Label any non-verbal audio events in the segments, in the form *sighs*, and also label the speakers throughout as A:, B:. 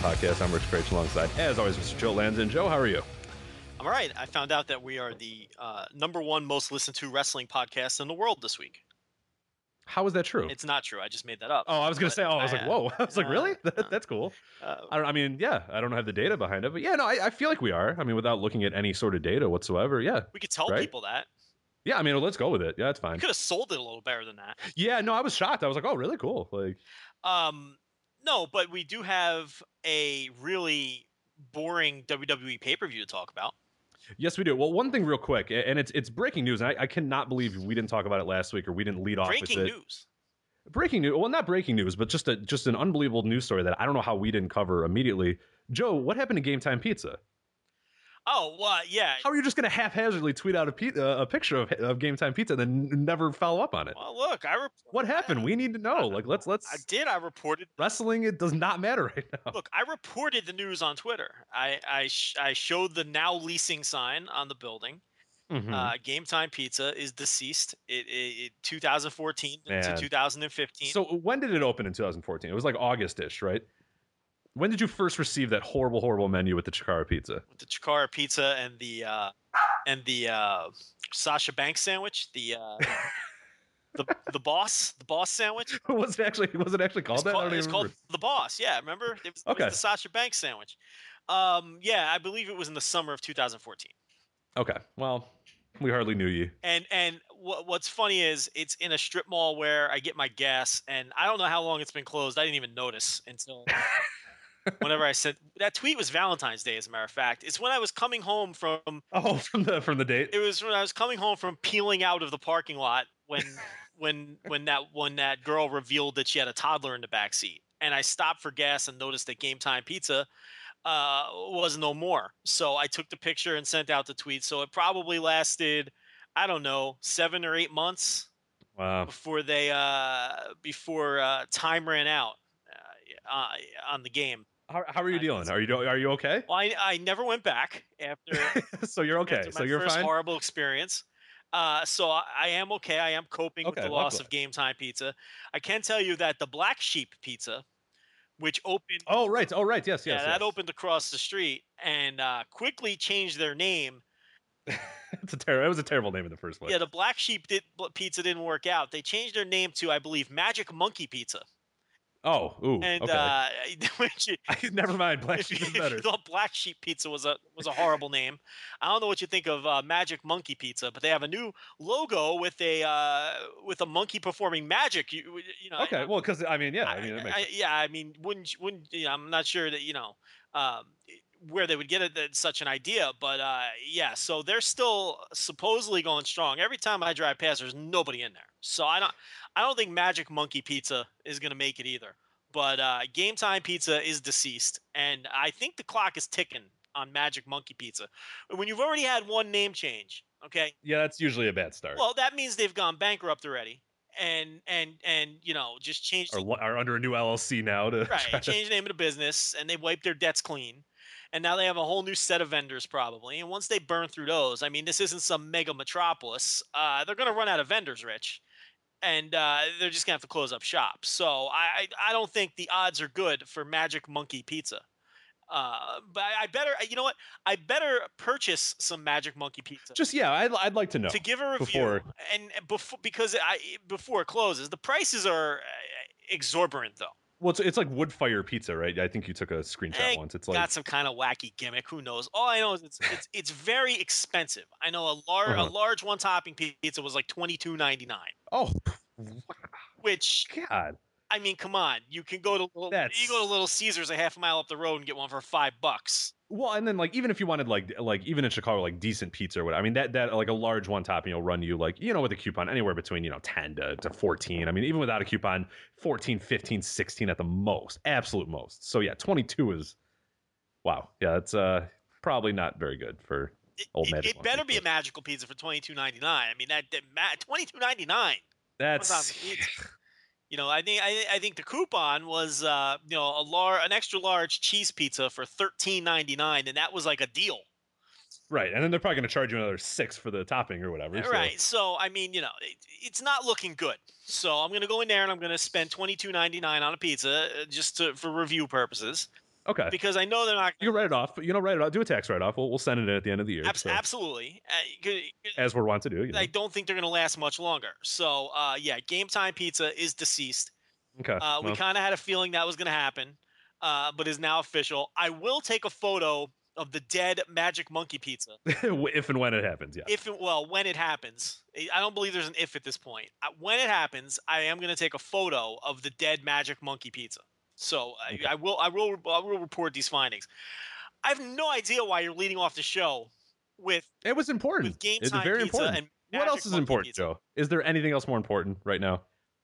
A: Podcast. I'm Rich Kraetsch alongside, as always, Mr. Joe Lanza. And Joe, how are you?
B: I'm all right. I found out that we are the uh, number one most listened to wrestling podcast in the world this week.
A: How is that true?
B: It's not true. I just made that up.
A: oh, I was gonna say. Oh, I was like,
B: uh,
A: whoa. *laughs* I was like,
B: uh,
A: really? That, *laughs*
B: uh,
A: that's cool.
B: uh,
A: I don't. I mean, yeah. I don't have the data behind it, but yeah, no. I, I feel like we are. I mean, without looking at any sort of data whatsoever. Yeah.
B: we could tell
A: right?
B: people that.
A: Yeah. I mean, let's go with it. Yeah, that's
B: We
A: fine.
B: could have sold it a little better than that.
A: Yeah. No, I was shocked. I was like, oh, really cool. Like,
B: Um, no, but we do have a really boring WWE pay per view to talk about.
A: yes, we do. Well, one thing real quick, and it's it's breaking news, and I, I cannot believe we didn't talk about it last week or we didn't lead off
B: Breaking
A: with it.
B: news.
A: breaking news well not breaking news but just a just an unbelievable news story that i don't know how we didn't cover immediately joe what happened to game time pizza
B: Oh, well, yeah.
A: how are you just going to haphazardly tweet out a, pi- uh, a picture of, of game time pizza and then n- never follow up on it
B: Well, look, I
A: what happened we need to know like let's let's
B: I did. I reported.
A: wrestling it does not matter right now
B: Look, I reported the news on Twitter. I I, sh- I showed the now leasing sign on the building.
A: Mhm.
B: Uh, Game Time Pizza is deceased. It, it, it 2014
A: Man.
B: to 2015.
A: so when did it open in 2014 it was like august-ish right when did you first receive that horrible horrible menu with the chikara pizza
B: with the Chikara Pizza and the uh, and the uh, Sasha Banks sandwich, the uh, *laughs* the the boss, the boss sandwich. *laughs*
A: was it actually was it actually called
B: It's
A: that
B: called,
A: I don't
B: it's
A: even
B: called the boss. Yeah, remember? It was, it was the Sasha Banks sandwich. Um, yeah, I believe it was in the summer of 2014.
A: okay well we hardly knew you
B: And and what, what's funny is it's in a strip mall where I get my gas, and I don't know how long it's been closed. I didn't even notice until *laughs* whenever I said that tweet was Valentine's Day. As a matter of fact, it's when I was coming home from. *laughs*
A: oh from the from the date
B: It was when I was coming home from peeling out of the parking lot when when when that when that girl revealed that she had a toddler in the back seat, and I stopped for gas and noticed that Game Time Pizza uh, was no more. So I took the picture and sent out the tweet. So it probably lasted, I don't know, seven or eight months
A: wow
B: before they uh, before uh, time ran out uh, uh, on the game.
A: How, how are you
B: I
A: dealing? Are you do- are you okay?
B: Well, I, I never went back after *laughs*
A: so you're okay. So you're
B: first
A: fine.
B: horrible experience. Uh, so I, I am okay. I am coping with the loss of Game Time Pizza. I can tell you that the Black Sheep Pizza, which opened,
A: Oh right. Oh right. Yes. Yes.
B: yeah,
A: Yes.
B: that opened across the street and uh, quickly changed their name. *laughs*
A: it's a terrible. It was a terrible name in the first place.
B: Yeah, the Black Sheep did, Pizza didn't work out. They changed their name to, I believe, Magic Monkey Pizza.
A: Oh, ooh,
B: And
A: okay.
B: uh, *laughs* you- *laughs*
A: Never mind. *laughs* Black sheep is better.
B: thought Black Sheep Pizza was a was a horrible name, I don't know what you think of uh, Magic Monkey Pizza, but they have a new logo with a uh, with a monkey performing magic. You, you know, I-
A: Okay, well, because I mean, yeah, I
B: I-
A: mean,
B: I- yeah, I mean, wouldn't wouldn't you know, I'm not sure that you know um, where they would get it, such an idea, but uh, yeah, so they're still supposedly going strong. Every time I drive past, there's nobody in there, so I don't I don't think Magic Monkey Pizza is going to make it either. But uh, Game Time Pizza is deceased, and I think the clock is ticking on Magic Monkey Pizza. When you've already had one name change, okay,
A: yeah, that's usually a bad start.
B: well that means they've gone bankrupt already, and and and you know just changed
A: are, are under a new LLC now to
B: right
A: to-
B: change the name of the business and they wiped their debts clean and now they have a whole new set of vendors probably and once they burn through those i mean this isn't some mega metropolis uh, they're going to run out of vendors rich and uh, they're just going to have to close up shop. So I, I i don't think the odds are good for magic monkey pizza. Uh, but I, I better you know what? I better purchase some magic monkey pizza.
A: Just yeah, I'd, I'd like to know.
B: to give a review
A: before-
B: and before because I before it closes the prices are uh, exorbitant though
A: Well, it's, it's like wood fire pizza, right? I think you took a screenshot
B: Eh,
A: once. It's like
B: got some kind of wacky gimmick. Who knows? All I know is it's it's, *laughs* it's very expensive. I know a large
A: Uh-huh.
B: a large one topping pizza was like twenty two ninety nine.
A: oh
B: Which
A: god,
B: I mean, come on, you can go to Little- you go to Little Caesars a half a mile up the road and get one for five bucks.
A: Well, and then like even if you wanted like like even in Chicago like decent pizza or whatever, I mean that that like a large one topping will run you like you know with a coupon anywhere between you know 10 to, to 14. I mean even without a coupon 14, 15, 16 at the most, absolute most. So yeah, 22 is wow. Yeah, it's uh probably not very good for
B: It,
A: Old
B: it-
A: Magic
B: it better
A: Monkey
B: be a magical pizza for twenty two ninety nine. I mean that, that twenty two ninety nine.
A: that's *laughs*
B: You know, I think I, I think the coupon was uh, you know a lar- an extra large cheese pizza for thirteen ninety nine, and that was like a deal.
A: right. And then they're probably going to charge you another 6 for the topping or whatever. so-
B: Right. So I mean, you know, it, it's not looking good. So I'm gonna go in there and I'm gonna spend twenty two ninety nine on a pizza uh, just to, for review purposes
A: Okay.
B: because I know they're not.
A: You can write it off. But you know, write it off. Do a tax write off. We'll, we'll send it in at the end of the year.
B: Abs-
A: so,
B: Absolutely. Uh,
A: as we're wont to do. You know.
B: I don't think they're gonna last much longer. So uh, yeah, Game Time Pizza is deceased.
A: Okay.
B: Uh, we
A: well,
B: kind of had a feeling that was gonna happen, uh, but is now official. I will take a photo of the dead Magic Monkey Pizza. *laughs*
A: if and when it happens, yeah.
B: if it, well when it happens I- i don't believe there's an if at this point Uh, when it happens i am going to take a photo of the dead magic monkey pizza so I,
A: Okay.
B: I will i will i will report these findings i have no idea why you're leading off the show with
A: It was important.
B: with game
A: it's
B: time
A: very
B: pizza
A: important.
B: and
A: what else is important,
B: pizza.
A: Joe? Is there anything else more important right now?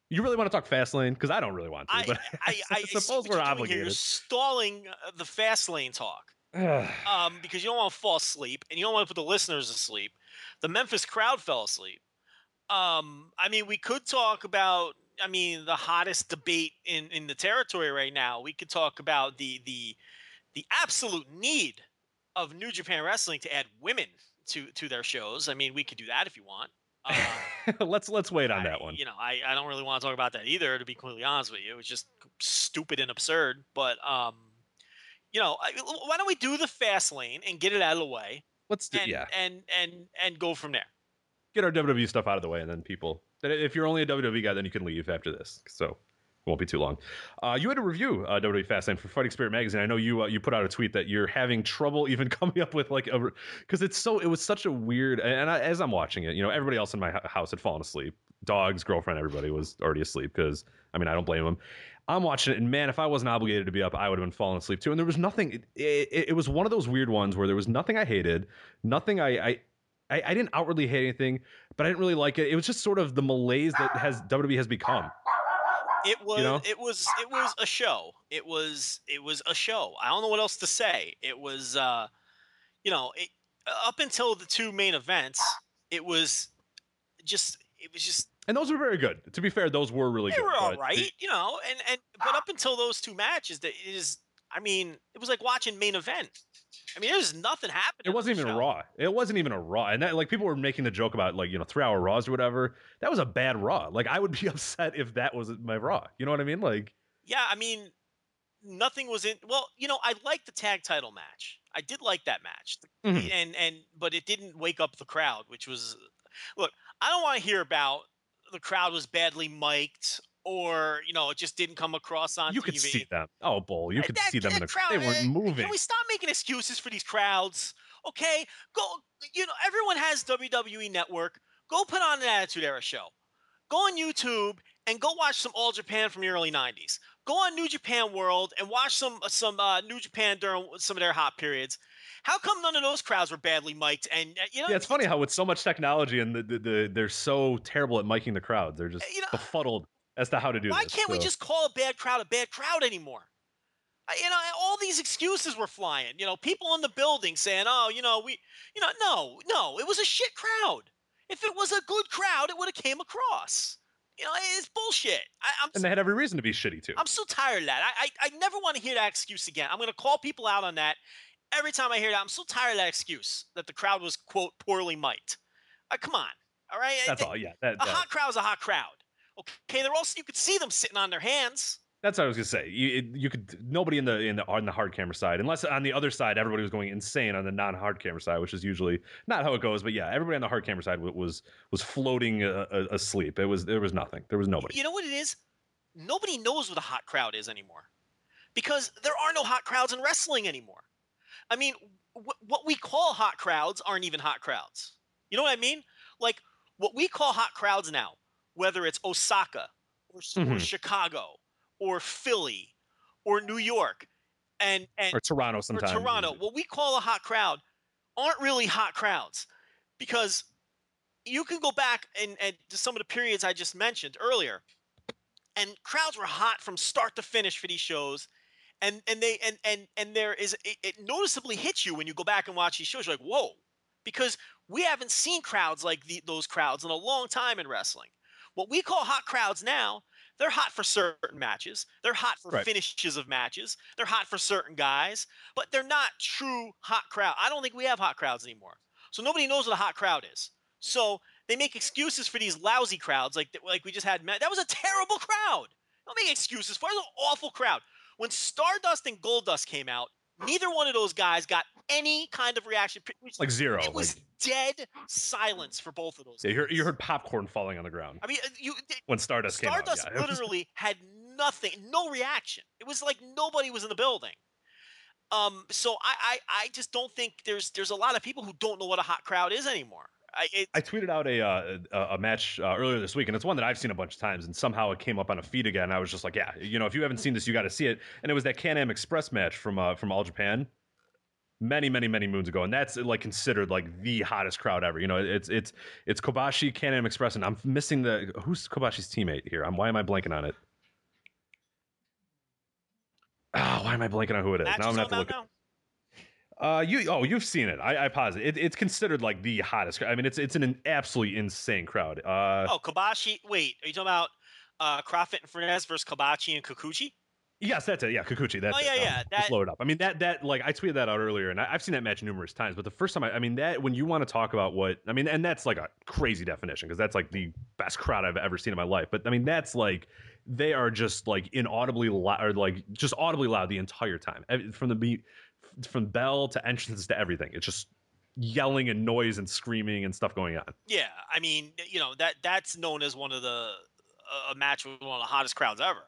A: You really want to talk Fastlane? Because I don't really want to.
B: I,
A: but
B: I, I, *laughs* I
A: suppose we're
B: you're here. You're
A: obligated.
B: stalling uh, the Fastlane talk. *sighs* um, because you don't want to fall asleep and you don't want to put the listeners asleep. The Memphis crowd fell asleep. Um, I mean, we could talk about. I mean, the hottest debate in in the territory right now. We could talk about the the the absolute need of New Japan Wrestling to add women to to their shows. I mean, we could do that if you want. Uh, *laughs*
A: let's let's wait on
B: I-
A: that one.
B: You know, I, I don't really want to talk about that either. To be completely honest with you, it was just stupid and absurd. But um, you know, I, why don't we do the Fastlane and get it out of the way,
A: Let's do
B: and
A: yeah.
B: and and and go from there.
A: Get our WWE stuff out of the way, and then people. If you're only a WWE guy, then you can leave after this. So it won't be too long. Uh, you had a review uh, WWE Fastlane for Fighting Spirit magazine. I know you uh, you put out a tweet that you're having trouble *laughs* even coming up with like a because it's so it was such a weird. And I, as I'm watching it, you know, everybody else in my house had fallen asleep. Dogs, girlfriend, everybody was already asleep because I mean I don't blame them. I'm watching it, and man, if I wasn't obligated to be up, I would have been falling asleep too. And there was nothing. It, it, it was one of those weird ones where there was nothing I hated, nothing I, I I, I didn't outwardly hate anything, but I didn't really like it. It was just sort of the malaise that has WWE has become.
B: It was you
A: know?
B: it was it was a show. It was it was a show. I don't know what else to say. It was uh, you know, it, up until the two main events, it was just it was just
A: And those were very good. To be fair, those were really
B: they
A: good.
B: were all
A: right,
B: right, you know, and and but up until those two matches, that is, I mean, it was like watching main event. I mean, there's nothing happening.
A: It wasn't even a
B: show.
A: Raw. It wasn't even a Raw. And that like people were making the joke about like, you know, three hour Raws or whatever. That was a bad Raw. Like I would be *laughs* upset if that was my Raw. You know what I mean? Like
B: Yeah, I mean, nothing was in. Well, you know, I liked the tag title match. I did like that match,
A: Mhm.
B: and and but it didn't wake up the crowd, which was. Look, I don't want to hear about the crowd was badly mic'd or you know, it just didn't come across on
A: you
B: TV.
A: could see them. Oh, bull, you could
B: that-
A: see them in a
B: crowd,
A: They weren't
B: uh,
A: moving.
B: Can we stop making excuses for these crowds? Okay, go. You know, everyone has WWE Network. Go put on an Attitude Era show. Go on YouTube and go watch some All Japan from the early '90s. Go on New Japan World and watch some some uh, New Japan during some of their hot periods. How come none of those crowds were badly mic'd? And uh, you know,
A: Yeah, it's funny how with so much technology and the, the, the they're so terrible at miking the crowds. They're just
B: You know,
A: befuddled as to how to do this.
B: Why
A: this.
B: can't we just call a bad crowd a bad crowd anymore? I- You know, all these excuses were flying. You know, people in the building saying, "Oh, you know, we, you know, no, no, it was a shit crowd. If it was a good crowd, it would have came across. You know, it's bullshit. I, I'm
A: And they had every reason to be shitty too.
B: I'm so tired of that. I, I, I never want to hear that excuse again. I'm going to call people out on that every time I hear that. I'm so tired of that excuse that the crowd was quote poorly mic'd. Uh, come on, all right.
A: That's
B: They-
A: all. Yeah, that,
B: A
A: that-
B: hot is a hot crowd. Okay, they're also you could see them sitting on their hands.
A: that's what I was gonna say. You, it, you could nobody in the in the on the hard camera side, unless on the other side everybody was going insane on the non hard camera side, which is usually not how it goes. But yeah, everybody on the hard camera side was was floating uh, uh, asleep. It was there was nothing. There was nobody.
B: You know what it is? Nobody knows what a hot crowd is anymore because there are no hot crowds in wrestling anymore. I mean, wh- what we call hot crowds aren't even hot crowds. You know what I mean? Like what we call hot crowds now, whether it's Osaka or, s- or.
A: Mm-hmm.
B: Chicago or Philly or New York and and
A: Or Toronto sometimes. or.
B: Toronto, what we call a hot crowd aren't really hot crowds because you can go back and, and to some of the periods I just mentioned earlier, and crowds were hot from start to finish for these shows. And and they and and and there is it, it noticeably hits you when you go back and watch these shows. You're like, whoa, because we haven't seen crowds like the, those crowds in a long time in wrestling. What we call hot crowds now, they're hot for certain matches. They're hot for
A: Right.
B: finishes of matches. They're hot for certain guys, but they're not true hot crowd. I don't think we have hot crowds anymore. So nobody knows what a hot crowd is. So they make excuses for these lousy crowds, like like we just had. That was a terrible crowd. Don't make excuses for it. It was an awful crowd. When Stardust and Goldust came out, neither one of those guys got any kind of reaction. Was-
A: like zero.
B: It was
A: like,
B: dead silence for both of those.
A: yeah, you heard, you heard popcorn falling on the ground
B: I mean, uh, you
A: when Stardust,
B: Stardust
A: came out. Yeah, *laughs*
B: literally had nothing, no reaction. It was like nobody was in the building. Um, so I, I, I just don't think there's there's a lot of people who don't know what a hot crowd is anymore. I, it,
A: I tweeted out a uh, a, match uh, earlier this week, and it's one that I've seen a bunch of times, and somehow it came up on a feed again. I was just like, yeah, you know, if you haven't seen this, you got to see it. And it was that Can Am Express match from uh, from All Japan, many, many, many moons ago, and that's like considered like the hottest crowd ever. You know, it's it's it's Kobashi Can Am Express, and I'm missing the who's Kobashi's teammate here. I'm why am I blanking on it? Ah, why am I blanking on who it is?
B: match
A: now I'm gonna have to look.
B: now?
A: Uh, you oh you've seen it. I, I posit it. It's considered like the hottest. I mean, it's it's an absolutely insane crowd. Uh,
B: Oh, Kobashi. Wait, are you talking about uh, Kroffat and Furnas versus Kobashi and Kikuchi?
A: yes, that's it. Yeah, Kikuchi. That's
B: Oh,
A: it.
B: yeah,
A: Um,
B: yeah,
A: just
B: that-
A: load it up. I mean that that like I tweeted that out earlier, and I, I've seen that match numerous times. But the first time, I, I mean that when you want to talk about what I mean, and that's like a crazy definition because that's like the best crowd I've ever seen in my life. But I mean that's like they are just like inaudibly loud, or like just audibly loud the entire time from the beat, from bell to entrances to everything. It's just yelling and noise and screaming and stuff going on.
B: Yeah, I mean, you know that that's known as one of the a match with one of the hottest crowds ever,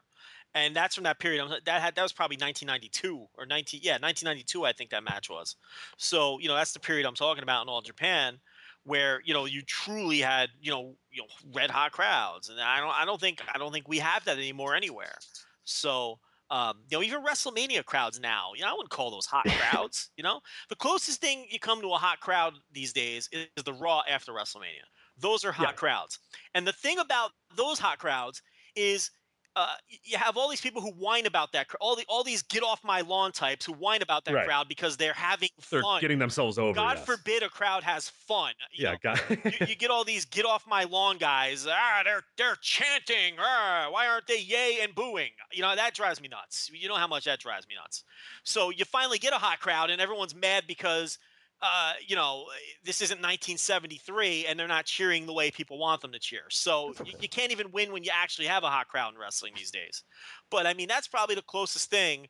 B: and that's from that period. That had that was probably 1992 or 19 yeah 1992 I think that match was. So you know that's the period I'm talking about in all Japan, where you know you truly had you know you know red hot crowds, and I don't I don't think I don't think we have that anymore anywhere. So. Um, you know, even WrestleMania crowds now, you know, I wouldn't call those hot *laughs* crowds. You know, the closest thing you come to a hot crowd these days is the Raw after WrestleMania. Those are hot
A: Yeah.
B: crowds. And the thing about those hot crowds is uh, you have all these people who whine about that. All the all these get off my lawn types who whine about that
A: Right.
B: crowd because they're having
A: They're
B: fun.
A: getting themselves over.
B: God
A: yes.
B: forbid a crowd has fun. You
A: Yeah,
B: know,
A: God.
B: you, you get all these get off my lawn guys. Ah, they're they're chanting. Ah, why aren't they yay and booing? You know that drives me nuts. You know how much that drives me nuts. So you finally get a hot crowd, and everyone's mad because. Uh, you know, this isn't 1973, and they're not cheering the way people want them to cheer. So you, you can't even win when you actually have a hot crowd in wrestling these days. But I mean, that's probably the closest thing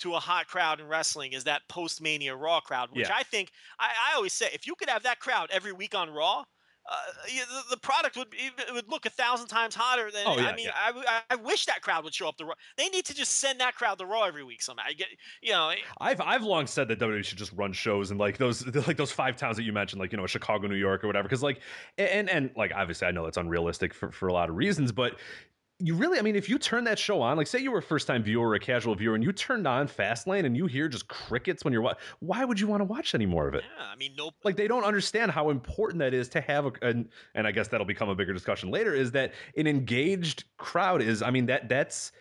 B: to a hot crowd in wrestling is that post Mania Raw crowd, which
A: Yeah.
B: I think I, I always say if you could have that crowd every week on Raw, Uh, yeah, the, the product would be, would look a thousand times hotter than.
A: Oh, yeah,
B: I mean,
A: yeah.
B: I I, wish that crowd would show up to Raw. They need to just send that crowd to Raw every week somehow. I get, you know,
A: I've I've long said that WWE should just run shows in like those like those five towns that you mentioned, like you know Chicago, New York, or whatever. Because like and and like obviously I know that's unrealistic for for a lot of reasons, but you really, I mean, if you turn that show on, like say you were a first time viewer or a casual viewer, and you turned on Fastlane and you hear just crickets when you're wa- why would you want to watch any more of it?
B: yeah, I mean, no,
A: Like they don't understand how important that is to have a, and and I guess that'll become a bigger discussion later. Is that an engaged crowd is? I mean that that's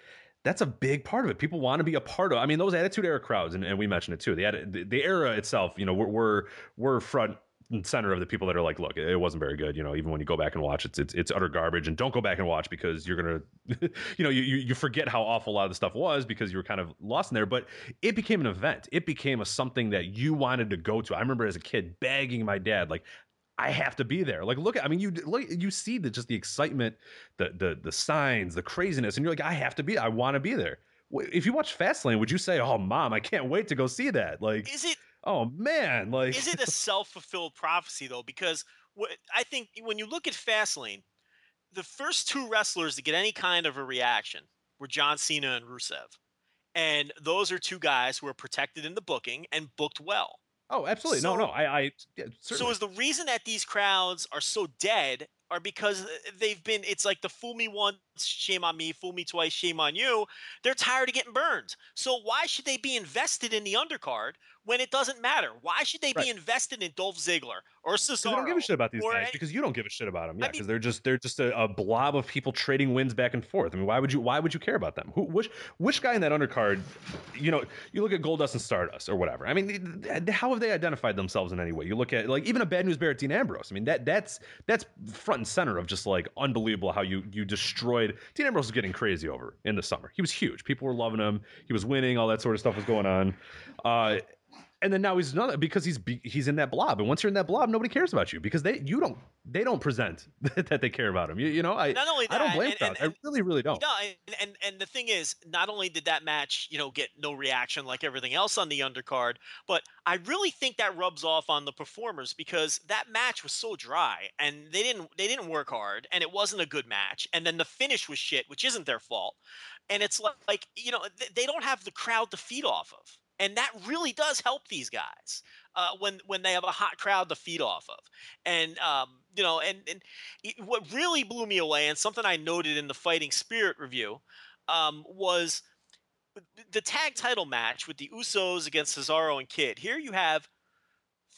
A: that's a big part of it. People want to be a part of. I mean, those Attitude Era crowds, and, and we mentioned it too. The the, the era itself, you know, we're, we're we're front center of the people that are like, look, it, wasn't very good. You know, even when you go back and watch, it's it's it's utter garbage. And don't go back and watch because you're gonna, *laughs* you know, you you forget how awful a lot of the stuff was because you were kind of lost in there. But it became an event. It became a something that you wanted to go to. I remember as a kid begging my dad, like. I have to be there. Like, look, I mean, you look, you see the just the excitement, the the the signs, the craziness, and you're like, I have to be. I want to be there. If you watch Fastlane, would you say, "Oh, mom, I can't wait to go see that"? Like,
B: is it
A: oh man, like,
B: is it a *laughs* self fulfilled prophecy though? Because what I think when you look at Fastlane, the first two wrestlers to get any kind of a reaction were John Cena and Rusev, and those are two guys who are protected in the booking and booked well.
A: oh, absolutely, no,
B: So-
A: no, I, I, yeah,
B: So is the reason that these crowds are so dead are because uh, they've been it's like the fool me once shame on me fool me twice shame on you they're tired of getting burned so why should they be invested in the undercard when it doesn't matter why should they
A: Right.
B: be invested in Dolph Ziggler or Cesaro
A: they don't give a shit about these guys
B: any-
A: because you don't give a shit about them. Yeah,
B: I mean-
A: because they're just they're just a, a blob of people trading wins back and forth. I mean, why would you why would you care about them? Who which which guy in that undercard? You know, you look at Goldust and Stardust or whatever. I mean, how have they identified themselves in any way? You look at like even a Bad News Barrett Dean Ambrose. I mean, that that's that's front and center of just like unbelievable how you you destroyed Dean Ambrose was getting crazy over in the summer. He was huge. People were loving him. He was winning. All that sort of stuff was going on. Uh, and then now he's another because he's he's in that blob, and once you're in that blob, nobody cares about you because they you don't they don't present *laughs* that they care about him. You, you know, I
B: Not only
A: I don't blame
B: and- and-
A: I really really don't.
B: No, and, and and the thing is, not only did that match, you know, get no reaction like everything else on the undercard, but I really think that rubs off on the performers because that match was so dry and they didn't they didn't work hard and it wasn't a good match and then the finish was shit, which isn't their fault. And it's like, like you know, they don't have the crowd to feed off of. And that really does help these guys uh, when when they have a hot crowd to feed off of. And um, you know, and and it- what really blew me away and something I noted in the Fighting Spirit review um, was the tag title match with the Usos against Cesaro and Kid. Here you have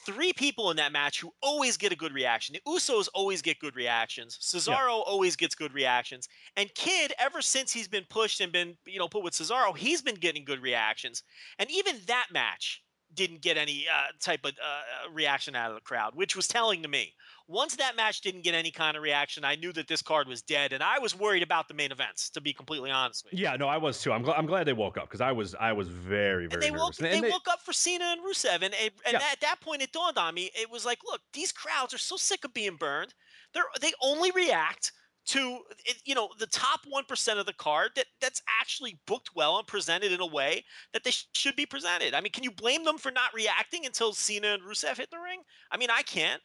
B: three people in that match who always get a good reaction. The Usos always get good reactions. Cesaro always gets good reactions. And Kid, ever since he's been pushed and been, you know, put with Cesaro, he's been getting good reactions. And even that match didn't get any uh, type of uh, reaction out of the crowd, which was telling to me. Once that match didn't get any kind of reaction, I knew that this card was dead, and I was worried about the main events. To be completely honest with you.
A: Yeah, no, I was too. I'm glad I'm glad they woke up because I was I was very very
B: and they woke
A: nervous.
B: they, woke up for Cena and Rusev, and, and, and
A: Yeah.
B: at that point it dawned on me. It was like, look, these crowds are so sick of being burned. They're they only react to you know the top one percent of the card that that's actually booked well and presented in a way that they sh- should be presented. I mean, can you blame them for not reacting until Cena and Rusev hit the ring? I mean, I can't.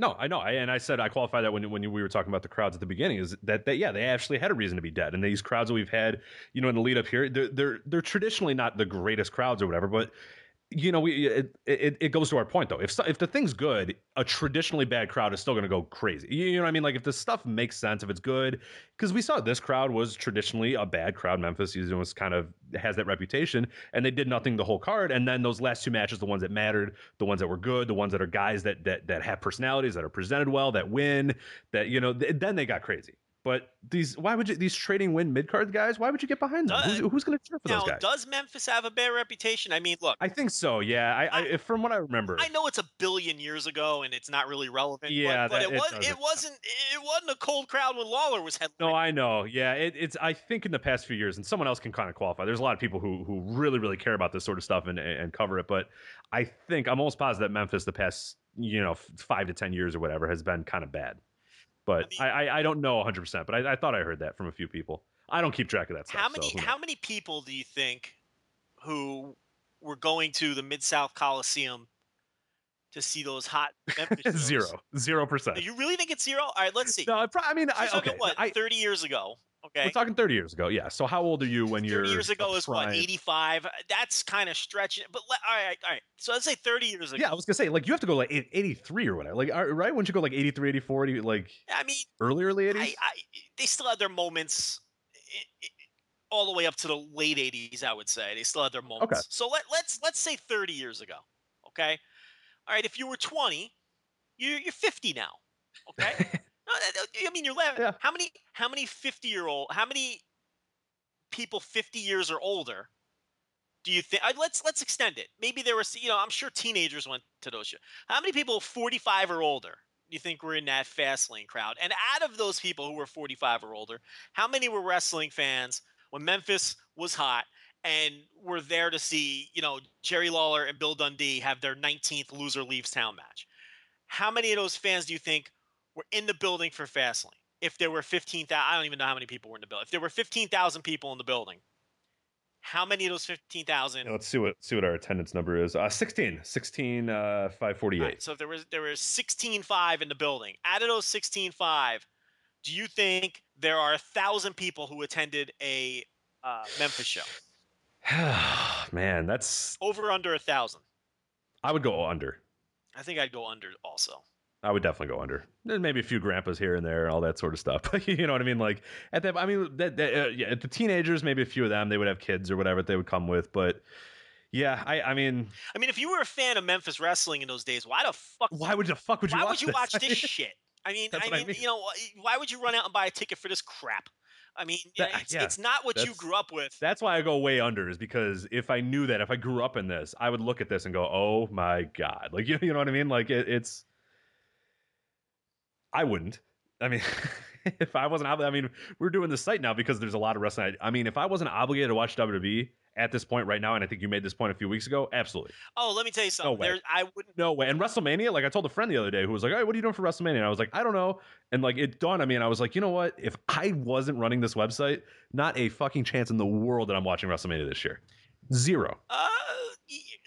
A: No, I know, I, and I said I qualified that when when we were talking about the crowds at the beginning is that they, yeah they actually had a reason to be dead, and these crowds that we've had, you know, in the lead up here, they're they're they're traditionally not the greatest crowds or whatever, but you know, we it, it, it goes to our point though. If if the thing's good, a traditionally bad crowd is still going to go crazy. You, you know what I mean? Like if the stuff makes sense, if it's good, because we saw this crowd was traditionally a bad crowd. Memphis you know, was kind of has that reputation, and they did nothing the whole card. And then those last two matches, the ones that mattered, the ones that were good, the ones that are guys that that that have personalities, that are presented well, that win, that you know, th- then they got crazy. But these, why would you these trading win mid card guys? Why would you get behind them?
B: Uh,
A: who's who's going to cheer for
B: Now,
A: those guys?
B: does Memphis have a bad reputation? I mean, look,
A: I think so. Yeah, I, I,
B: I-
A: from what I remember,
B: I know it's a billion years ago and it's not really relevant.
A: Yeah,
B: but, but
A: that-
B: it
A: it
B: was.
A: doesn't-
B: It wasn't. It wasn't a cold crowd when Lawler was headlining.
A: No, I know. Yeah, it, it's. I think in the past few years, and someone else can kind of qualify. There's a lot of people who who really really care about this sort of stuff and and cover it. But I think I'm almost positive that Memphis the past you know five to ten years or whatever has been kind of bad. But
B: I
A: I
B: mean-
A: I, I don't know 100. percent But I, I thought I heard that from a few people. I don't keep track of that stuff.
B: How many
A: knows?
B: how many people do you think who were going to the Mid South Coliseum to see those hot *laughs* Memphis
A: zero, zero percent.
B: You really think it's zero? All right, let's see.
A: No, I, pro- I mean,
B: So
A: I, okay,
B: what?
A: I,
B: 30 years ago. Okay.
A: we're talking thirty years ago. Yeah. So how old are you when
B: 30
A: you're 30
B: years ago is what 85 that's kind of stretching it but le- all right all right so let's say 30 years ago
A: Yeah, I was gonna say like you have to go like 83 or whatever. Like uh, right? Wouldn't you go like 83, 84, 80, like
B: i mean
A: early early 80s?
B: I, I, they still had their moments all the way up to the late 80s i would say they still had their moments Okay. so let, let's let's say 30 years ago okay all right if you were 20 you're, you're 50 now okay no, that- that- Uh, uh, i mean you're laughing.
A: Yeah.
B: how many how many 50 year old how many people 50 years or older do you think uh, let's let's extend it. Maybe there was you know i'm sure teenagers went to those shows how many people 45 or older do you think were in that Fastlane crowd? And out of those people who were 45 or older how many were wrestling fans when memphis was hot and were there to see you know jerry lawler and bill dundee have their 19th loser leaves town match? How many of those fans do you think were in the building for Fastlane? If there were 15,000, I don't even know how many people were in the building. If there were 15,000 people in the building, how many of those 15,000?
A: Yeah, let's see what see what our attendance number is. Uh 16. 16 uh 548.
B: All right, so if there was there was 16.5 in the building. Out of those 16.5, do you think there are a thousand people who attended a uh, Memphis show? *sighs*
A: Man, that's
B: Over under a thousand?
A: I would go under.
B: I think I'd go under also.
A: I would definitely go under. There's maybe a few grandpas here and there, all that sort of stuff. *laughs* But you know what I mean? Like at that, I mean, that, that, uh, yeah, the teenagers, maybe a few of them, they would have kids or whatever they would come with. But yeah, I, I mean,
B: I mean, if you were a fan of Memphis wrestling in those days, why the fuck
A: why would the fuck would you
B: why
A: watch
B: would you
A: this?
B: watch this *laughs* shit? I mean, I
A: what I
B: mean,
A: mean.
B: you know, why would you run out and buy a ticket for this crap? I mean,
A: That-
B: it's,
A: yeah,
B: it's not what you grew up with.
A: That's why I go way under, is because if I knew that, if I grew up in this, I would look at this and go, "Oh my god!" Like you, *laughs* you know what I mean? Like it, it's. I wouldn't. I mean, *laughs* if I wasn't, I mean, we're doing this site now because there's a lot of wrestling. I, I mean, if I wasn't obligated to watch WWE at this point right now, and I think you made this point a few weeks ago, absolutely,
B: oh, let me tell you something.
A: No way.
B: There, I wouldn't.
A: no way. And WrestleMania, like I told a friend the other day who was like, "Hey, what are you doing for WrestleMania?" And I was like, "I don't know." And like it dawned on me, and I was like, "You know what? If I wasn't running this website, not a fucking chance in the world that I'm watching WrestleMania this year. Zero.
B: Uh,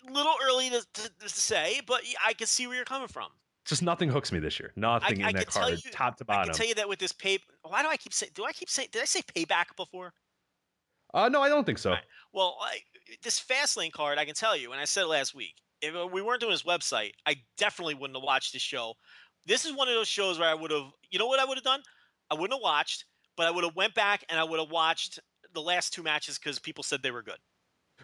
B: little early to, to, to say, but I can see where you're coming from.
A: Just nothing hooks me this year. Nothing
B: I
A: in that card,
B: you-
A: top to bottom.
B: I can tell you that with this pay. Why do I keep saying? Do I keep saying? Did I say payback before?
A: uh, no, I don't think so.
B: Right. Well, I, this Fastlane card, I can tell you, and I said it last week. If uh, we weren't doing this website, I definitely wouldn't have watched this show. This is one of those shows where I would have, you know what I would have done? I wouldn't have watched, but I would have went back and I would have watched the last two matches because people said they were good.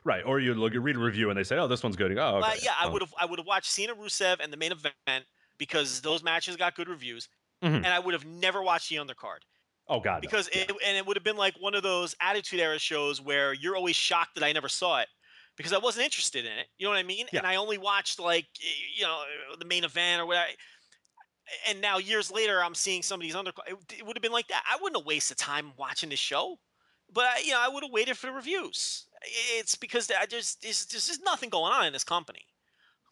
A: Right. Or you look, you read a review and they say, "Oh, this one's good." Oh, okay.
B: But yeah, I would have, I would have watched Cena Rusev and the main event because those matches got good reviews,
A: Mhm.
B: and I would have never watched the undercard.
A: Oh God. no.
B: because it, and it would have been like one of those attitude era shows where you're always shocked that I never saw it because I wasn't interested in it. You know what I mean?
A: Yeah.
B: And I only watched like you know the main event or whatever. And now years later, I'm seeing some of these under. It, it would have been like that. I wouldn't have wasted time watching this show, but I, you know I would have waited for the reviews. It's because I just there's, there's just nothing going on in this company.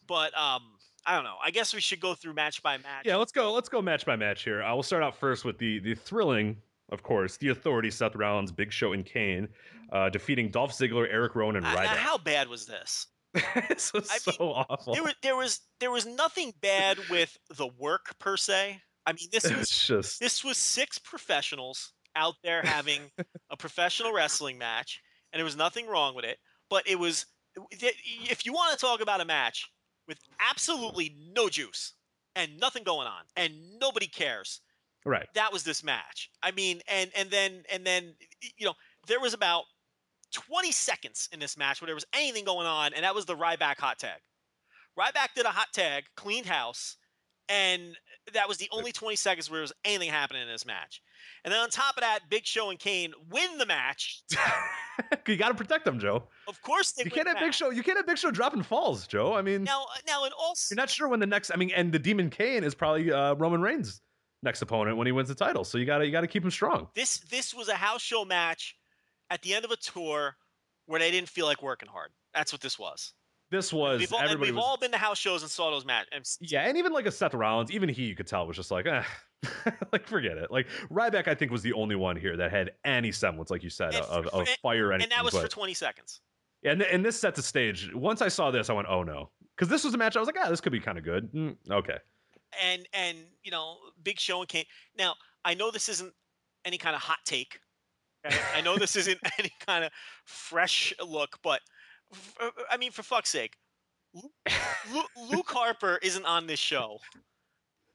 B: But um, I don't know. I guess we should go through match by match.
A: Yeah, let's go. Let's go match by match here. I will start out first with the the thrilling, of course, the Authority, Seth Rollins, Big Show, and Kane, uh, defeating Dolph Ziggler, Eric Rowan, and
B: I- now, how bad was this? *laughs*
A: this was
B: I
A: so awful.
B: there was there was there was nothing bad with the work per se. I mean, this was
A: just
B: this was six professionals out there having a professional wrestling match, and there was nothing wrong with it. But it was if you want to talk about a match with absolutely no juice and nothing going on and nobody cares,
A: right.
B: that was this match. I mean, and and then and then you know there was about 20 seconds in this match where there was anything going on, and that was the Ryback hot tag. Ryback did a hot tag, cleaned house, and that was the only 20 seconds where there was anything happening in this match. And then on top of that, Big Show and Kane win the match. *laughs*
A: you got to protect them, Joe.
B: Of course, they
A: You can't have Big. Show. You can't have Big Show dropping falls, Joe. I mean,
B: Now, now in all
A: you're not sure when the next. I mean, and the Demon Kane is probably uh, Roman Reigns' next opponent when he wins the title. So you got to you got to keep him strong.
B: this this was a house show match at the end of a tour where they didn't feel like working hard. That's what this was.
A: This was
B: We've all,
A: everybody
B: we've
A: was
B: all been to house shows and saw those matches.
A: Yeah, and even like a Seth Rollins, even he you could tell was just like, eh, *laughs* like forget it. Like Ryback, I think was the only one here that had any semblance, like you said,
B: And
A: of, of
B: and-
A: fire. Anything,
B: and that was for 20 seconds.
A: and and this set the stage. Once I saw this, I went, oh no, Because this was a match I was like, ah, this could be kind of good. Mm, okay.
B: and and you know Big Show and Kane. Now I know this isn't any kind of hot take. I know this isn't *laughs* any kind of fresh look, but Uh, I mean, for fuck's sake, Lu- *laughs* Lu- Luke Harper isn't on this show,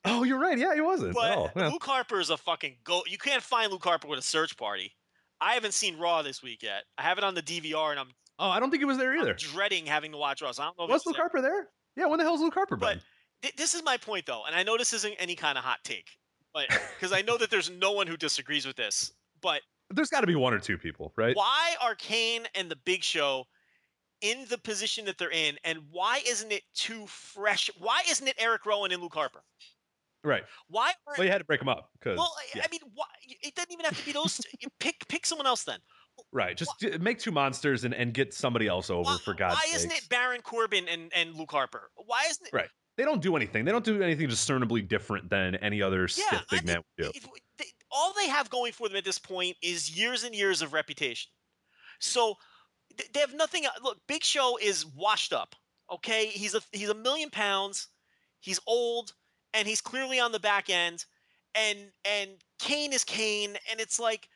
A: Oh, you're right. Yeah, he wasn't.
B: but
A: oh, yeah.
B: Luke Harper is a fucking go. You can't find Luke Harper with a search party. I haven't seen Raw this week yet. I have it on the DVR, and I'm,
A: oh, I don't think he was there
B: I'm
A: either.
B: dreading having to watch Raw. So I don't know
A: Was Luke
B: there.
A: Harper there? Yeah, when the hell's Luke Harper
B: But? Th- this is my point though, and I know this isn't any kind of hot take, but *laughs* because I know that there's no one who disagrees with this. But
A: There's got to be one or two people, right?
B: why are Kane and the Big Show in the position that they're in, and why isn't it too fresh? Why isn't it Eric Rowan and Luke Harper?
A: Right.
B: Why aren't
A: Well, you had to break them up because.
B: well, I-
A: yeah.
B: I mean, why, it doesn't even have to be those. You pick pick someone else then.
A: right. Just d- make two monsters and, and get somebody else over
B: Why,
A: for God's sake.
B: why
A: sake.
B: isn't it Baron Corbin and, and Luke Harper? Why isn't it?
A: Right. They don't do anything. They don't do anything discernibly different than any other
B: Yeah,
A: stiff big man would do.
B: they- all they have going for them at this point is years and years of reputation. So they have nothing. Look, Big Show is washed up. Okay, he's a he's a million pounds. He's old, and he's clearly on the back end. And and Kane is Kane, and it's like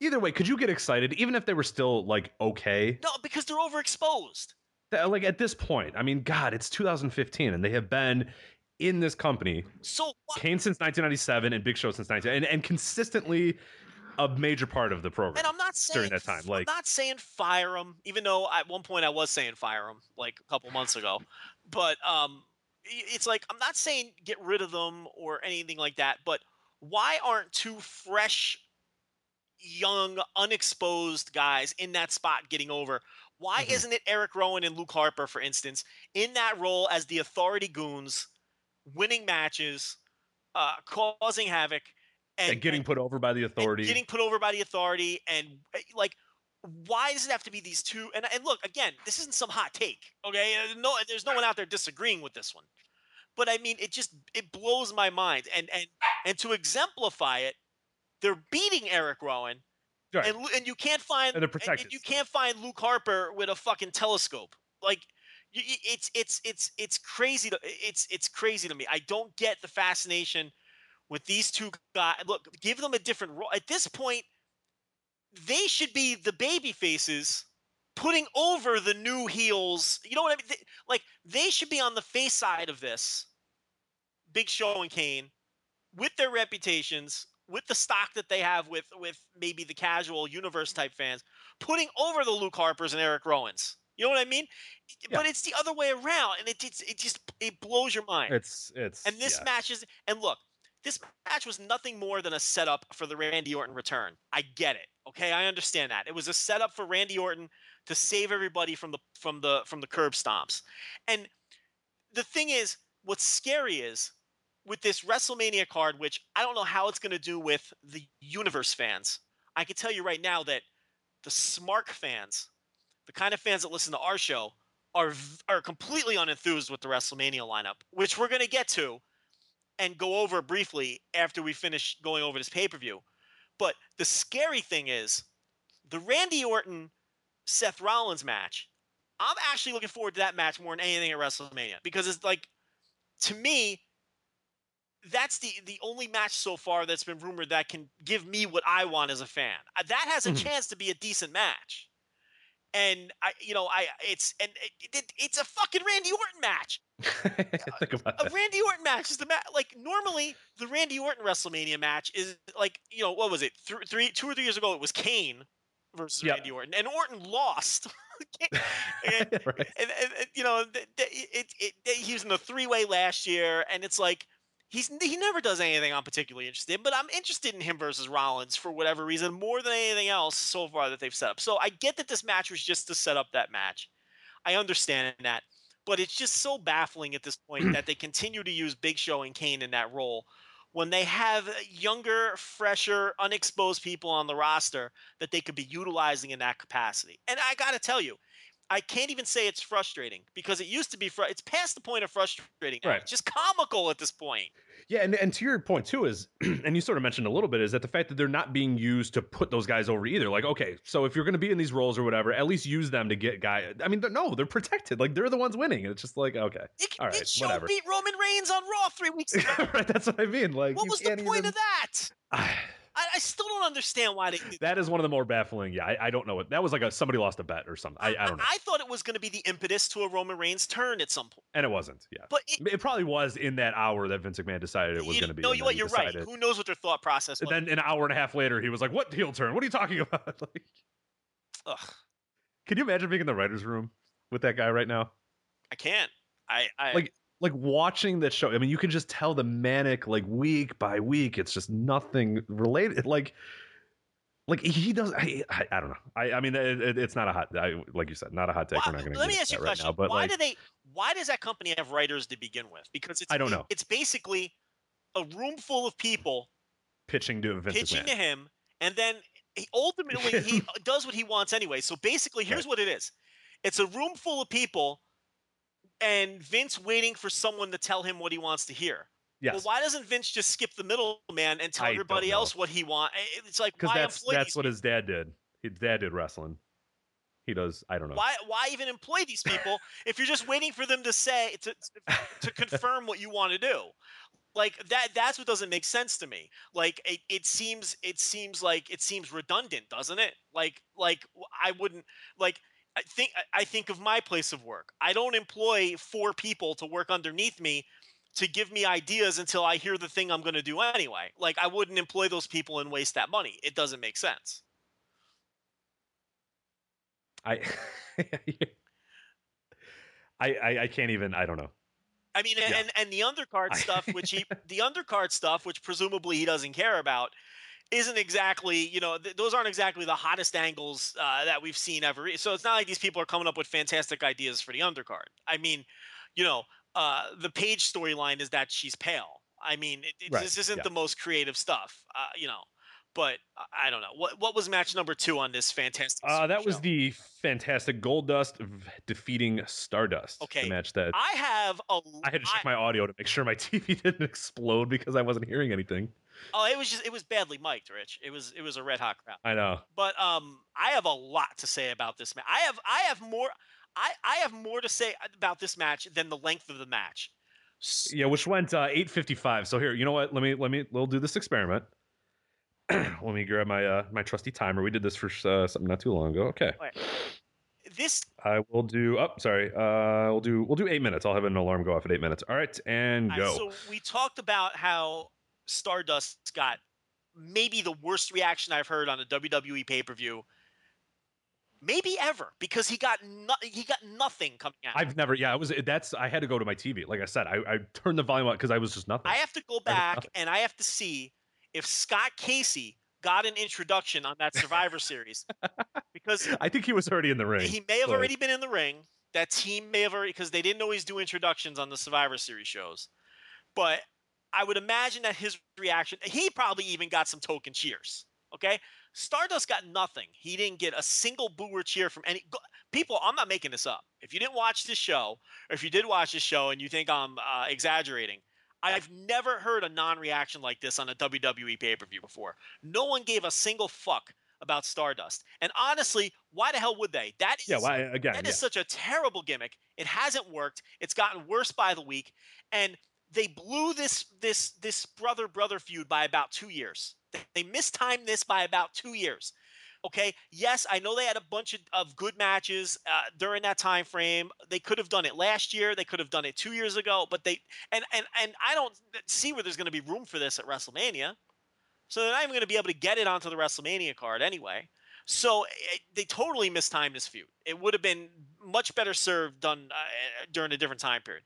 A: Either way, could you get excited even if they were still like okay?
B: no, because they're overexposed.
A: That- Like at this point, I mean, God, it's 2015, and they have been in this company,
B: So what?
A: Kane since 1997 and Big Show since 19, and, and consistently a major part of the program.
B: And I'm not saying
A: during that time, like-
B: I'm not saying fire him, even though at one point I was saying fire him, like a couple months ago. But um, it's like I'm not saying get rid of them or anything like that. But why aren't two fresh, young, unexposed guys in that spot getting over? Why
A: Mhm.
B: isn't it Eric Rowan and Luke Harper, for instance, in that role as the authority goons, winning matches, uh, causing havoc, and,
A: and getting put over by the authority.
B: getting put over by the authority, and uh, like, why does it have to be these two? And and look, again, this isn't some hot take, okay? Uh, No, there's no one out there disagreeing with this one, but I mean, it just it blows my mind, and and and to exemplify it, they're beating Eric Rowan,
A: Right.
B: and and you can't find
A: And
B: and- and you can't find Luke Harper with a fucking telescope, like. It's it's it's it's crazy to it's it's crazy to me. I don't get the fascination with these two guys. Look, give them a different role. At this point, they should be the baby faces putting over the new heels. You know what I mean? They- like they should be on the face side of this. Big Show and Kane, with their reputations, with the stock that they have with with maybe the casual universe type fans, putting over the Luke Harpers and Eric Rowans. You know what I mean? But it's the other way around, and it it's, it just it blows your mind.
A: it's it's
B: And this
A: yeah.
B: match is and look, this match was nothing more than a setup for the Randy Orton return. I get it. Okay, I understand that. It was a setup for Randy Orton to save everybody from the from the from the curb stomps. And the thing is, what's scary is with this WrestleMania card, which I don't know how it's going to do with the universe fans. I can tell you right now that the Smark fans, the kind of fans that listen to our show, are are completely unenthused with the WrestleMania lineup, which we're going to get to and go over briefly after we finish going over this pay per view. But the scary thing is the Randy Orton Seth Rollins match. I'm actually looking forward to that match more than anything at WrestleMania because it's like, to me, that's the the only match so far that's been rumored that can give me what I want as a fan. Uh, That has a
A: Mhm.
B: chance to be a decent match. And I, you know, I it's and it, it, it's a fucking Randy Orton match. *laughs*
A: Think uh, about
B: A
A: that.
B: Randy Orton match is the match. Like normally, the Randy Orton WrestleMania match is like you know what was it? Th- three, two or three years ago, it was Kane versus
A: Yep.
B: Randy Orton, and Orton lost. *laughs* and, *laughs*
A: right.
B: and, and, and, you know, it, it, it, he was in the three way last year, and it's like he's he never does anything I'm particularly interested in, but I'm interested in him versus Rollins for whatever reason more than anything else so far that they've set up. So I get that this match was just to set up that match. I understand that, but it's just so baffling at this point that they continue to use Big Show and Kane in that role when they have younger, fresher, unexposed people on the roster that they could be utilizing in that capacity. And I got to tell you, I can't even say it's frustrating because it used to be. Fr- it's past the point of frustrating. now.
A: Right.
B: It's just comical at this point.
A: Yeah, and, and to your point too is, *clears throat* and you sort of mentioned a little bit, is that the fact that they're not being used to put those guys over either. Like, okay, so if you're going to be in these roles or whatever, at least use them to get guy. I mean, they're, no, they're protected. Like they're the ones winning. And it's just like, okay,
B: It,
A: all right, whatever.
B: beat Roman Reigns on Raw three weeks ago. *laughs*
A: right, that's what I mean. Like,
B: what was the point
A: even-
B: of that? *sighs* I, I still don't understand why they did
A: that is one of the more baffling. Yeah, I, I don't know what that was like. A somebody lost a bet or something. I, I don't know,
B: I thought it was going to be the impetus to a Roman Reigns turn at some point.
A: and it wasn't. Yeah,
B: But it,
A: it probably was in that hour that Vince McMahon decided it was going to be.
B: No, you what? You're right. Who knows what their thought process was?
A: And then an hour and a half later, he was like, "What heel turn? What are you talking *laughs* about?" like,
B: Ugh,
A: can you imagine being in the writers' room with that guy right now?
B: I can't. I, I
A: Like, like watching that show. I mean, you can just tell the manic, like week by week. It's just nothing related. Like, like he does. I, I, I don't know. I, I mean, it, it- it's not a hot. I, like you said, not a hot take.
B: Why-
A: We're not going to.
B: let me ask you a
A: right
B: question.
A: now, but
B: why
A: like,
B: do they? Why does that company have writers to begin with? Because it's
A: I don't know.
B: It's basically a room full of people
A: pitching to Vince
B: pitching
A: McMahon.
B: to him, and then he, ultimately he *laughs* does what he wants anyway. So basically, here's
A: Right.
B: what it is: it's a room full of people, and Vince waiting for someone to tell him what he wants to hear.
A: Yes,
B: Well, why doesn't Vince just skip the middleman and tell
A: I
B: everybody else what he wants? It's like
A: because
B: why
A: that's that's what
B: people?
A: his dad did. His dad did wrestling. He does. I don't know.
B: Why why even employ these people *laughs* if you're just waiting for them to say to to confirm what you want to do? Like that that's what doesn't make sense to me. Like it, it seems it seems like it seems redundant, doesn't it? Like like I wouldn't like I think I- think of my place of work. I don't employ four people to work underneath me to give me ideas until I hear the thing I'm going to do anyway. Like I wouldn't employ those people and waste that money. It doesn't make sense.
A: I, *laughs* I, I, I can't even. I don't know.
B: I mean,
A: Yeah.
B: and and the undercard stuff, which he *laughs* the undercard stuff, which presumably he doesn't care about, isn't exactly you know th- those aren't exactly the hottest angles uh, that we've seen ever. So it's not like these people are coming up with fantastic ideas for the undercard. I mean, you know, uh, the Paige storyline is that she's pale. I mean, it, it,
A: Right,
B: this isn't
A: yeah.
B: the most creative stuff, uh, you know. But I- don't know what what was match number two on this fantastic.
A: Uh, that was
B: show?
A: the fantastic Goldust defeating Stardust.
B: Okay,
A: match that
B: I have a.
A: I had to check
B: I-
A: my audio to make sure my *laughs* TV didn't explode because I wasn't hearing anything.
B: Oh, it was just it was badly mic'd, Rich. It was it was a red hot crowd.
A: I know.
B: But um, I have a lot to say about this match. I have I have more I I have more to say about this match than the length of the match.
A: Yeah, which went uh, eight fifty five. So here, you know what? Let me let me we'll do this experiment. *clears throat* let me grab my uh, my trusty timer. We did this for uh, something not too long ago. Okay,
B: This
A: I will do. Oh, sorry. Uh, we'll do we'll do eight minutes. I'll have an alarm go off at eight minutes. All right, and go.
B: so we talked about how Stardust got maybe the worst reaction I've heard on a WWE pay per view. Maybe ever because he got no, he got nothing coming out.
A: I've never. Yeah, I was. That's. I had to go to my TV. Like I said, I, I turned the volume up because I was just nothing.
B: I have to go back
A: nothing.
B: and I have to see if Scott Casey got an introduction on that Survivor Series because *laughs*
A: I think he was already in the ring.
B: He may have already been in the ring. That team may have already because they didn't always do introductions on the Survivor Series shows. But I would imagine that his reaction, he probably even got some token cheers. Okay, Stardust got nothing. He didn't get a single boo or cheer from any people. I'm not making this up. If you didn't watch this show, or if you did watch this show and you think I'm uh, exaggerating, I've never heard a non-reaction like this on a WWE pay-per-view before. No one gave a single fuck about Stardust. And honestly, why the hell would they? That is
A: Yeah. Well, again.
B: that
A: yeah.
B: is such a terrible gimmick. It hasn't worked. It's gotten worse by the week, and they blew this this this brother brother feud by about two years. They- mistimed this by about two years. Okay. Yes, I know they had a bunch of, of good matches uh, during that time frame. They could have done it last year. They could have done it two years ago. But they and and and I don't see where there's going to be room for this at WrestleMania. So they're not even going to be able to get it onto the WrestleMania card anyway. So it, they totally mistimed this feud. It would have been much better served done uh, during a different time period.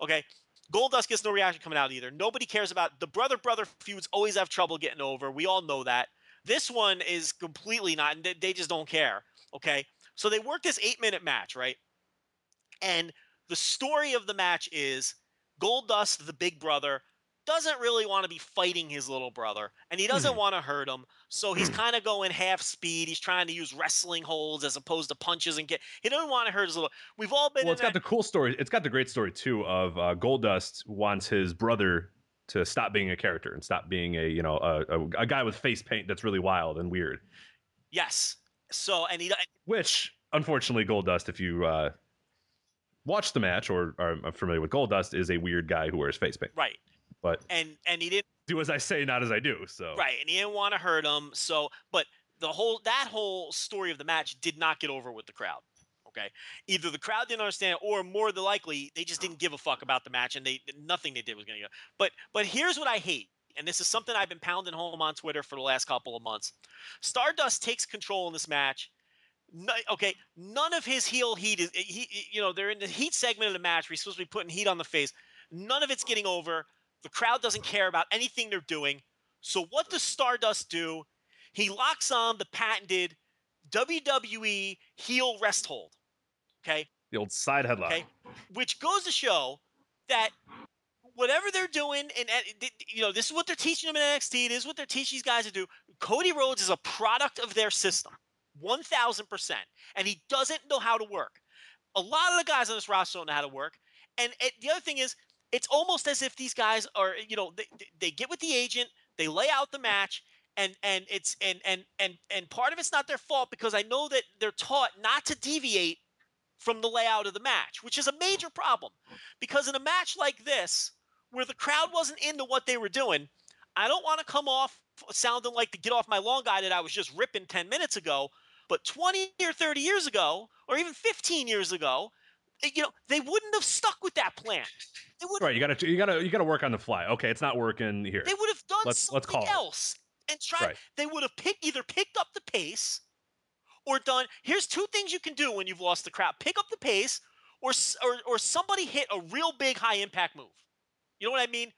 B: Okay. Goldust gets no reaction coming out either. Nobody cares about the brother brother feuds. Always have trouble getting over. We all know that. This one is completely not. and they- just don't care. Okay. So they work this eight minute match, right? And the story of the match is Goldust, the big brother, doesn't really want to be fighting his little brother, and he doesn't
A: Mhm.
B: want to hurt him. So he's kind of going half speed. He's trying to use wrestling holds as opposed to punches and get. He doesn't want to hurt his little. We've all been.
A: Well, it's got the cool story. It's got the great story too of uh, Goldust wants his brother to stop being a character and stop being a you know a, a, a guy with face paint that's really wild and weird.
B: yes. So and he
A: Which, unfortunately, Goldust, if you uh, watch the match or are familiar with Goldust, is a weird guy who wears face paint.
B: right
A: But
B: and and he didn't
A: do as I say, not as I do. So
B: right and he didn't want to hurt him. So but the whole that whole story of the match did not get over with the crowd. Okay, either the crowd didn't understand, or more than likely they just didn't give a fuck about the match, and they nothing they did was going to go. But but here's what I hate, and this is something I've been pounding home on Twitter for the last couple of months. Stardust takes control in this match. No, okay, none of his heel heat is he. he- You know, they're in the heat segment of the match. Where he's supposed to be putting heat on the face. None of it's getting over. The crowd doesn't care about anything they're doing. So what does Stardust do? He locks on the patented WWE heel rest hold. Okay,
A: the old side headlock.
B: Okay. which goes to show that whatever they're doing, and you know, this is what they're teaching them in NXT. This is what they're teaching these guys to do. Cody Rhodes is a product of their system, one thousand percent, and he doesn't know how to work. A lot of the guys on this roster don't know how to work, and, and the other thing is, it's almost as if these guys are, you know, they, they get with the agent, they lay out the match, and and it's and and and and part of it's not their fault because I know that they're taught not to deviate from the layout of the match, which is a major problem. Because in a match like this, where the crowd wasn't into what they were doing, I don't want to come off sounding like the get off my long guy that I was just ripping 10 minutes ago. But 20 or 30 years ago, or even 15 years ago, Eh, you know, they wouldn't have stuck with that plan. They would
A: Right, you gotta you gotta you gotta work on the fly. Okay, it's not working here.
B: they would have done
A: Let's-
B: something
A: let's call it.
B: else and tried.
A: Right.
B: They would have picked either picked up the pace or done. Here's two things you can do when you've lost the crowd: pick up the pace, or or or somebody hit a real big high impact move. You know what I mean?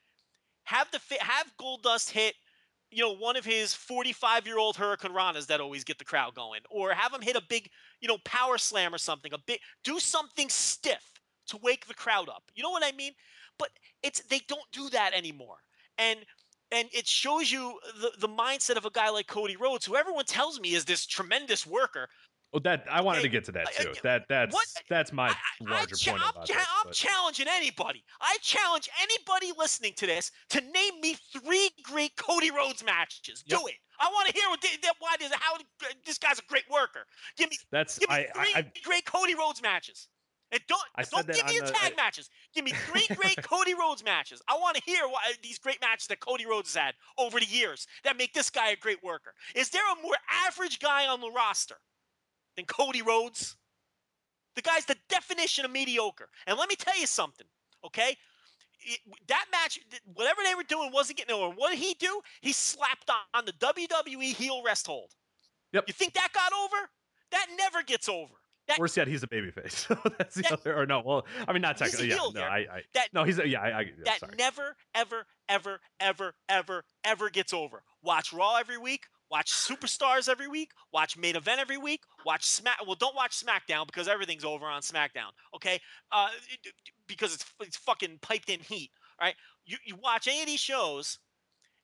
B: Have the have Goldust hit. You know, one of his 45 year old hurricanranas that always get the crowd going, or have him hit a big, you know, power slam or something. A big, do something stiff to wake the crowd up. You know what I mean? But it's they don't do that anymore, and and it shows you the, the mindset of a guy like Cody Rhodes, who everyone tells me is this tremendous worker.
A: Well, that I wanted
B: Hey,
A: to get to that
B: I- I-
A: too. That that's
B: what-
A: that's my
B: I,
A: larger
B: cha-
A: point
B: I'm, cha-. I'm challenging anybody. I challenge anybody listening to this to name me three great Cody Rhodes matches.
A: Yep.
B: Do it. I want to hear what they, why this, how uh, this guy's a great worker. Give me
A: That's
B: give me
A: I,
B: three great Cody Rhodes matches. And don't don't give me your
A: the-
B: tag matches. Give me three *laughs* great Cody Rhodes matches. I want to hear why uh, these great matches that Cody Rhodes has had over the years that make this guy a great worker. Is there a more average guy on the roster than Cody Rhodes? The guy's the definition of mediocre. And let me tell you something, okay? It- that match, whatever they were doing, wasn't getting over. What did he do? He slapped on, the WWE heel rest hold.
A: Yep.
B: You think that got over? That never gets over. That
A: worse yet, he's a babyface. So *laughs* that's the
B: That-
A: other. Or no, well, I mean, not technically. Yeah, no. I, I,
B: that
A: no, he's a, yeah, I, I yeah,
B: that
A: sorry.
B: never, ever, ever, ever, ever, ever gets over. Watch Raw every week. Watch Superstars every week. Watch Main Event every week. Watch Smack. Well, don't watch SmackDown because everything's over on SmackDown. Okay, uh, because it's it's fucking piped in heat. Right? You you watch any of these shows,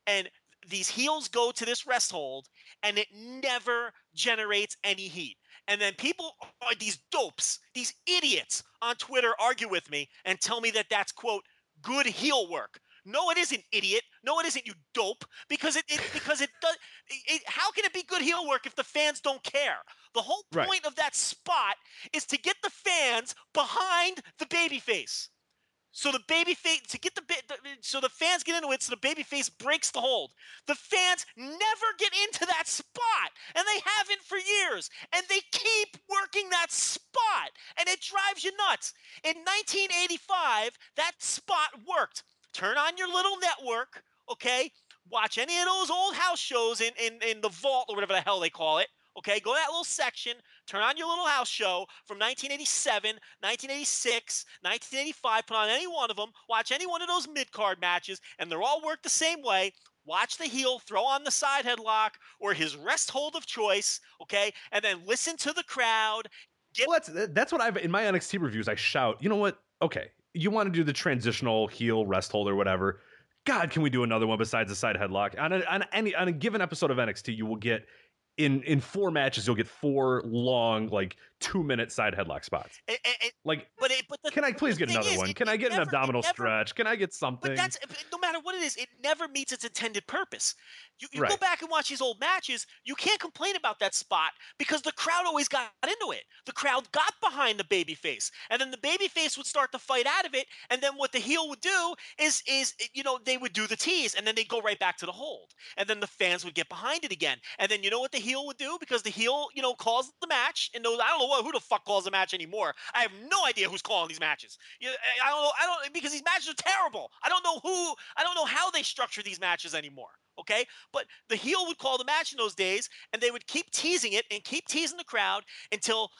B: and these heels go to this rest hold, and it never generates any heat. And then people, are these dopes, these idiots on Twitter argue with me and tell me that that's quote good heel work. No, it isn't, idiot. No, it isn't, you dope. Because it, it because it does. It, how can it be good heel work if the fans don't care? The whole
A: Right.
B: point of that spot is to get the fans behind the babyface. So the baby face to get the, the so the fans get into it. So the baby face breaks the hold. The fans never get into that spot, and they haven't for years. And they keep working that spot, and it drives you nuts. In 1985, that spot worked. Turn on your little network, okay? Watch any of those old house shows in in, in the vault or whatever the hell they call it. Okay, go to that little section, turn on your little house show from 1987, 1986, 1985, put on any one of them, watch any one of those mid card matches, and they're all worked the same way. Watch the heel throw on the side headlock or his rest hold of choice, okay, and then listen to the crowd. Get
A: Well, that's that's what I've in my NXT reviews. I shout, you know what? Okay, you want to do the transitional heel rest hold or whatever. God, can we do another one besides the side headlock? On, a, on any on a given episode of NXT, you will get in in four matches, you'll get four long, like two minute side headlock spots.
B: And- and-
A: Like,
B: but it, but the,
A: can I please get another
B: is,
A: one? Can I get an
B: never- it
A: abdominal
B: never-
A: stretch? Can I get something?
B: But that's no matter what it is, it never meets its intended purpose. You, you go back and watch these old matches, you can't complain about that spot because the crowd always got into it. The crowd got behind the babyface, and then the babyface would start to fight out of it. And then what the heel would do is is you know they would do the tease, and then they'd go right back to the hold, and then the fans would get behind it again. And then you know what the heel would do because the heel you know calls the match, and those I don't know what, who the fuck calls the match anymore. I have no idea who's calling these matches. I don't know. I don't because these matches are terrible. I don't know who. I don't know how they structure these matches anymore. Okay, but the heel would call the match in those days, and they would keep teasing it and keep teasing the crowd until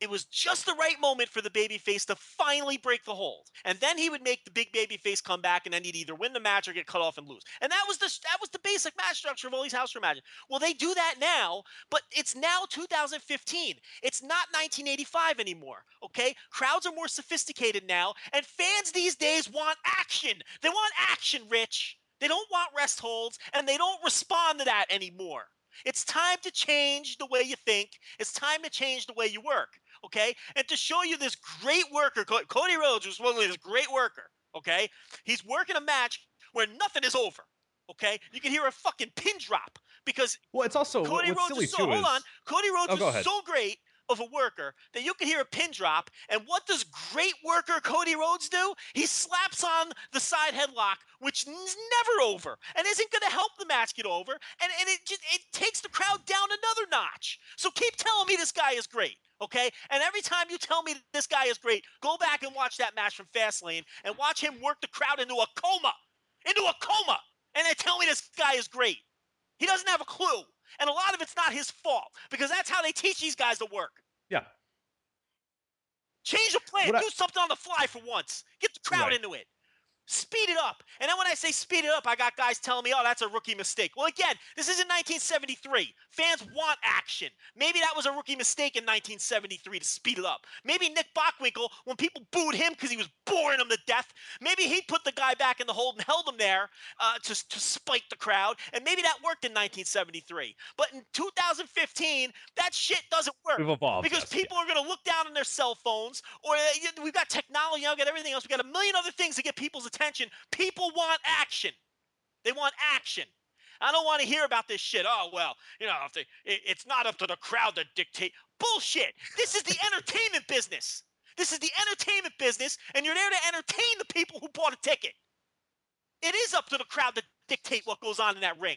B: it was just the right moment for the babyface to finally break the hold. And then he would make the big babyface come back, and then he'd either win the match or get cut off and lose. And that was the that was the basic match structure of all these house matches. Well, they do that now, but it's now 2015. It's not 1985 anymore. Okay, crowds are more sophisticated now, and fans these days want action. They want action, Rich. They don't want rest holds, and they don't respond to that anymore. It's time to change the way you think. It's time to change the way you work. Okay, and to show you this great worker, Cody Rhodes was supposedly this great worker. Okay, he's working a match where nothing is over. Okay, you can hear a fucking pin drop because
A: well, it's also
B: Cody
A: what's
B: Rhodes
A: silly
B: is so hold
A: is
B: on. Cody Rhodes
A: Oh,
B: is so great of a worker that you can hear a pin drop. And what does great worker Cody Rhodes do? He slaps on the side headlock, which is never over and isn't going to help the match get over. And, and it just it takes the crowd down another notch. So keep telling me this guy is great. Okay, and every time you tell me this guy is great, go back and watch that match from Fastlane and watch him work the crowd into a coma, into a coma, and then tell me this guy is great. He doesn't have a clue. And a lot of it's not his fault because that's how they teach these guys to work.
A: yeah.
B: Change the plan.
A: What I-
B: Do something on the fly for once. Get the crowd
A: Right.
B: into it. Speed it up. And then when I say speed it up, I got guys telling me, oh, that's a rookie mistake. Well, again, this is in 1973. Fans want action. Maybe that was a rookie mistake in 1973 to speed it up. Maybe Nick Bockwinkel, when people booed him because he was boring them to death, maybe he put the guy back in the hold and held him there uh, to, to spite the crowd. And maybe that worked in 1973. But in 2015, that shit doesn't work.
A: We've evolved.
B: Because
A: yes,
B: people are going to look down on their cell phones, or uh, we've got technology, we've got everything else. We've got a million other things to get people's attention. People want action. They want action. I don't want to hear about this shit. Oh well, you know, if they, it, it's not up to the crowd to dictate. Bullshit. This is the *laughs* entertainment business. This is the entertainment business, and you're there to entertain the people who bought a ticket. It is up to the crowd to dictate what goes on in that ring.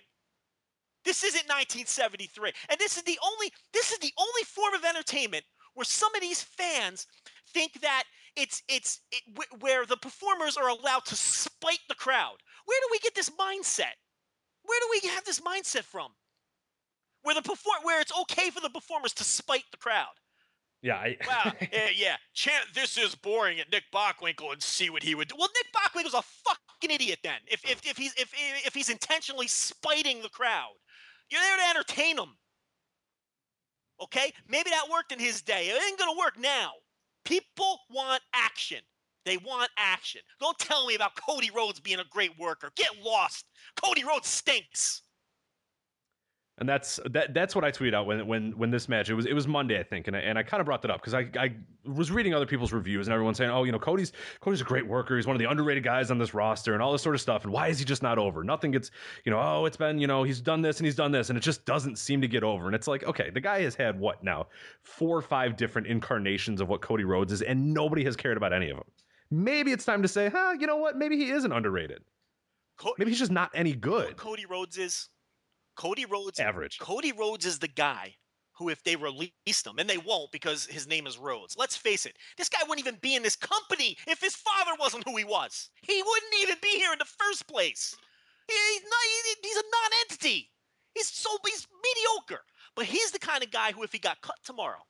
B: This isn't 1973, and this is the only this is the only form of entertainment where some of these fans think that it's it's it, wh- where the performers are allowed to spite the crowd. Where do we get this mindset? Where do we have this mindset from? Where the perform where it's okay for the performers to spite the crowd.
A: Yeah. I,
B: Wow, *laughs* yeah, yeah. Chant this is boring at Nick Bockwinkel and see what he would do. Well, Nick Bockwinkel's a fucking idiot then. If if, if he's if if he's intentionally spiting the crowd, you're there to entertain him. Okay, maybe that worked in his day. It ain't gonna work now. People want action. They want action. Don't tell me about Cody Rhodes being a great worker. Get lost. Cody Rhodes stinks.
A: And that's that. That's what I tweeted out when when when this match. It was it was Monday, I think, and I, and I kind of brought that up because I I was reading other people's reviews and everyone saying, oh, you know, Cody's Cody's a great worker. He's one of the underrated guys on this roster and all this sort of stuff. And why is he just not over? Nothing gets, you know, oh, it's been, you know, he's done this and he's done this, and it just doesn't seem to get over. And it's like, okay, the guy has had what now, four or five different incarnations of what Cody Rhodes is, and nobody has cared about any of them. Maybe it's time to say, huh, you know what? Maybe he isn't underrated.
B: Co-
A: Maybe he's just not any
B: You know
A: good.
B: Cody Rhodes is Cody Rhodes
A: Average.
B: Cody Rhodes is the guy who, if they released him, and they won't because his name is Rhodes. Let's face it, this guy wouldn't even be in this company if his father wasn't who he was. He wouldn't even be here in the first place. He's not. He's a non-entity. He's so he's mediocre. But he's the kind of guy who, if he got cut tomorrow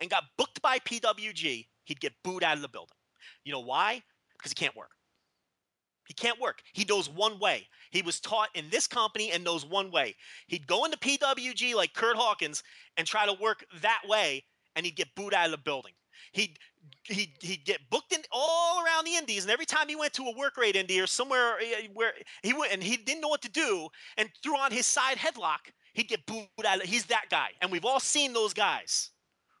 B: and got booked by PWG, he'd get booed out of the building. You know why? Because he can't work. He can't work. He knows one way. He was taught in this company and knows one way. He'd go into PWG like Curt Hawkins and try to work that way, and he'd get booed out of the building He'd he'd he'd get booked in all around the indies, and every time he went to a work rate indie or somewhere eh, where he went and he didn't know what to do, and threw on his side headlock, he'd get booed out. Of, he's that guy, and we've all seen those guys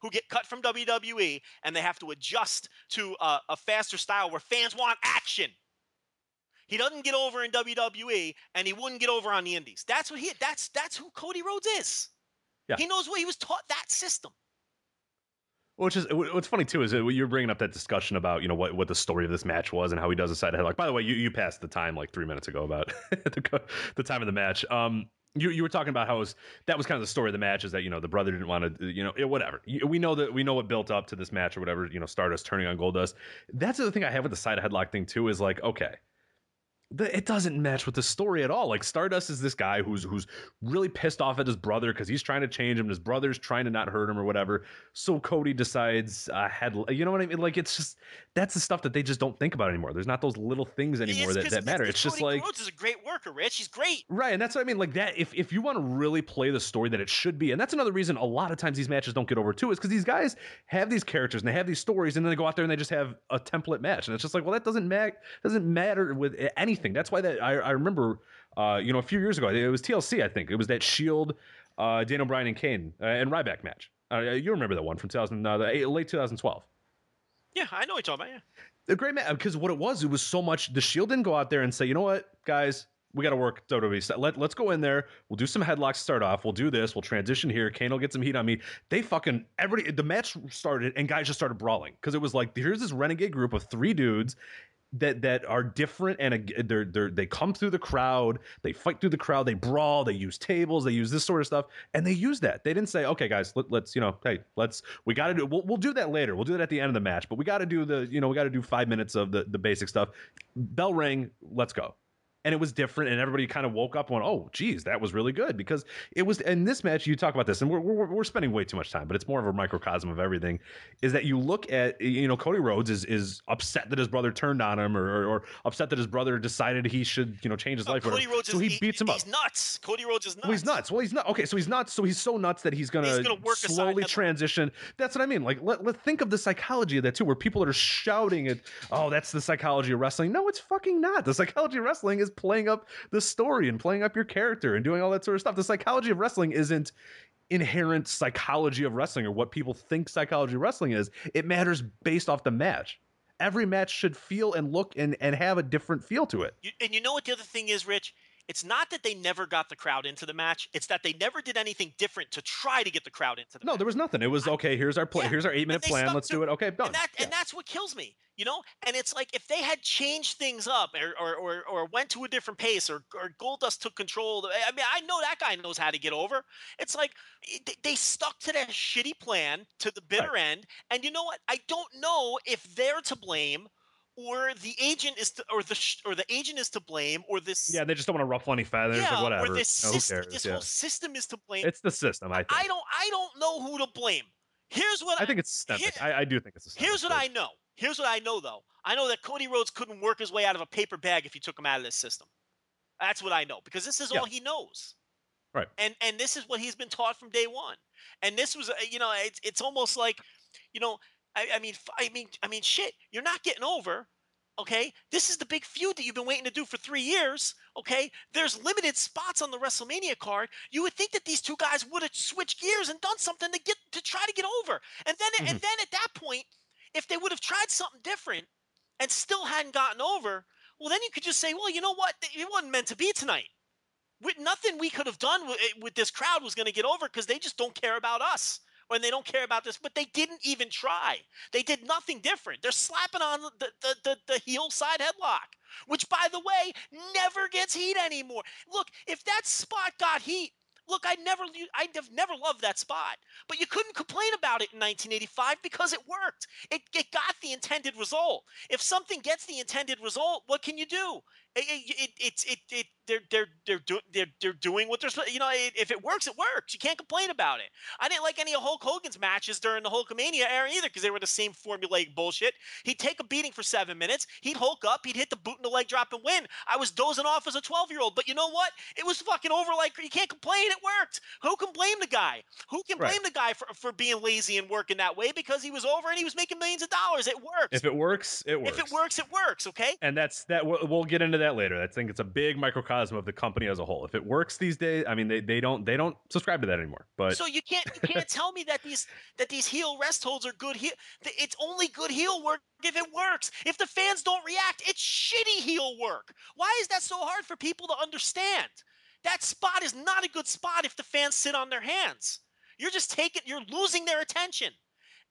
B: who get cut from WWE and they have to adjust to a, a faster style where fans want action. He doesn't get over in WWE, and he wouldn't get over on the Indies. That's what he. That's that's who Cody Rhodes is.
A: Yeah.
B: He knows what he was taught that system.
A: Which is what's funny too is that you're bringing up that discussion about you know what, what the story of this match was and how he does a side headlock. By the way, you, you passed the time like three minutes ago about *laughs* the, the time of the match. Um, you you were talking about how it was, that was kind of the story of the match is that you know the brother didn't want to you know it, whatever we know that we know what built up to this match or whatever you know Stardust turning on Goldust. That's the other thing I have with the side headlock thing too is like okay it doesn't match with the story at all. Like Stardust is this guy who's who's really pissed off at his brother because he's trying to change him. And his brother's trying to not hurt him or whatever. So Cody decides uh, head. You know what I mean? Like it's just that's the stuff that they just don't think about anymore. There's not those little things anymore that, that matter. It's, just
B: Cody
A: like
B: Rhodes is a great worker, Rich. He's great.
A: Right, and that's what I mean. Like that, if if you want to really play the story that it should be, and that's another reason a lot of times these matches don't get over too, is because these guys have these characters and they have these stories, and then they go out there and they just have a template match, and it's just like, well, that doesn't matter. Doesn't matter with anything. That's why that I, I remember, uh, you know, a few years ago, it was TLC, I think it was that Shield, uh, Daniel Bryan and Kane uh, and Ryback match. Uh, you remember that one from 2000, uh, the, late 2012.
B: Yeah, I know what you're talking about.
A: Yeah, a great match because what it was, it was so much. The Shield didn't go out there and say, you know what, guys, we got to work WWE. Let, let's go in there. We'll do some headlocks to start off. We'll do this. We'll transition here. Kane will get some heat on me. They fucking everybody. The match started and guys just started brawling because it was like here's this renegade group of three dudes that that are different and they're, they're they come through the crowd they fight through the crowd they brawl they use tables they use this sort of stuff and they use that. They didn't say okay guys let, us you know hey let's we got to do we'll, we'll do that later. We'll do that at the end of the match but we got to do the you know we got to do five minutes of the the basic stuff. Bell ring let's go and it was different and everybody kind of woke up and went oh geez that was really good because it was in this match you talk about this and we're, we're, we're spending way too much time but it's more of a microcosm of everything is that you look at you know cody rhodes is is upset that his brother turned on him or, or, or upset that his brother decided he should you know change his
B: oh,
A: life
B: cody rhodes
A: so
B: is,
A: he beats him
B: he's
A: up.
B: he's nuts. Cody rhodes is nuts
A: well he's nuts. well he's not okay so he's nuts so he's so nuts that he's gonna,
B: He's gonna work
A: slowly transition. That's what i mean like let, let think of the psychology of that too where people are shouting at oh that's the psychology of wrestling. No it's fucking not. The psychology of wrestling is playing up the story and playing up your character and doing all that sort of stuff. The psychology of wrestling isn't inherent psychology of wrestling or what people think psychology of wrestling is. It matters based off the match. Every match should feel and look and, and have a different feel to it.
B: And you know what the other thing is, Rich? It's not that they never got the crowd into the match. It's that they never did anything different to try to get the crowd into the
A: No,
B: match.
A: there was nothing. It was okay. Here's our plan.
B: Yeah.
A: Here's our eight minute plan. Let's
B: to-
A: do it. Okay, done.
B: And, that,
A: Yeah.
B: and that's what kills me, you know. And it's like if they had changed things up, or or, or, or went to a different pace, or or Goldust took control. I mean, I know that guy knows how to get over. It's like eh, they, they stuck to their shitty plan to the bitter end. And you know what? I don't know if they're to blame, or the agent is to, or the sh- or the agent is to blame, or this.
A: yeah, they just don't want to ruffle any feathers
B: yeah,
A: or whatever.
B: or this system, this
A: Yeah.
B: whole system is to blame.
A: It's the system, I think.
B: I don't, I don't know who to blame. Here's what
A: I think it's systemic.
B: here-
A: I, I do think it's systemic.
B: Here's what I know. Here's what I know, though. I know that Cody Rhodes couldn't work his way out of a paper bag if you took him out of this system. That's what I know because this is
A: Yeah.
B: all he knows.
A: Right.
B: And and this is what he's been taught from day one. And this was, uh, you know, it's it's almost like, you know, I, I mean, I mean, I mean, shit. You're not getting over. Okay, this is the big feud that you've been waiting to do for three years. Okay, there's limited spots on the WrestleMania card. You would think that these two guys would have switched gears and done something to get to try to get over. And then and mm-hmm. then at that point, if they would have tried something different and still hadn't gotten over, well, then you could just say, well, you know what, it wasn't meant to be tonight. With nothing we could have done with, eh, with this crowd was going to get over because they just don't care about us or they don't care about this. But they didn't even try. They did nothing different. They're slapping on the the, the, the heel side headlock, which, by the way, never gets heat anymore. Look, if that spot got heat, Look, I never, I'd have never loved that spot, but you couldn't complain about it in 1985 because it worked. It, it got the intended result. If something gets the intended result, what can you do? It, it, it, it, it they're they're they're doing they're, they're doing what they're supposed. You know, if it works, it works. You can't complain about it. I didn't like any of Hulk Hogan's matches during the Hulkamania era either because they were the same formulaic bullshit. He'd take a beating for seven minutes. He'd Hulk up. He'd hit the boot and the leg drop and win. I was dozing off as a twelve year old, but you know what? It was fucking over. Like you can't complain. It worked. Who can blame the guy? Who can
A: Right.
B: blame the guy for for being lazy and working that way because he was over and he was making millions of dollars? It works.
A: If it works, it works.
B: If it works, it works. Okay.
A: and that's that. We'll, we'll get into that later. I think it's a big microcosm of the company as a whole. If it works these days, I mean, they, they don't they don't subscribe to that anymore. But
B: So you can't you can't tell me that these that these heel rest holds are good heel. It's only good heel work if it works. If the fans don't react, it's shitty heel work. Why is that so hard for people to understand? That spot is not a good spot if the fans sit on their hands. You're just taking you're losing their attention.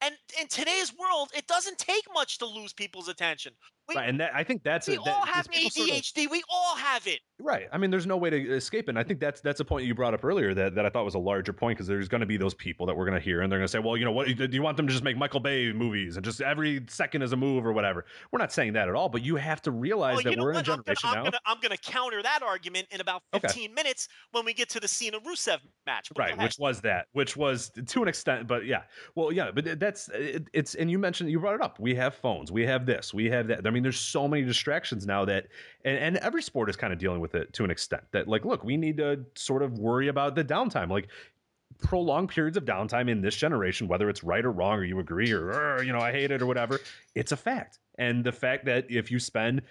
B: And in today's world, it doesn't take much to lose people's attention. We,
A: right, and that I think that's
B: we
A: a, that,
B: all have
A: people sort of-
B: ADHD. We all have it.
A: Right. I mean, there's no way to escape it. And I think that's that's a point you brought up earlier that, that I thought was a larger point because there's going to be those people that we're going to hear and they're going to say, well, you know, what do you want them to just make Michael Bay movies and just every second is a move or whatever? We're not saying that at all, but you have to realize
B: Well,
A: that we're in a
B: what? I'm gonna,
A: generation
B: I'm
A: now.
B: I'm gonna counter that argument in about
A: Okay.
B: 15 minutes when we get to the Cena Rusev match. But
A: Right, which was that, which was to an extent, but yeah, well, yeah, but that's it, it's, and you mentioned you brought it up. We have phones, we have this, we have that. I mean, there's so many distractions now that, and, and every sport is kind of dealing with it to an extent. That like, look, we need to sort of worry about the downtime, like prolonged periods of downtime in this generation, whether it's right or wrong, or you agree or you know I hate it or whatever. It's a fact, and the fact that if you spend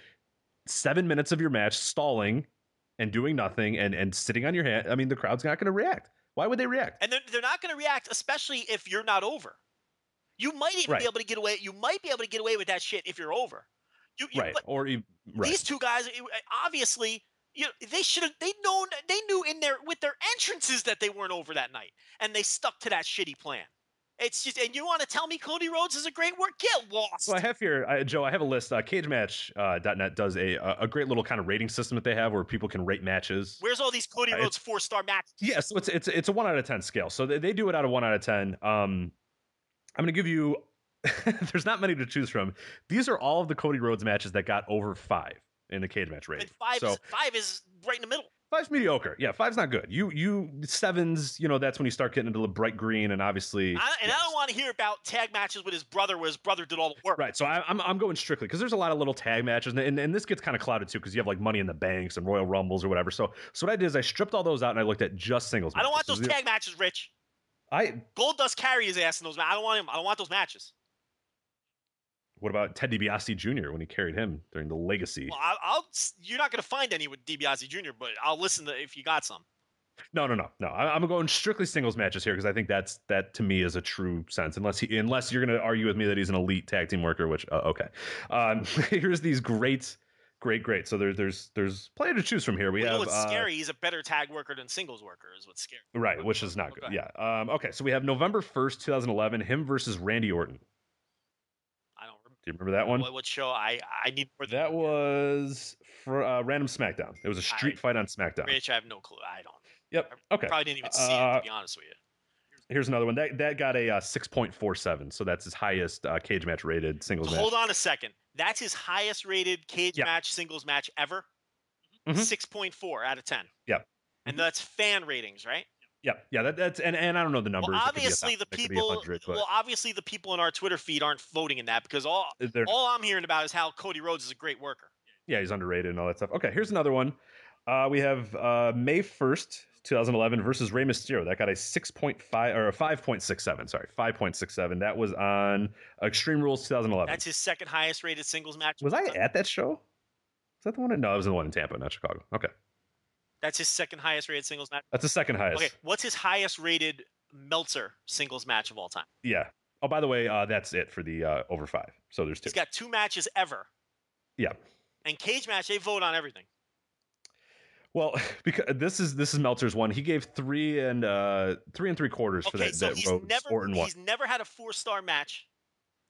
A: seven minutes of your match stalling and doing nothing and and sitting on your hand, I mean, the crowd's not going to react. Why would they react?
B: and they're, they're not going to react, especially if you're not over. You might even
A: Right.
B: be able to get away. You might be able to get away with that shit if you're over. You, you
A: right or e- right
B: these two guys, obviously, you know, they should have. They known. They knew in their with their entrances that they weren't over that night, and they stuck to that shitty plan. It's just, and you want to tell me Cody Rhodes is a great work? Get lost.
A: so i have here I, joe i have a list uh, cagematch.net does a a great little kind of rating system that they have where people can rate matches
B: Where's all these Cody
A: Uh,
B: Rhodes four star matches?
A: yeah so it's it's it's a one out of ten scale so they, they do it out of one out of ten um i'm gonna give you *laughs* there's not many to choose from these are all of the cody rhodes matches that got over five in the cage match rating
B: five,
A: so
B: is, five is right in the middle.
A: Five's mediocre. Yeah, five's not good. You you sevens, you know, that's when you start getting into the bright green and obviously
B: I, and I don't want to hear about tag matches with his brother, where his brother did all the work.
A: Right, so I, I'm I'm going strictly because there's a lot of little tag matches, and, and, and this gets kind of clouded too because you have like Money in the Banks and Royal Rumbles or whatever. So so what I did is I stripped all those out and I looked at just singles.
B: I don't want those
A: So
B: tag matches, Rich.
A: I
B: Goldust carry his ass in those. I don't want him. I don't want those matches.
A: What about Ted DiBiase Jr. when he carried him during the Legacy?
B: Well, I, I'll. You're not going to find any with DiBiase Jr., but I'll listen to if you got some.
A: No, no, no, no. I, I'm going strictly singles matches here because I think that's that to me is a true sense. Unless he, unless you're going to argue with me that he's an elite tag team worker, which uh, okay. Um, *laughs* here's these great, great, great. So there's there's there's plenty to choose from here. We
B: you know
A: have
B: what's
A: uh,
B: scary? He's a better tag worker than singles worker. Is what's scary.
A: right, which is not good.
B: Okay.
A: Yeah. Um, okay, so we have November first, 2011, him versus Randy Orton.
B: I
A: Do you remember that one?
B: what, what show. I I need more.
A: That was for uh, random SmackDown. It was a street
B: I-
A: fight on SmackDown.
B: Rich, I have no clue. I don't.
A: Yep. Okay.
B: Probably didn't even see it
A: Uh,
B: to be honest with you.
A: Here's another one. That that got a uh, 6.47. So that's his highest uh, cage match rated singles match.
B: Hold on a second. That's his highest rated cage
A: Yeah.
B: match singles match ever.
A: Mhm.
B: 6.4 out of 10.
A: Yep.
B: And that's fan ratings, right?
A: Yeah, yeah, that, that's and, and I don't know the numbers.
B: Well,
A: It could be a
B: obviously the
A: thousand, it could be a
B: people. well, obviously the people in our Twitter feed aren't voting in that because all
A: they're-
B: all I'm hearing about is how Cody Rhodes is a great worker.
A: yeah, he's underrated and all that stuff. Okay, here's another one. Uh, we have uh, May 1st, 2011 versus Rey Mysterio. That got a 6.5 or a 5.67. Sorry, 5.67. That was on Extreme Rules 2011.
B: That's his second highest rated singles match.
A: was I at that show? Is that the one? In, no, it was the one in Tampa, not Chicago. Okay,
B: That's his second highest rated singles match.
A: that's the second highest.
B: Okay, what's his highest rated Meltzer singles match of all time?
A: Yeah. Oh, by the way, uh, that's it for the uh, over five. So there's two.
B: He's got two matches ever.
A: Yeah.
B: And cage match, they vote on everything.
A: Well, *laughs* because this is this is Meltzer's one. He gave three and uh three and three quarters for
B: Okay,
A: that,
B: so
A: that
B: he's never
A: Orton
B: he's never had a four star match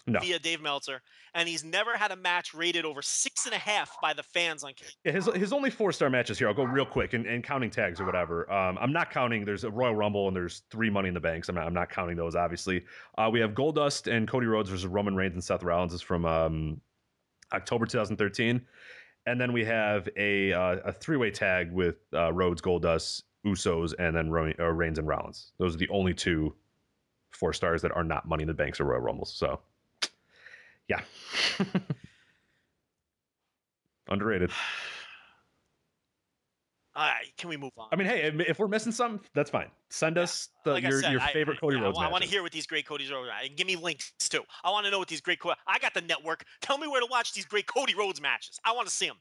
A: No.
B: via Dave Meltzer, and he's never had a match rated over six and a half by the fans on.
A: Yeah, his his only four star matches here. I'll go real quick and, and counting tags or whatever. Um, I'm not counting. There's a Royal Rumble and there's three Money in the Banks. I'm not I'm not counting those. Obviously, uh, we have Goldust and Cody Rhodes versus Roman Reigns and Seth Rollins is from um, October 2013. and then we have a uh, a three way tag with uh, Rhodes, Goldust, Usos, and then Ro- uh, Reigns and Rollins. Those are the only two four stars that are not Money in the Banks or Royal Rumbles. So, yeah, *laughs* underrated.
B: All right, can we move on?
A: I mean, hey, if- we're missing some, that's fine. Send us the,
B: Like
A: your
B: said,
A: your
B: I-
A: favorite Cody
B: I,
A: Rhodes
B: I, want to hear what these great Cody Rhodes and give me links too. I want to know what these great. Co- I got the network. Tell me where to watch these great Cody Rhodes matches. I want to see them.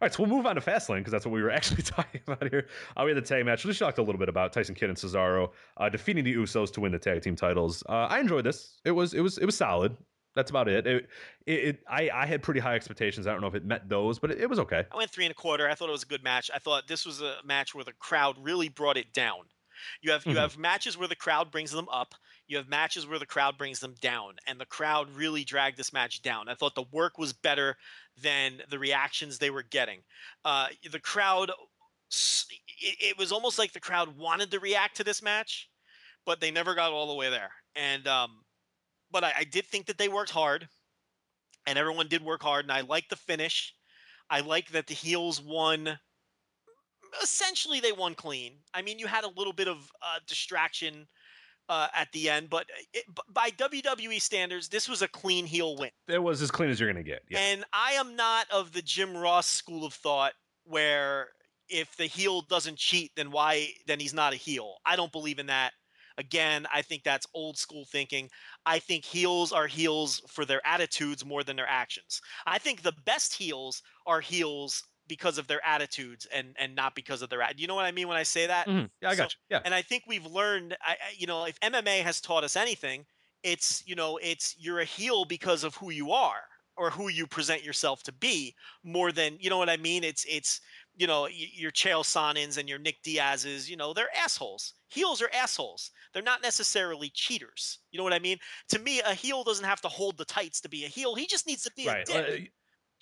A: All right, so we'll move on to Fastlane because that's what we were *laughs* actually talking about here. Uh, we had the tag match. We just talked a little bit about Tyson Kidd and Cesaro uh, defeating the Usos to win the tag team titles. Uh, I enjoyed this. It was it was it was solid. That's about it. It, it, it I I had pretty high expectations. I don't know if it met those, but it, it was okay.
B: I went three and a quarter. I thought it was a good match. I thought this was a match where the crowd really brought it down. You have you
A: Mhm.
B: have matches where the crowd brings them up. You have matches where the crowd brings them down, and the crowd really dragged this match down. I thought the work was better than the reactions they were getting. Uh, the crowd, it, it was almost like the crowd wanted to react to this match, but they never got all the way there. And um, but I, I did think that they worked hard, and everyone did work hard, and I like the finish. I like that the heels won. Essentially, they won clean. I mean, you had a little bit of uh, distraction uh, at the end, but it, by WWE standards, this was a clean heel win.
A: It was as clean as you're gonna get. Yeah.
B: And I am not of the Jim Ross school of thought where if the heel doesn't cheat, then why then he's not a heel. I don't believe in that. Again, I think that's old school thinking. I think heels are heels for their attitudes more than their actions. I think the best heels are heels because of their attitudes and and not because of their at- you know what I mean when I say that?
A: Mhm. Yeah, I
B: So-
A: got you. Yeah.
B: and I think we've learned, I- you know, if MMA has taught us anything, it's you know, it's you're a heel because of who you are or who you present yourself to be, more than you know what I mean. It's it's you know your Chael Sonnens and your Nick Diaz's, you know, they're assholes. Heels are assholes. They're not necessarily cheaters. You know what I mean? To me, a heel doesn't have to hold the tights to be a heel. He just needs to be
A: right.
B: a dick.
A: Uh,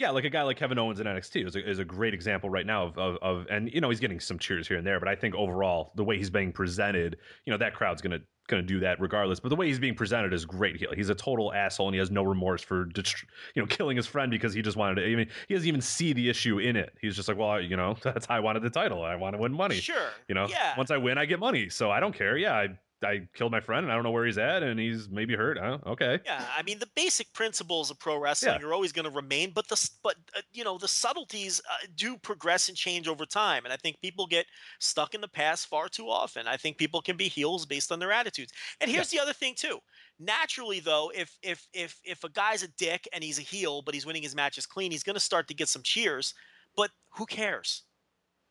A: yeah, like a guy like Kevin Owens in NXT is a, is a great example right now of, of of and you know he's getting some cheers here and there, but I think overall the way he's being presented, you know that crowd's gonna gonna do that regardless. But the way he's being presented is great. He, he's a total asshole and he has no remorse for you know killing his friend because he just wanted to. I mean, he doesn't even see the issue in it. He's just like, well, you know, *laughs* that's how I wanted the title. I want to win money.
B: Sure.
A: You know,
B: Yeah.
A: once I win, I get money. So I don't care. Yeah, I I killed my friend and I don't know where he's at and he's maybe hurt. Huh? Okay.
B: Yeah, I mean the basic principles of pro wrestling
A: Yeah.
B: are always going to remain, but the but uh, you know the subtleties uh, do progress and change over time, and I think people get stuck in the past far too often. I think people can be heels based on their attitudes. And here's the other thing too. Naturally, though, if if if if a guy's a dick and he's a heel, but he's winning his matches clean, he's going to start to get some cheers. But who cares?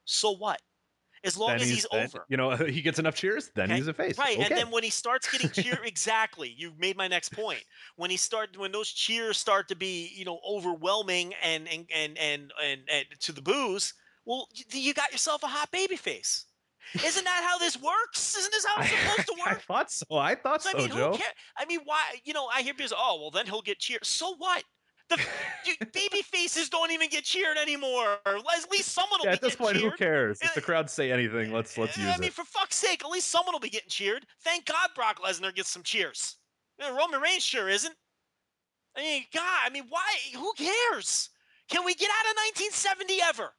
B: So what? As long
A: Then
B: as he's,
A: then,
B: over.
A: You know, *laughs* he gets enough cheers, then
B: Okay?
A: he's a face.
B: Right,
A: Okay.
B: and then when he starts getting cheer, *laughs* exactly, you made my next point. When he start, when those cheers start to be, you know, overwhelming and and and and and, and to the booze, well, you, you got yourself a hot baby face. Isn't that how this works? Isn't this how it's supposed to *laughs* work?
A: I thought so. I thought
B: So,
A: so,
B: I mean,
A: Joe.
B: cares? I mean, why? You know, I hear people say, "Oh, well, then he'll get cheered." So what? The you, baby faces don't even get cheered anymore. At least someone will
A: Yeah,
B: be
A: at this point,
B: cheered.
A: who cares? If
B: Uh,
A: the crowd say anything, let's let's
B: Uh,
A: use
B: I mean,
A: it.
B: for fuck's sake, at least someone will be getting cheered. Thank God Brock Lesnar gets some cheers. Uh, Roman Reigns sure isn't. I mean, God, I mean, why? Who cares? Can we get out of 1970 ever?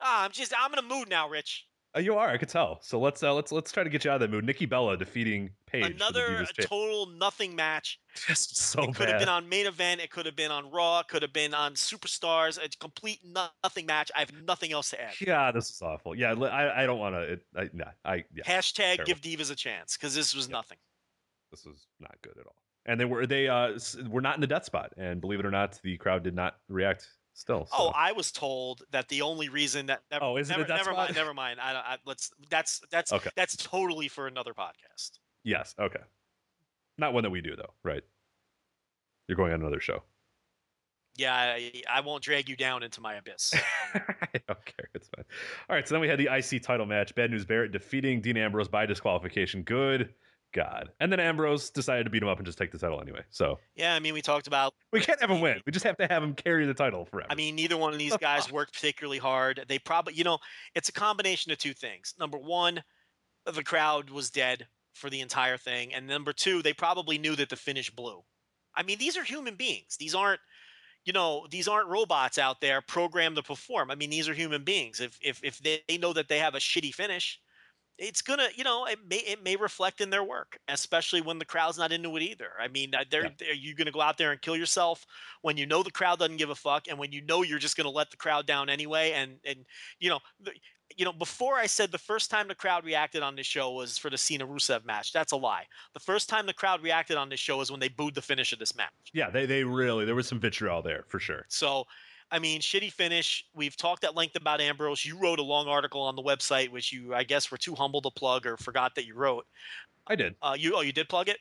B: Ah, I'm just, I'm in a mood now, Rich.
A: Uh, you are, I could tell. So let's uh, let's let's try to get you out of that mood. Nikki Bella defeating Paige.
B: Another total nothing match.
A: just so
B: it could have been on main event. It could have been on Raw. It could have been on Superstars. A complete nothing match. I have nothing else to add.
A: yeah, this is awful. Yeah, I, I don't want to. I, nah, I yeah,
B: Hashtag
A: terrible.
B: give divas a chance because this was nothing.
A: this was not good at all. And they were they uh were not in the death spot, and believe it or not, the crowd did not react. Still,
B: Oh. I was told that the only reason that never,
A: Oh, is it a
B: never,
A: death
B: never mind, never mind. I, don't- I let's that's that's
A: Okay.
B: that's totally for another podcast.
A: yes, okay, not one that we do though, right? You're going on another show.
B: Yeah, I, I won't drag you down into my abyss. *laughs*
A: I don't care. It's fine. All right. So then we had the IC title match. Bad News Barrett defeating Dean Ambrose by disqualification. Good God. And then Ambrose decided to beat him up and just take the title anyway. So
B: yeah, I mean, we talked about.
A: we can't have him win. We just have to have him carry the title forever.
B: I mean, neither one of these *laughs* guys worked particularly hard. They probably, you know, it's a combination of two things. Number one, the crowd was dead for the entire thing, and number two, they probably knew that the finish blew. I mean, these are human beings. These aren't, you know, these aren't robots out there programmed to perform. I mean, these are human beings. If if if they know that they have a shitty finish, it's gonna, you know, it may it may reflect in their work, especially when the crowd's not into it either. I mean, uh, they're,
A: Yeah.
B: are you gonna go out there and kill yourself when you know the crowd doesn't give a fuck, and when you know you're just gonna let the crowd down anyway? And and you know, the, you know, before I said the first time the crowd reacted on this show was for the Cena Rusev match. That's a lie. The first time the crowd reacted on this show is when they booed the finish of this match.
A: Yeah, they they really there was some vitriol there for sure.
B: So, I mean, shitty finish. We've talked at length about Ambrose. You wrote a long article on the website, which you, I guess, were too humble to plug or forgot that you wrote.
A: I did.
B: Uh, you, oh, you did plug it.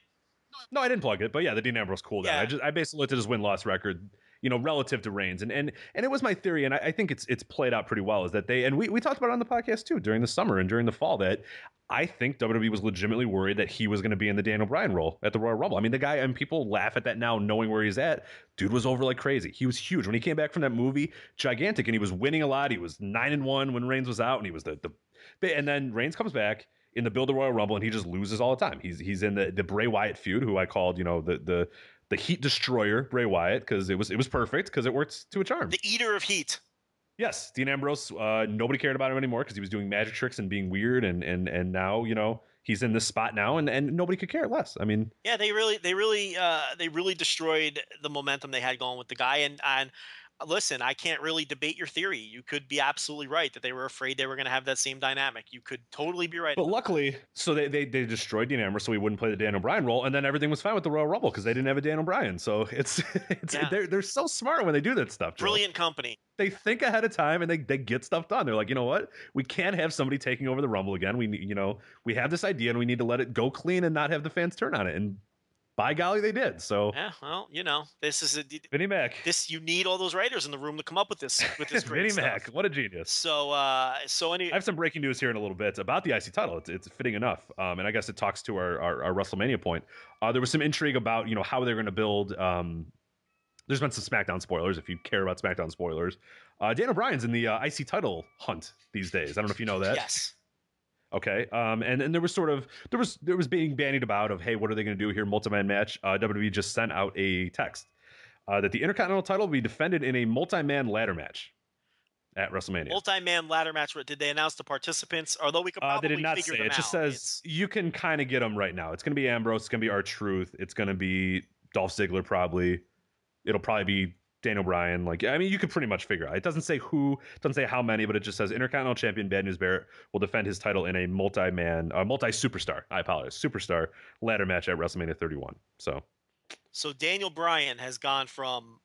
A: No, I didn't plug it, but yeah, the Dean Ambrose cool down.
B: Yeah.
A: I just I basically looked at his win loss record, you know, relative to Reigns, and and and it was my theory, and I, I think it's it's played out pretty well. Is that they and we we talked about it on the podcast too during the summer and during the fall that I think WWE was legitimately worried that he was going to be in the Daniel Bryan role at the Royal Rumble. I mean, the guy and people laugh at that now, knowing where he's at. Dude was over like crazy. He was huge when he came back from that movie, gigantic, and he was winning a lot. He was nine and one when Reigns was out, and he was the the and then Reigns comes back in the Build the Royal Rumble, and he just loses all the time. He's he's in the the Bray Wyatt feud, who I called you know the the the Heat Destroyer Bray Wyatt because it was it was perfect because it worked to a charm.
B: The Eater of Heat.
A: yes, Dean Ambrose. Uh, nobody cared about him anymore because he was doing magic tricks and being weird, and and and now you know he's in this spot now, and and nobody could care less. I mean,
B: Yeah, they really, they really, uh, they really destroyed the momentum they had going with the guy. And and listen, I can't really debate your theory. You could be absolutely right that they were afraid they were going to have that same dynamic. You could totally be right.
A: but luckily, so they they, they destroyed Dean Ambrose so he wouldn't play the Daniel Bryan role, and then everything was fine with the Royal Rumble because they didn't have a Daniel Bryan. So it's *laughs* it's
B: Yeah.
A: they're they're so smart when they do that stuff. Joe.
B: Brilliant company.
A: they think ahead of time and they, they get stuff done. They're like, you know what? We can't have somebody taking over the Rumble again. We you know, we have this idea and we need to let it go clean and not have the fans turn on it. And by golly, they did. So
B: Yeah, well, you know, this is a
A: Vinnie Mac,
B: this. You need all those writers in the room to come up with this with this *laughs* great
A: Vinnie
B: stuff.
A: Mac, what a genius.
B: So, uh, so any
A: I have some breaking news here in a little bit about the IC title. It's, it's fitting enough, um, and I guess it talks to our, our, our WrestleMania point. Uh, there was some intrigue about you know how they're going to build. Um, there's been some SmackDown spoilers. If you care about SmackDown spoilers, uh, Daniel Bryan's in the uh, IC title hunt these days. I don't know if you know that.
B: yes,
A: Okay. Um, and, and there was sort of there was there was being bandied about of hey, what are they going to do here? Multi-man match. Uh, WWE just sent out a text uh, that the Intercontinental title will be defended in a multi-man ladder match at WrestleMania.
B: multi-man ladder match. Did they announce the participants? Although we could
A: Uh,
B: probably
A: they did not
B: figure
A: say. It just
B: out.
A: says
B: It's-
A: you can kind of get them right now. It's going to be Ambrose. It's going to be R-Truth. It's going to be Dolph Ziggler probably. It'll probably be Dan Bryan. Like I mean, you could pretty much figure out. It doesn't say who, doesn't say how many, but it just says Intercontinental Champion Bad News Barrett will defend his title in a multi-man, uh, multi-superstar. I apologize, superstar ladder match at WrestleMania 31. So
B: So Daniel Bryan has gone from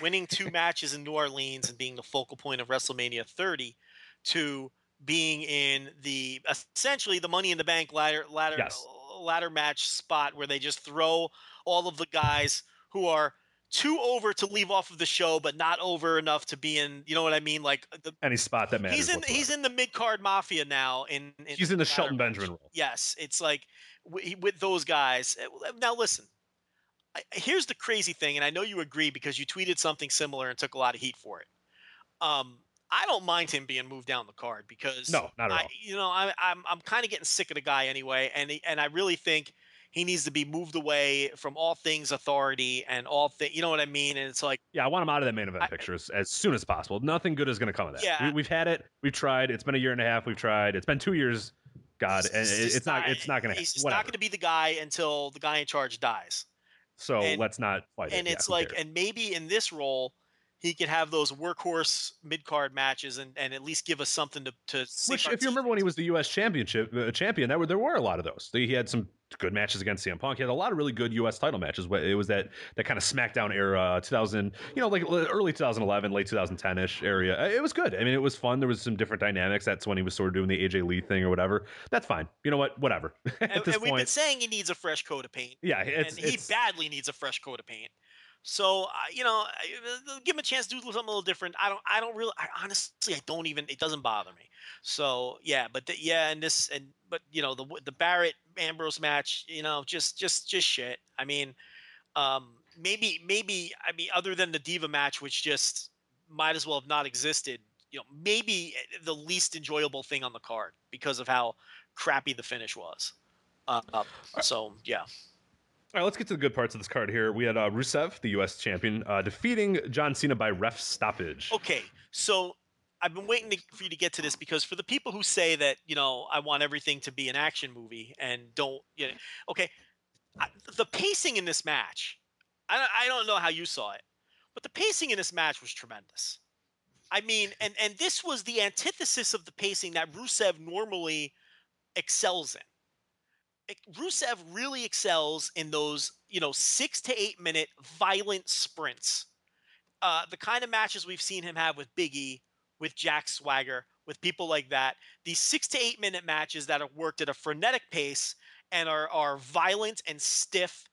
B: winning two *laughs* matches in New Orleans and being the focal point of WrestleMania 30 to being in the essentially the Money in the Bank ladder ladder
A: Yes.
B: ladder match spot where they just throw all of the guys who are too over to leave off of the show, but not over enough to be in. You know what I mean? Like the,
A: any spot that matters.
B: he's in
A: whatsoever.
B: he's in the mid card mafia now. In, in
A: He's in the Shelton. Benjamin role.
B: Yes, it's like w- with those guys. uh, Now listen, I, here's the crazy thing, and I know you agree because you tweeted something similar and took a lot of heat for it. Um, I don't mind him being moved down the card because
A: No, not at
B: I,
A: all.
B: You know, I, I'm I'm kind of getting sick of the guy anyway, and he, and I really think he needs to be moved away from all things authority and all things. You know what I mean? And it's like.
A: Yeah, I want him out of that main event
B: I-
A: picture as, as soon as possible. Nothing good is going to come of that.
B: Yeah.
A: We, we've had it. We've tried. It's been a year and a half. We've tried. It's been two years. God, and it- it's not. It's not going to.
B: He's not going to be the guy until the guy in charge dies.
A: so
B: and-
A: let's not fight
B: and
A: Yeah,
B: it's
A: who
B: like and maybe in this role he could have those workhorse mid-card matches and, and at least give us something to to
A: Which, if you remember when he was the U.S. Championship uh, champion, that were there were a lot of those. He had some good matches against CM Punk. He had a lot of really good U.S. title matches. It was that that kind of SmackDown era, 2000, you know, like early 2011, late 2010 ish area. Uh, It was good. I mean, it was fun. There was some different dynamics. That's when he was sort of doing the AJ Lee thing or whatever. That's fine. You know what? Whatever. *laughs* At
B: and,
A: this
B: and we've been saying he needs a fresh coat of paint
A: yeah, it's,
B: and he badly needs a fresh coat of paint so uh, you know uh, give him a chance to do something a little different. I don't i don't really I, honestly i don't even it doesn't bother me. So yeah but the, yeah and this and but you know the the barrett ambrose match you know just just just shit. I mean um maybe maybe i mean other than the diva match which just might as well have not existed you know maybe eh, the least enjoyable thing on the card because of how crappy the finish was. Uh, uh, so yeah
A: All right, let's get to the good parts of this card here. We had uh, Rusev, the U.S. champion, uh, defeating John Cena by ref stoppage.
B: Okay, so I've been waiting to, for you to get to this because for the people who say that you know I want everything to be an action movie and don't, you know, okay, I, the pacing in this match, I I don't know how you saw it, but the pacing in this match was tremendous. I mean, and and this was the antithesis of the pacing that Rusev normally excels in. Rusev really excels in those, you know, six to eight minute violent sprints. Uh, the kind of matches we've seen him have with Big E, with Jack Swagger, with people like that. These six to eight minute matches that are worked at a frenetic pace and are, are violent and stiff.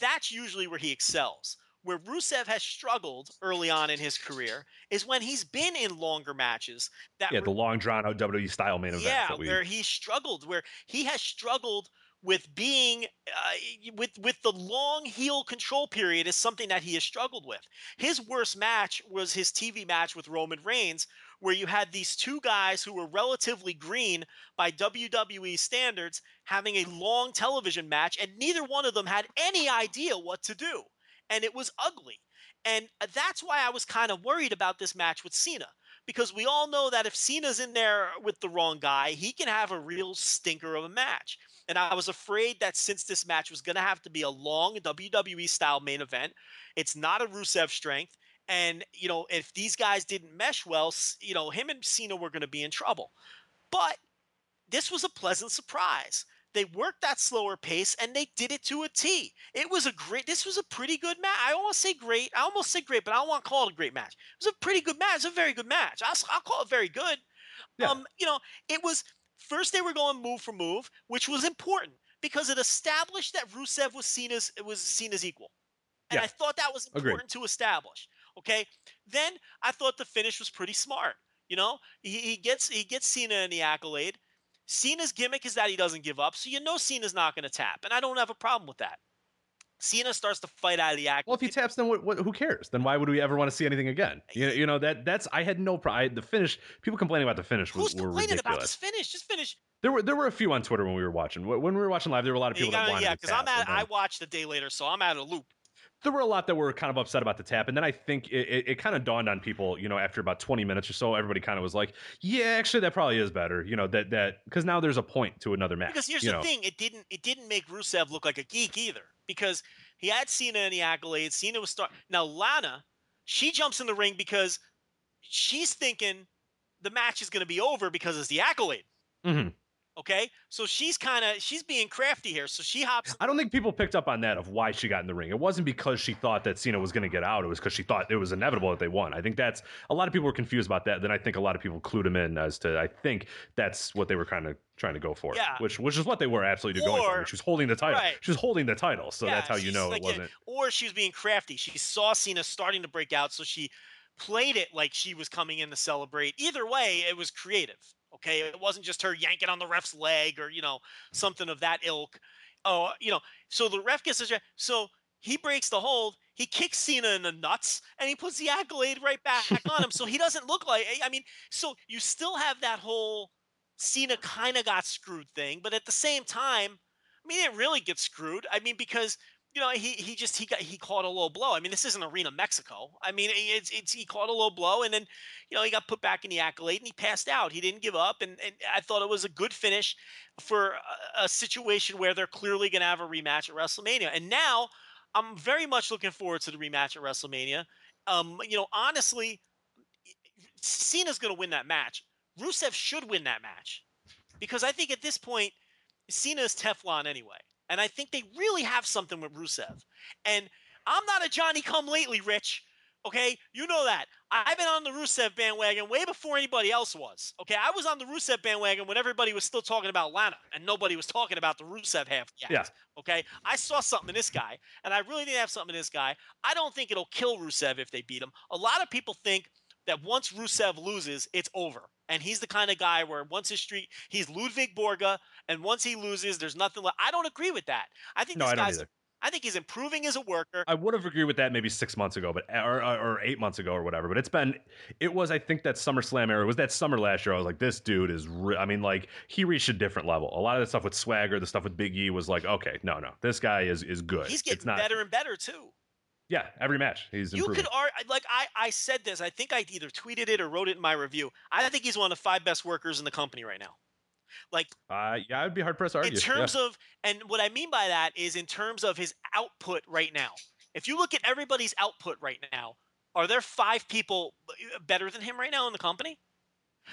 B: That's usually where he excels. Where Rusev has struggled early on in his career is when he's been in longer matches that
A: Yeah, the long drawn out WWE style main event.
B: yeah,
A: that we,
B: where he struggled, where he has struggled with being uh, with with the long heel control period is something that he has struggled with. His worst match was his TV match with Roman Reigns, where you had these two guys who were relatively green by WWE standards having a long television match, and neither one of them had any idea what to do, and it was ugly. And uh, that's why I was kind of worried about this match with Cena because we all know that if Cena's in there with the wrong guy, he can have a real stinker of a match. And I was afraid that since this match was going to have to be a long WWE style main event, it's not a Rusev strength. And, you know, if these guys didn't mesh well, you know, him and Cena were going to be in trouble. But this was a pleasant surprise. They worked that slower pace and they did it to a T. It was a great, this was a pretty good match. I almost say great. I almost say great, but I don't want to call it a great match. It was a pretty good match. It's a very good match. I'll, I'll call it very good.
A: Yeah.
B: Um, you know, it was first they were going move for move, which was important because it established that Rusev was seen as it was seen as equal. And
A: Yeah.
B: I thought that was
A: Agreed.
B: important to establish. Okay. Then I thought the finish was pretty smart. You know, he, he gets he gets Cena in the accolade. Cena's gimmick is that he doesn't give up, so you know Cena's not going to tap, and I don't have a problem with that. Cena starts to fight out of the accolade.
A: Well, if he taps, then what, what, who cares? Then why would we ever want to see anything again? You, you know that that's I had no problem. The finish, people complaining about the finish was,
B: Who's
A: were
B: complaining about
A: ridiculous.
B: this finish? Just finish.
A: There were there were a few on Twitter when we were watching. When we were watching live, there were a lot of people that
B: gotta-
A: wanted
B: yeah, because I'm at. I watched the day later, so I'm out of loop.
A: There were a lot that were kind of upset about the tap, and then I think it, it, it kind of dawned on people, you know, after about 20 minutes or so, everybody kind of was like, "Yeah, actually, that probably is better," you know, that that because now there's a point to another match.
B: Because here's the
A: know.
B: thing: it didn't it didn't make Rusev look like a geek either. Because he had Cena in the accolades. Cena was star. now. Lana, she jumps in the ring because she's thinking the match is going to be over because it's the accolade.
A: Mhm.
B: Okay, so she's kind of she's being crafty here. So she hops.
A: I don't think people picked up on that of why she got in the ring. It wasn't because she thought that Cena was going to get out. It was because she thought it was inevitable that they won. I think that's a lot of people were confused about that. Then I think a lot of people clued him in as to I think that's what they were kind of trying to go for.
B: Yeah.
A: Which which is what they were absolutely going for. She was holding the title.
B: Right.
A: She was holding the title. So
B: Yeah,
A: that's how you know
B: like,
A: it wasn't.
B: Or she was being crafty. She saw Cena starting to break out, so she played it like she was coming in to celebrate. Either way, it was creative. Okay, it wasn't just her yanking on the ref's leg or you know something of that ilk. Oh, uh, you know, so the ref gets a so he breaks the hold. He kicks Cena in the nuts and he puts the accolade right back on him. So he doesn't look like. I mean, so you still have that whole Cena kind of got screwed thing, but at the same time, I mean, it really gets screwed. I mean, because you know he he just he got he caught a low blow. I mean, this isn't Arena Mexico. I mean, it's it's he caught a low blow and then you know he got put back in the accolade and he passed out. He didn't give up, and and I thought it was a good finish for a, a situation where they're clearly going to have a rematch at WrestleMania. And now I'm very much looking forward to the rematch at WrestleMania. Um, you know, honestly, Cena's going to win that match. Rusev should win that match because I think at this point, Cena is Teflon anyway. And I think they really have something with Rusev. And I'm not a Johnny come lately, Rich. Okay, you know that. I've been on the Rusev bandwagon way before anybody else was. Okay, I was on the Rusev bandwagon when everybody was still talking about Lana and nobody was talking about the Rusev half yet.
A: Yeah.
B: Okay, I saw something in this guy, and I really didn't have something in this guy. I don't think it'll kill Rusev if they beat him. A lot of people think that once Rusev loses, it's over. And he's the kind of guy where once his streak, he's Ludwig Borga, and once he loses, there's nothing left. I don't agree with that. I think
A: No,
B: this
A: I
B: guy's. I think he's improving as a worker.
A: I would have agreed with that maybe six months ago, but or, or, or eight months ago or whatever. But it's been, it was I think that SummerSlam era it was that summer last year. I was like, this dude is, re-. I mean, like he reached a different level. A lot of the stuff with Swagger, the stuff with Big E was like, okay, no, no, this guy is is good.
B: He's getting
A: not,
B: better and better too.
A: Yeah, every match he's
B: You could ar- like I I said this. I think I either tweeted it or wrote it in my review. I think he's one of the five best workers in the company right now. Like
A: uh, yeah, I'd be hard pressed to argue.
B: in terms of and what i mean by that is in terms of his output right now if you look at everybody's output right now are there five people better than him right now in the company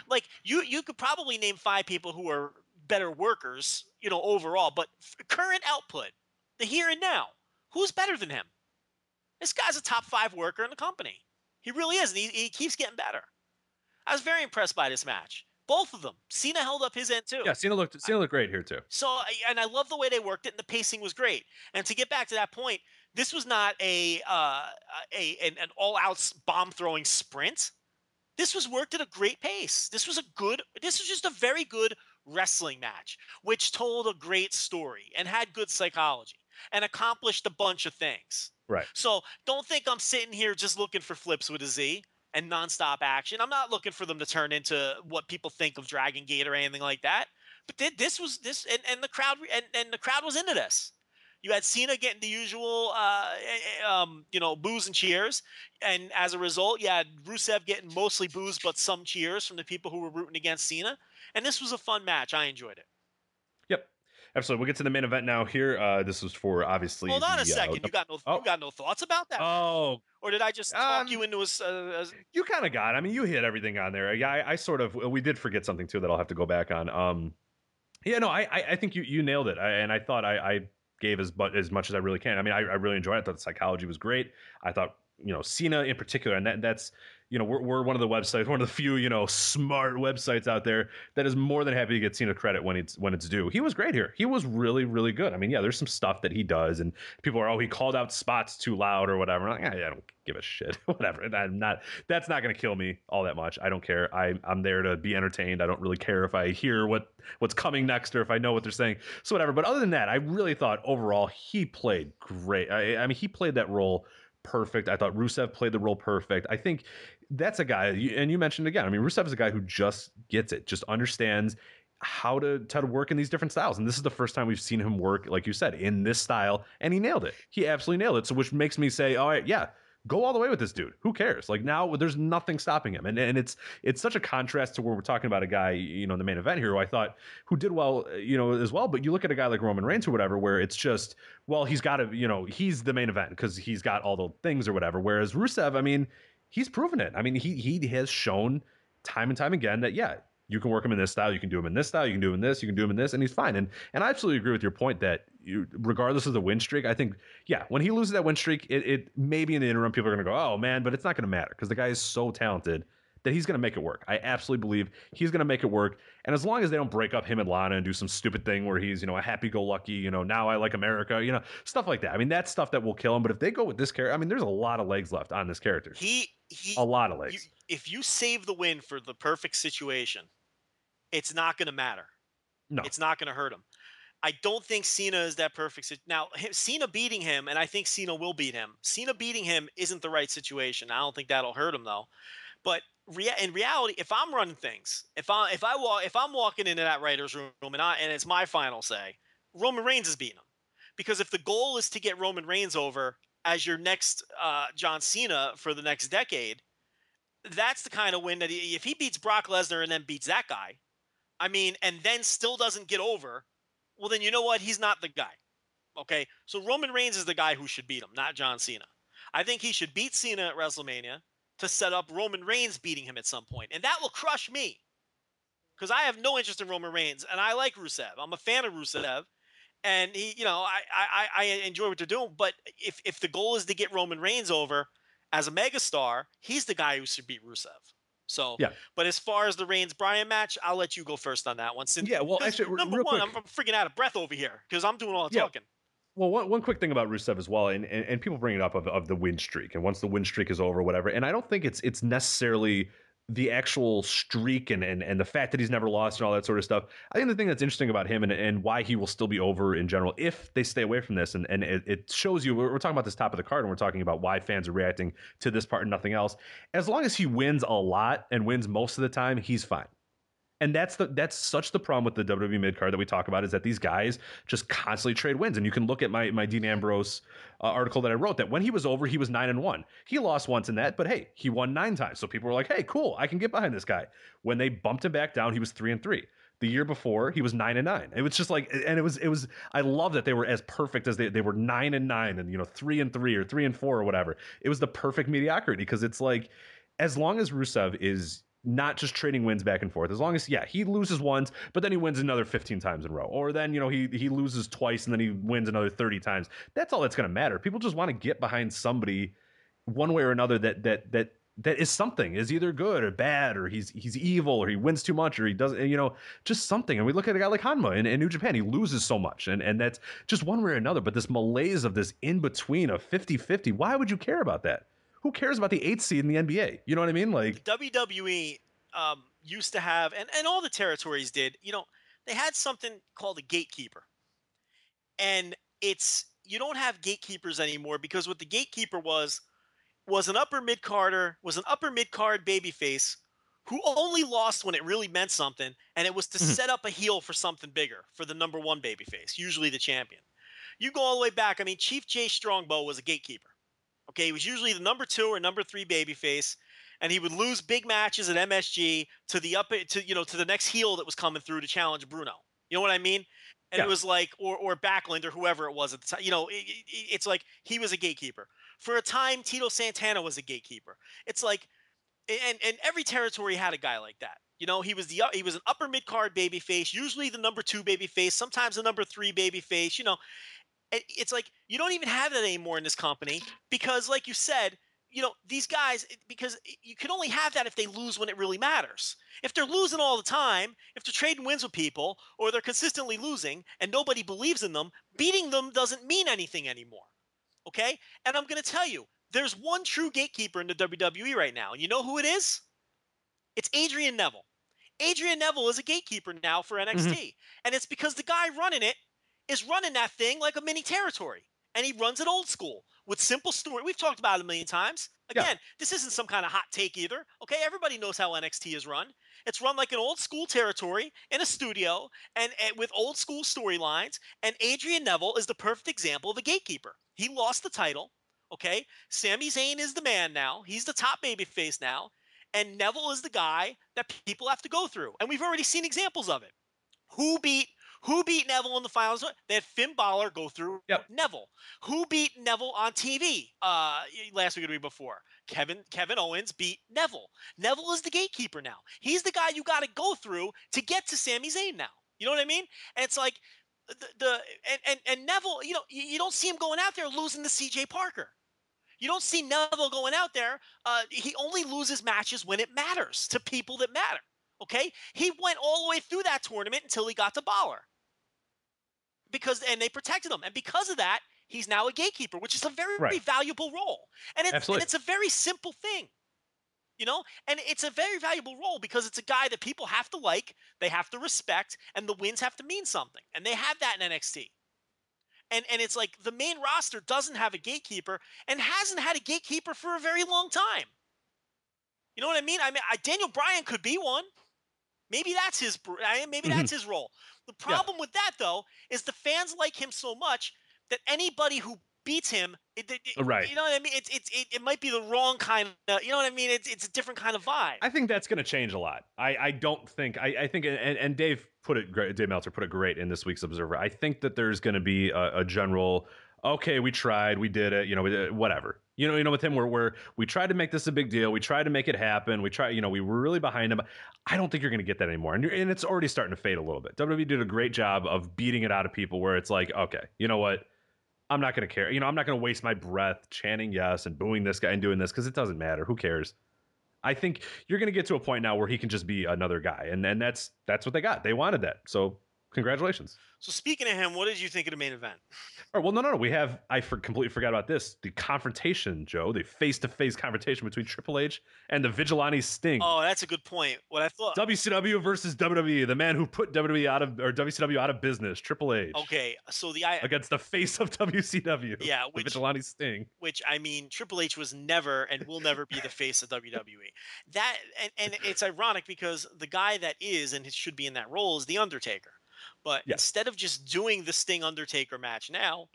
B: like you you could probably name five people who are better workers you know overall but f- current output the here and now who's better than him this guy's a top five worker in the company he really is and he, he keeps getting better i was very impressed by this match both of them cena held up his end too
A: yeah, Cena looked Cena looked great here too.
B: so, and I love the way they worked it, and the pacing was great. And to get back to that point, this was not a uh, a an, an all-out bomb throwing sprint. This was worked at a great pace. This was a good. This was just a very good wrestling match, which told a great story and had good psychology and accomplished a bunch of things.
A: Right.
B: So don't think I'm sitting here just looking for flips with a Z and nonstop action. I'm not looking for them to turn into what people think of Dragon Gate or anything like that. But thi- this was this, and, and the crowd and, and the crowd was into this. You had Cena getting the usual, uh, eh, eh, um, you know, boos and cheers, and as a result, you had Rusev getting mostly boos but some cheers from the people who were rooting against Cena. And this was a fun match. I enjoyed it.
A: Absolutely. We'll get to the main event now. Here, uh, this was for obviously.
B: Hold on
A: the,
B: a second.
A: Uh,
B: you got no,
A: oh.
B: you got no thoughts about that,
A: oh,
B: or did I just talk
A: um,
B: you into a?
A: you kind of got. I mean, you hit everything on there. Yeah, I, I sort of. We did forget something too that I'll have to go back on. Um, yeah, no, I, I, I think you, you nailed it. I, and I thought I, I gave as but as much as I really can. I mean, I, I really enjoyed it. I thought the psychology was great. I thought you know Cena in particular, and that that's you know we're, we're one of the websites, one of the few you know smart websites out there that is more than happy to get Cena credit when it's when it's due. He was great here. He was really really good. I mean, yeah, there's some stuff that he does, and people are oh he called out spots too loud or whatever. Like, "Ah, yeah, I don't give a shit, *laughs* whatever. I'm not. That's not going to kill me all that much. I don't care. I I'm there to be entertained. I don't really care if I hear what what's coming next or if I know what they're saying. So whatever. But other than that, I really thought overall he played great. I, I mean, he played that role perfect. I thought Rusev played the role perfect. I think that's a guy, and you mentioned again. I mean, Rusev is a guy who just gets it, just understands how to how to work in these different styles. And this is the first time we've seen him work, like you said, in this style, and he nailed it. He absolutely nailed it. So which makes me say, all right, yeah. Go all the way with this dude. Who cares? Like now, there's nothing stopping him, and and it's it's such a contrast to where we're talking about a guy, you know, in the main event here, who I thought who did well, you know, as well. But you look at a guy like Roman Reigns or whatever, where it's just, well, he's got to, you know, he's the main event because he's got all the things or whatever. Whereas Rusev, I mean, he's proven it. I mean, he he has shown time and time again that yeah, you can work him in this style, you can do him in this style, you can do him in this, you can do him in this, and he's fine. And and I absolutely agree with your point that you, regardless of the win streak, I think yeah, when he loses that win streak, it, it maybe in the interim people are gonna go, oh man, but it's not gonna matter because the guy is so talented that he's gonna make it work. I absolutely believe he's gonna make it work. And as long as they don't break up him and Lana and do some stupid thing where he's you know a happy-go-lucky, you know now I like America, you know stuff like that. I mean that's stuff that will kill him. But if they go with this character, I mean there's a lot of legs left on this character,
B: he he.
A: a lot of
B: you-
A: legs.
B: if you save the win for the perfect situation, it's not going to matter.
A: No.
B: It's not going to hurt him. I don't think Cena is that perfect. Now, Cena beating him, and I think Cena will beat him. Cena beating him isn't the right situation. I don't think that'll hurt him though. But in reality, if I'm running things, if I if I walk if I'm walking into that writers room and I and it's my final say, Roman Reigns is beating him. Because if the goal is to get Roman Reigns over as your next uh, John Cena for the next decade, that's the kind of win that he, if he beats Brock Lesnar and then beats that guy, I mean, and then still doesn't get over, well, then you know what? He's not the guy. Okay. So Roman Reigns is the guy who should beat him, not John Cena. I think he should beat Cena at WrestleMania to set up Roman Reigns beating him at some point, and that will crush me because I have no interest in Roman Reigns, and I like Rusev. I'm a fan of Rusev, and he, you know, I I, I enjoy what they're doing. But if if the goal is to get Roman Reigns over as a megastar, he's the guy who should beat Rusev. So,
A: Yeah.
B: But as far as the Reigns Bryan match, I'll let you go first on that one. Since,
A: Yeah, well, actually,
B: number one. I'm, I'm freaking out of breath over here because I'm doing all the
A: Yeah.
B: talking.
A: Well, one, one quick thing about Rusev as well, and, and, and people bring it up of, of the win streak, and once the win streak is over, whatever. And I don't think it's it's necessarily the actual streak and, and and the fact that he's never lost and all that sort of stuff. I think the thing that's interesting about him and, and why he will still be over in general if they stay away from this and, and it, it shows you we're, we're, talking about this top of the card and we're talking about why fans are reacting to this part and nothing else. As long as he wins a lot and wins most of the time, he's fine and that's the that's such the problem with the WWE mid card that we talk about is that these guys just constantly trade wins. And you can look at my my Dean Ambrose uh, article that I wrote that when he was over, he was nine and one. He lost once in that, but hey, he won nine times. So people were like, hey, cool, I can get behind this guy. When they bumped him back down, he was three and three. The year before, he was nine and nine. It was just like, and it was, it was. I love that they were as perfect as they they were nine and nine, and you know three and three or three and four or whatever. It was the perfect mediocrity because it's like, as long as Rusev is not just trading wins back and forth. As long as yeah, he loses once, but then he wins another 15 times in a row. Or then, you know, he he loses twice and then he wins another 30 times. That's all that's going to matter. People just want to get behind somebody one way or another that that that that is something is either good or bad or he's he's evil or he wins too much or he doesn't you know just something and we look at a guy like Honma in, in New Japan he loses so much and and that's just one way or another but this malaise of this in between of 50-50 why would you care about that who cares about the eighth seed in the NBA? You know what I mean? Like
B: WWE um, used to have, and, and all the territories did, you know, they had something called a gatekeeper. And it's, you don't have gatekeepers anymore because what the gatekeeper was, was an upper mid carder, was an upper mid card babyface who only lost when it really meant something, and it was to mm-hmm. set up a heel for something bigger for the number one babyface, usually the champion. You go all the way back. I mean, Chief Jay Strongbow was a gatekeeper. Okay, he was usually the number two or number three babyface, and he would lose big matches at MSG to the up to you know to the next heel that was coming through to challenge Bruno. You know what I mean? And yeah. it was like or or Backlund or whoever it was at the time. You know, it, it, it's like he was a gatekeeper. For a time, Tito Santana was a gatekeeper. It's like, and and every territory had a guy like that. You know, he was the he was an upper mid card baby face, usually the number two baby face, sometimes the number three baby face. You know, it's like you don't even have that anymore in this company because, like you said, you know these guys because you can only have that if they lose when it really matters. If they're losing all the time, if they're trading wins with people, or they're consistently losing and nobody believes in them, beating them doesn't mean anything anymore. Okay, and I'm going to tell you, there's one true gatekeeper in the WWE right now, and you know who it is? It's Adrian Neville. Adrian Neville is a gatekeeper now for NXT, mm-hmm. and it's because the guy running it is running that thing like a mini territory. And he runs it old school with simple story. We've talked about it a million times. Again, yeah. this isn't some kind of hot take either. Okay, everybody knows how NXT is run. It's run like an old school territory in a studio and, and with old school storylines. And Adrian Neville is the perfect example of a gatekeeper. He lost the title. Okay, Sami Zayn is the man now. He's the top baby face now. And Neville is the guy that people have to go through. And we've already seen examples of it. Who beat who beat Neville in the finals? They had Finn Balor go through yep. Neville. Who beat Neville on TV uh, last week or the week before? Kevin Kevin Owens beat Neville. Neville is the gatekeeper now. He's the guy you got to go through to get to Sami Zayn now. You know what I mean? And it's like the, the and, and and Neville, you know, you, you don't see him going out there losing to CJ Parker. You don't see Neville going out there. Uh, he only loses matches when it matters to people that matter. Okay, he went all the way through that tournament until he got to Balor because and they protected him, and because of that, he's now a gatekeeper, which is a very, right. very valuable role, and it's and it's a very simple thing, you know, and it's a very valuable role because it's a guy that people have to like, they have to respect, and the wins have to mean something, and they have that in NXT. And, and it's like the main roster doesn't have a gatekeeper and hasn't had a gatekeeper for a very long time. You know what I mean? I mean, I, Daniel Bryan could be one. Maybe that's his. Maybe that's mm-hmm. his role. The problem yeah. with that though is the fans like him so much that anybody who beats him, eh, it, it, uh,
A: right?
B: You know what I mean? It's it's it, it, might be the wrong kind of. You know what I mean? It's it's a different kind of vibe.
A: I think that's going to change a lot. I I don't think I I think and, and Dave put it great. Dave Meltzer put it great in this week's Observer. I think that there's going to be a, a general okay, we tried, we did it, you know, uh, whatever. You know, you know, with him, where we're we tried to make this a big deal, we tried to make it happen, we try, you know, we were really behind him. I don't think you're going to get that anymore, and, and it's already starting to fade a little bit. WWE did a great job of beating it out of people, where it's like, okay, you know what, I'm not going to care. You know, I'm not going to waste my breath chanting yes and booing this guy and doing this because it doesn't matter. Who cares? I think you're going to get to a point now where he can just be another guy, and and that's that's what they got. They wanted that, so congratulations.
B: So speaking of him, what did you think of the main event?
A: All right, well, no, no, no. We have, I for, completely forgot about this. The confrontation, Joe, the face to face confrontation between Triple H and the Vigilante Sting.
B: Oh, that's a good point. What I thought.
A: WCW versus WWE, the man who put WWE out of, or WCW out of business, Triple H.
B: Okay, so the I
A: Against the face of *laughs* WCW.
B: Yeah,
A: the
B: which-
A: Vigilante Sting.
B: which I mean, Triple H was never and will never be the face of WWE. That and, and it's ironic because the guy that is and should be in that role is the Undertaker. But
A: Yeah.
B: instead of just doing the Sting Undertaker match now,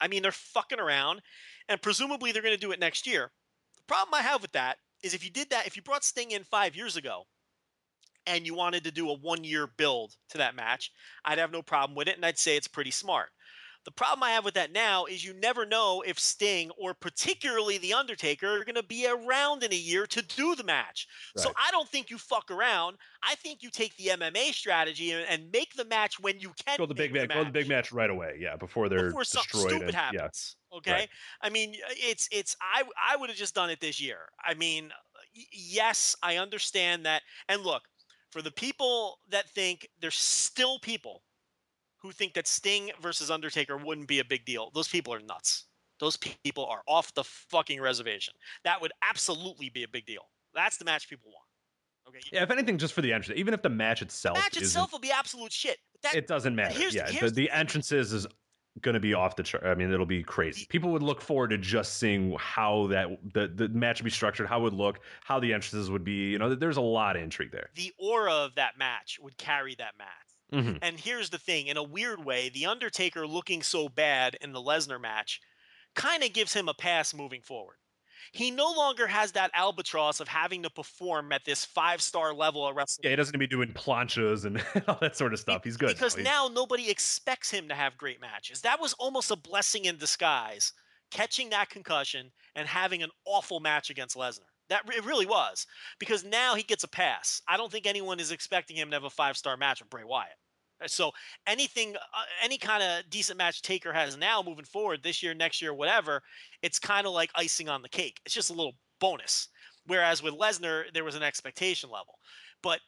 B: I mean they're fucking around, and presumably they're going to do it next year. The problem I have with that is if you did that, if you brought Sting in five years ago, and you wanted to do a one-year build to that match, I'd have no problem with it, and I'd say it's pretty smart. The problem I have with that now is you never know if Sting or particularly The Undertaker are going to be around in a year to do the match. So I don't think you fuck around. I think you take the MMA strategy and, and make the match when you can.
A: Go the big match. Go the big match right away. Yeah, before they're
B: before something
A: destroyed.
B: stupid
A: and- yeah.
B: happens. Okay,
A: Right.
B: I mean it's it's I I would have just done it this year. I mean, yes, I understand that. And look, for the people that think there's still people who think that Sting versus Undertaker wouldn't be a big deal. Those people are nuts. Those people are off the fucking reservation. That would absolutely be a big deal. That's the match people want. Okay,
A: Yeah, if anything, just for the entrance. Even if the match itself,
B: the match itself will be absolute shit. That,
A: it doesn't matter.
B: here's-
A: yeah,
B: here's
A: the,
B: the
A: entrances is going to be off the chart. I mean, it'll be crazy. People would look forward to just seeing how that the, the match would be structured, how it would look, how the entrances would be. You know, there's a lot of intrigue there.
B: the aura of that match would carry that match.
A: Mhm.
B: And here's the thing in a weird way, The Undertaker looking so bad in the Lesnar match kind of gives him a pass moving forward. He no longer has that albatross of having to perform at this five star level of wrestling.
A: Yeah, he doesn't need to be doing planchas and *laughs* all that sort of stuff. He's good
B: Because
A: He's-
B: now nobody expects him to have great matches. That was almost a blessing in disguise, catching that concussion and having an awful match against Lesnar. That it really was because now he gets a pass. I don't think anyone is expecting him to have a five star match with Bray Wyatt. Uh, So anything, uh, any kind of decent match Taker has now moving forward this year, next year, whatever, it's kind of like icing on the cake. It's just a little bonus. Whereas with Lesnar, there was an expectation level. But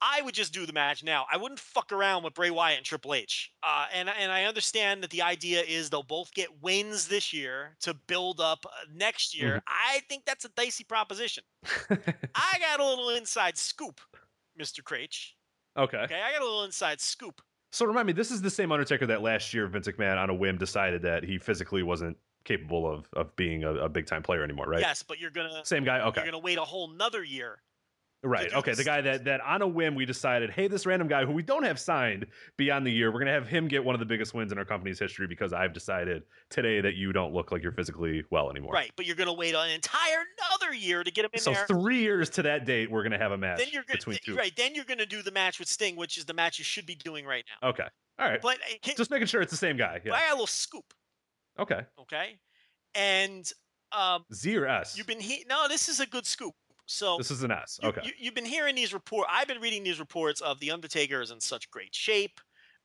B: I would just do the match now. I wouldn't fuck around with Bray Wyatt and Triple H. Uh, and and I understand that the idea is they'll both get wins this year to build up uh, next year. I think that's a dicey proposition. *laughs* I got a little inside scoop, Mr. Kraetsch.
A: Okay.
B: Okay, I got a little inside scoop.
A: So remind me, this is the same Undertaker that last year Vince McMahon on a whim decided that he physically wasn't capable of of being a, a big time player anymore, right?
B: Yes, but you're gonna
A: Same guy. Okay.
B: you're gonna wait a whole nother year.
A: Right. Okay. The guy that that on a whim we decided, hey, this random guy who we don't have signed beyond the year, we're gonna have him get one of the biggest wins in our company's history because I've decided today that you don't look like you're physically well anymore.
B: Right, but you're gonna wait an entire another year to get him in
A: So
B: there.
A: three years to that date, we're gonna have a match
B: then you're gonna
A: between two.
B: right. Then you're gonna do the match with Sting, which is the match you should be doing right now.
A: Okay. All right.
B: But uh, can-
A: Just making sure it's the same guy. Yeah.
B: I got a little scoop.
A: Okay.
B: Okay, and um,
A: Z or S?
B: you've been he- no. This is a good scoop. So
A: This is an S. Okay.
B: you, you've been hearing these reports. I've been reading these reports of the Undertaker is in such great shape.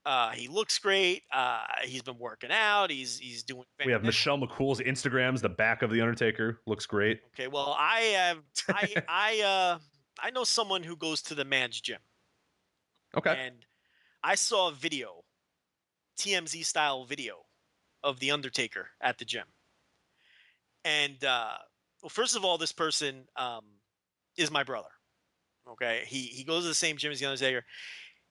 B: Uh, he looks great. Uh, he's been working out. He's he's doing.
A: we have. Michelle McCool's Instagrams. The back of the Undertaker looks great.
B: Okay, well, I have I I uh I know someone who goes to the man's gym,
A: Okay.
B: and I saw a video, TMZ style video, of the Undertaker at the gym. And uh, well, first of all, this person um, is my brother. Okay, he he goes to the same gym as the Undertaker.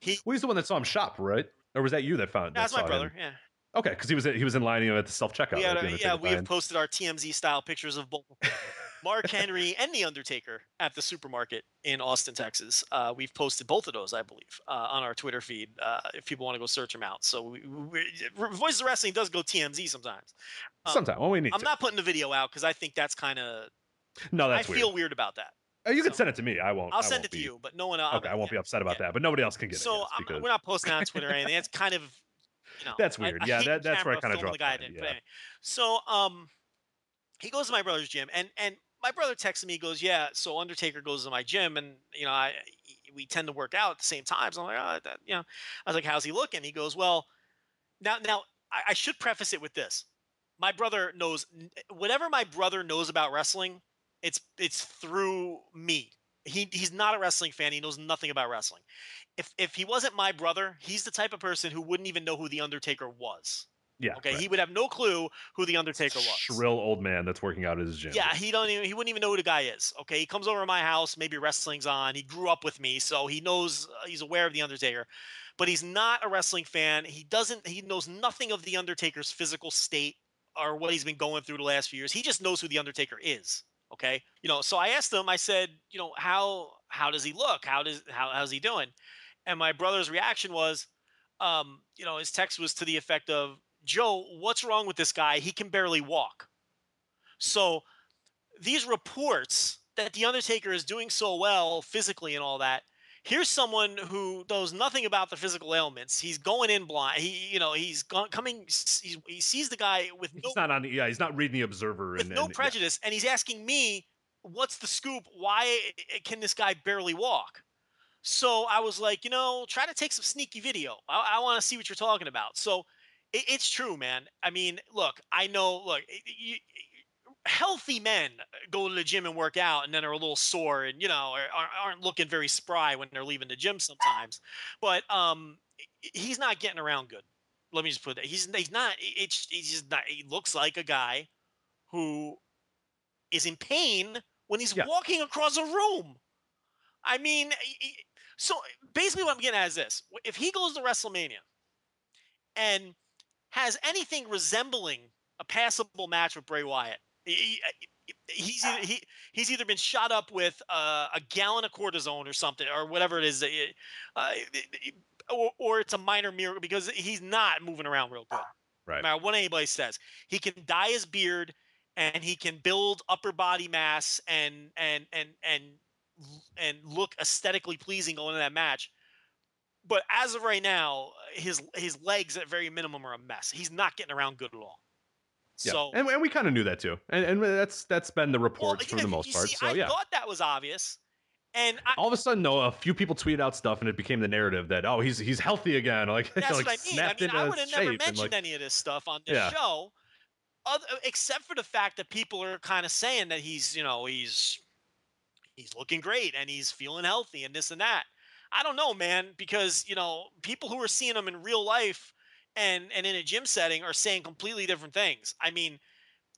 B: He
A: well, he's the one that saw him shop, right? Or was that you that found? that
B: that's my
A: saw him?
B: brother. Yeah,
A: Okay, because he was he was in line you know, at the self checkout.
B: had yeah we have posted our TMZ style pictures of both *laughs* Mark Henry and The Undertaker at the supermarket in Austin, Texas. Uh, we've posted both of those, I believe, uh, on our Twitter feed uh, if people want to go search them out. So, we, we, Voices of Wrestling does go TMZ sometimes. um,
A: Sometime when we need
B: I'm
A: to.
B: not putting the video out because I think that's kind of.
A: no,
B: I
A: that's weird.
B: feel weird about that.
A: Uh, you can
B: so-
A: send it to me. I won't.
B: I'll
A: I
B: send
A: won't
B: it to
A: be-
B: you, but no one else.
A: Okay, I won't be upset about
B: yeah.
A: that, but nobody else can get it.
B: So we're not posting on Twitter or anything. That's kind of, you know,
A: That's weird.
B: I
A: Yeah, that- that's where I kinda
B: filming
A: draw
B: the guy did, but
A: yeah.
B: anyway. So um, he goes to my brother's gym, and and my brother texts me. He goes, "Yeah, so Undertaker goes to my gym, and you know, I we tend to work out at the same time." So I'm like, "Oh, that, you know," I was like, "How's he looking?" He goes, "Well, now now I, I should preface it with this: my brother knows whatever my brother knows about wrestling. It's it's through me. He he's not a wrestling fan. He knows nothing about wrestling. If if he wasn't my brother, he's the type of person who wouldn't even know who the Undertaker was.
A: Yeah.
B: Okay,
A: right.
B: he would have no clue who the Undertaker was.
A: shrill old man that's working out at his gym.
B: Yeah, he don't even he wouldn't even know who the guy is. Okay, he comes over to my house, maybe wrestling's on. He grew up with me, so he knows uh, he's aware of the Undertaker, but he's not a wrestling fan. He doesn't he knows nothing of the Undertaker's physical state or what he's been going through the last few years. He just knows who the Undertaker is. Okay, you know. So I asked him. I said, you know, how how does he look? How does how how's he doing? And my brother's reaction was, um, you know, his text was to the effect of, Joe, what's wrong with this guy? He can barely walk. So these reports that the Undertaker is doing so well physically and all that. Here's someone who knows nothing about the physical ailments. He's going in blind. He, you know, he's gone, coming. He's, he sees the guy with no
A: He's not on. Yeah, he's not reading the Observer
B: with
A: and
B: no
A: and- yeah.
B: prejudice, and he's asking me, "What's the scoop? Why eh, eh, can this guy barely walk?" So I was like, you know, try to take some sneaky video. I, I want to see what you're talking about. So it, it's true, man. I mean, look, I know. Look, y- y- healthy men go to the gym and work out, and then are a little sore, and you know, are, aren't- looking very spry when they're leaving the gym sometimes. But um, he's not getting around good. Let me just put that. He's he's not. It's he's just not. He looks like a guy who is in pain when he's
A: Yeah.
B: walking across a room. I mean, so basically, what I'm getting at is this: if he goes to WrestleMania and has anything resembling a passable match with Bray Wyatt, he- he- he's either, he he's either been shot up with uh, a gallon of cortisone or something or whatever it is, uh, or, or it's a minor miracle because he's not moving around real good.
A: Right.
B: No matter what anybody says, he can dye his beard and he can build upper body mass and and and and and look aesthetically pleasing going into that match. But as of right now, his his legs at very minimum are a mess. He's not getting around good at all.
A: Yeah.
B: So
A: and, and we kind of knew that too, and, and that's that's been the
B: well,
A: reports for
B: yeah,
A: the most part.
B: see,
A: so
B: I
A: yeah,
B: thought that was obvious, and I,
A: all of a sudden, though, a few people tweeted out stuff, and it became the narrative that oh, he's he's healthy again, *laughs* like
B: That's
A: like
B: what I mean. I mean, I would have never mentioned
A: like,
B: any of this stuff on this
A: Yeah.
B: show, other, except for the fact that people are kind of saying that he's, you know, he's he's looking great and he's feeling healthy and this and that. I don't know, man, because you know, people who are seeing him in real life and and in a gym setting are saying completely different things. I mean,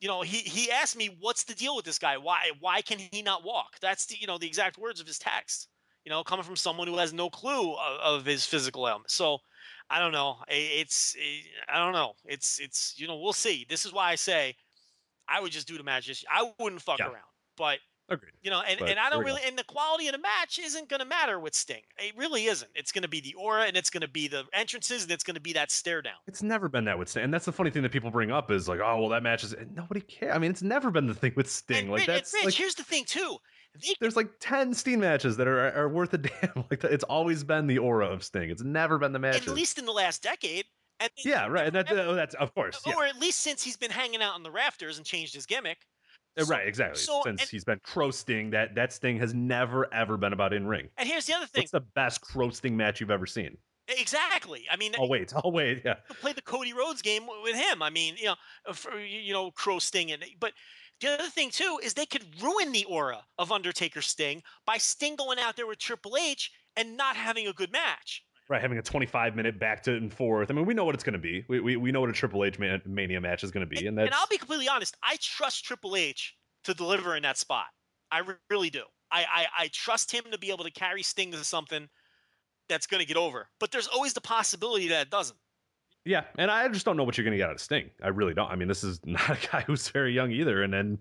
B: you know, he he asked me, "What's the deal with this guy? Why why can he not walk?" That's the you know the exact words of his text. You know, coming from someone who has no clue of, of his physical ailment. So, I don't know. It's I don't know. It's it's you know we'll see. This is why I say I would just do the match. I wouldn't fuck
A: Yeah.
B: around. But
A: agreed.
B: you know, and,
A: But
B: and I don't really, and the quality of the match isn't going to matter with Sting. It really isn't. It's going to be the aura, and it's going to be the entrances, and it's going to be that stare down.
A: It's never been that with Sting, and that's the funny thing that people bring up is like, oh, well, that match is and nobody cares. I mean, it's never been the thing with Sting.
B: And
A: like
B: Rich,
A: that's
B: Rich,
A: like
B: here's the thing too. They,
A: there's like ten Sting matches that are are worth a *laughs* damn. Like it's always been the aura of Sting. It's never been the match.
B: at least in the last decade, they-
A: yeah, right. And that,
B: never- oh,
A: that's of course. Yeah.
B: or at least since he's been hanging out on the rafters and changed his gimmick.
A: Uh,
B: So-
A: right, exactly.
B: so-
A: Since
B: and-
A: he's been crow Sting, that that Sting has never ever been about in ring.
B: And here's the other thing.
A: What's the best crow Sting match you've ever seen?
B: Exactly. I mean,
A: Oh wait, *laughs* oh wait, yeah.
B: play the Cody Rhodes game with him. I mean, you know, uh, for, you know, Crow Sting, and but the other thing too is they could ruin the aura of Undertaker Sting by Sting going out there with Triple H and not having a good match.
A: Right, having a 25 minute back to and forth. I mean, we know what it's going to be. We, we, we know what a Triple H man, Mania match is going to be, and
B: And,
A: that's
B: and I'll be completely honest, I trust Triple H to deliver in that spot. I re- really do. I, I I trust him to be able to carry Sting to something that's going to get over. But there's always the possibility that it doesn't.
A: Yeah. And I just don't know what you're going to get out of Sting. I really don't. I mean, this is *laughs* not a guy who's very young either, and then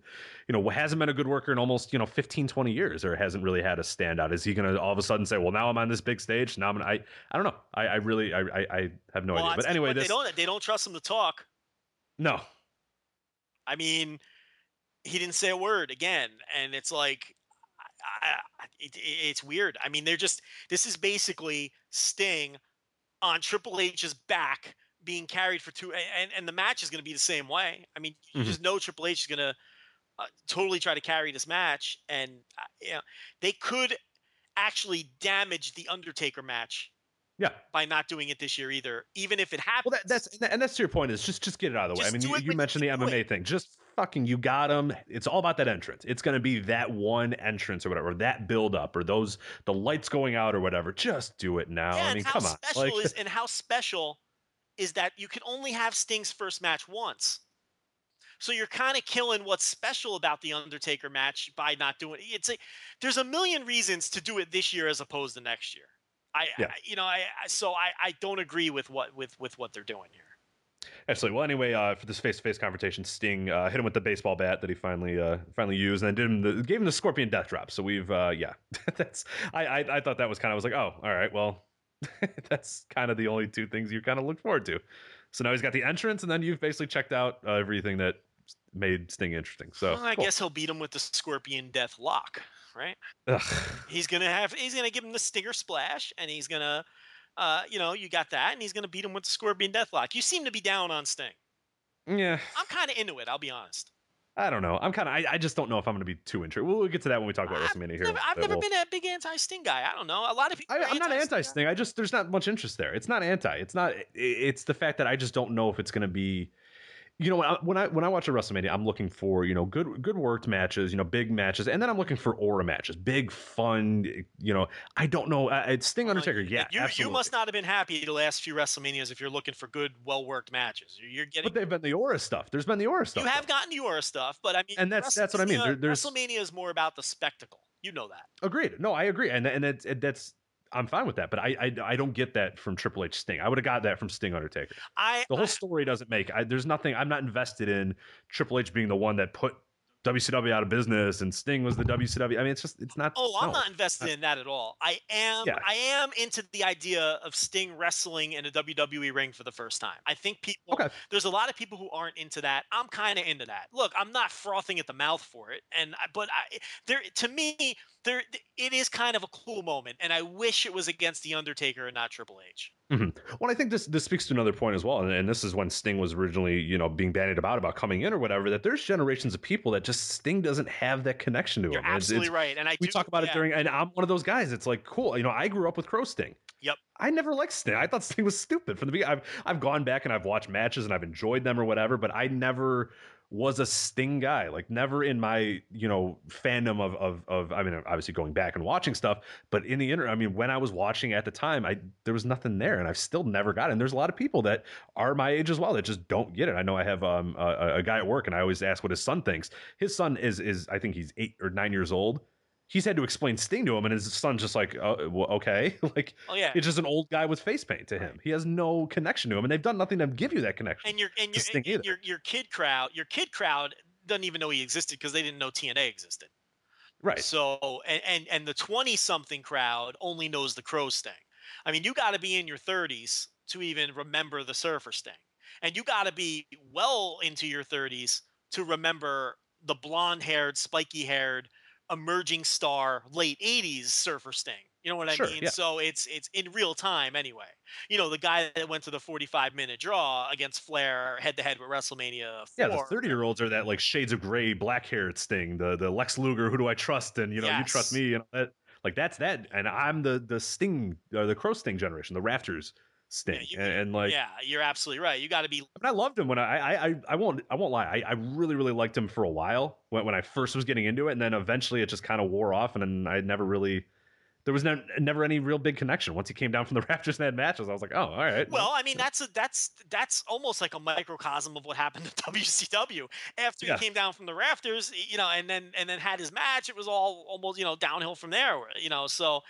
A: you know hasn't been a good worker in almost you know 15, 20 years, or hasn't really had a standout. Is he going to all of a sudden say, well, now I'm on this big stage, now I'm gonna, I I don't know. I, I really I, I I have no
B: Well,
A: idea. But anyway,
B: what,
A: this
B: they don't they don't trust him to talk.
A: no.
B: I mean, he didn't say a word again, and it's like, I, it- it's weird. I mean, they're just this is basically Sting on Triple H's back being carried for two, and and the match is going to be the same way. I mean, you
A: Mhm.
B: just know Triple H is going to uh, totally try to carry this match, and uh, you know, they could actually damage the Undertaker match
A: Yeah.
B: by not doing it this year either, even if it happens.
A: Well, that, that's and that's to your point is just just get it out of the way. I mean, you,
B: it
A: you mentioned the MMA thing. Just fucking you got him. It's all about that entrance. It's going to be that one entrance or whatever, that build up or those the lights going out or whatever. Just do it now.
B: Yeah,
A: I mean, come on.
B: special
A: Like,
B: is and how special is that you can only have Sting's first match once. So you're kind of killing what's special about the Undertaker match by not doing it. It's a, there's a million reasons to do it this year as opposed to next year. I,
A: Yeah.
B: I you know, I, I so I, I don't agree with what with with what they're doing here.
A: Actually, well, anyway, uh, for this face-to-face confrontation, Sting uh, hit him with the baseball bat that he finally uh, finally used, and then did him the, gave him the Scorpion Death Drop. So we've, uh, yeah, *laughs* that's I, I I thought that was kind of I was like, oh, all right, well, *laughs* that's kind of the only two things you kind of look forward to. So now he's got the entrance, and then you've basically checked out uh, everything that made Sting interesting. So
B: well, I
A: cool.
B: guess he'll beat him with the Scorpion Death Lock, right?
A: Ugh.
B: He's gonna have he's gonna give him the Stinger Splash, and he's gonna, uh, you know, you got that, and he's gonna beat him with the Scorpion Death Lock. You seem to be down on Sting.
A: yeah,
B: I'm kind of into it. I'll be honest.
A: I don't know. I'm kind of I, I just don't know if I'm going to be too interested. We'll, we'll get to that when we talk about
B: I've
A: WrestleMania here.
B: I've never
A: we'll-
B: been a big anti-Sting guy. I don't know. A lot of people.
A: I, I'm not
B: anti-Sting.
A: I just there's not much interest there. It's not anti. It's not. It's the fact that I just don't know if it's going to be. You know, when I, when I when I watch a WrestleMania, I'm looking for you know good good worked matches, you know, big matches, and then I'm looking for aura matches, big fun. You know, I don't know. Uh, it's Sting
B: Well,
A: Undertaker, yeah,
B: you, you must not have been happy the last few WrestleManias if you're looking for good, well-worked matches. You're, getting.
A: But they've been the aura stuff. There's been the aura stuff.
B: You have gotten the Aura stuff, but I mean,
A: And that's- that's what I mean.
B: WrestleMania-
A: There-
B: WrestleMania is more about the spectacle. You know that.
A: Agreed. No, I agree, and and that's I'm fine with that. But I, I I don't get that from Triple H Sting. I would have got that from Sting Undertaker.
B: I
A: the whole
B: I-
A: story doesn't make I, there's nothing i'm not invested in triple h being the one that put wcw out of business and sting was the wcw i mean it's just it's not
B: Oh, I'm not invested uh, in that at all. I am
A: Yeah.
B: I am into the idea of Sting wrestling in a WWE ring for the first time. I think people
A: okay
B: there's a lot of people who aren't into that. I'm kind of into that. Look, I'm not frothing at the mouth for it, and but I there to me there it is kind of a cool moment, and I wish it was against the Undertaker and not Triple H. Mm-hmm.
A: well i think this this speaks to another point as well and, and this is when sting was originally you know being bandied about about coming in or whatever that there's generations of people that just sting doesn't have that connection to
B: You're
A: him It's- it's-
B: right, and I
A: we
B: do,
A: talk about
B: yeah.
A: it during and i'm one of those guys it's like cool you know i grew up with crow sting
B: Yep.
A: I never liked Sting. I thought Sting was stupid from the beginning. I've I've gone back and I've watched matches and I've enjoyed them or whatever, but I never was a Sting guy. Like never in my you know fandom of of of. I mean, obviously going back and watching stuff, but in the inter, I mean, when I was watching at the time, I there was nothing there, and I've still never got it. And there's a lot of people that are my age as well that just don't get it. I know I have um a, a guy at work, and I always ask what his son thinks. His son is is I think he's eight or nine years old. He's had to explain Sting to him, and his son's just like, oh, well, okay, *laughs* like
B: Oh yeah,
A: it's just an old guy with face paint to him. He has no connection to him, and they've done nothing to give you that connection.
B: and your and your
A: Sting
B: and your your kid crowd, your kid crowd doesn't even know he existed because they didn't know TNA existed.
A: right.
B: So and and, and the twenty something crowd only knows the Crow Sting. I mean, you got to be in your thirties to even remember the Surfer Sting, and you got to be well into your thirties to remember the blonde haired, spiky haired, emerging star late '80s Surfer Sting. You know what I mean?
A: yeah.
B: So it's it's in real time anyway. You know, the guy that went to the 45 minute draw against Flair head to head with WrestleMania 4.
A: Yeah, the thirty-year-olds are that like shades of gray, black-haired Sting, the the Lex Luger. Who do I trust? And you know, you trust me. And that, like that's that. And I'm the the Sting, or the Crow Sting generation, the Rafters Sting.
B: you-
A: and, and like,
B: yeah, you're absolutely right. You got to be
A: I, mean, I loved him when I, I I I won't I won't lie. I, I really really liked him for a while when when I first was getting into it, and then eventually it just kind of wore off, and then I never really. There was no, never any real big connection. Once he came down from the *laughs* Raptors and had matches, I was like, oh, all right.
B: Well, I mean, that's a, that's that's almost like a microcosm of what happened to *laughs* WCW after
A: Yeah.
B: he came down from the rafters, you know, and then and then had his match. It was all almost you know downhill from there, you know. So,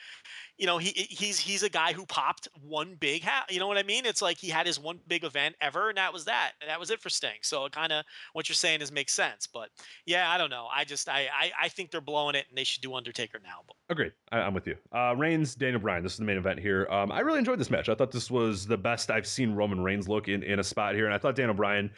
B: you know, he he's he's a guy who popped one big hat. You know what I mean? It's like he had his one big event ever, and that was that, and that was it for Sting. So it kind of what you're saying is makes sense. But yeah, I don't know. I just I, I I think they're blowing it, and they should do Undertaker now. But
A: Agreed. I, I'm with you. Uh, Reigns, Daniel Bryan. This is the main event here. Um, I really enjoyed this match. I thought this was the best I've seen Roman Reigns look in, in a spot here, and I thought Daniel Bryan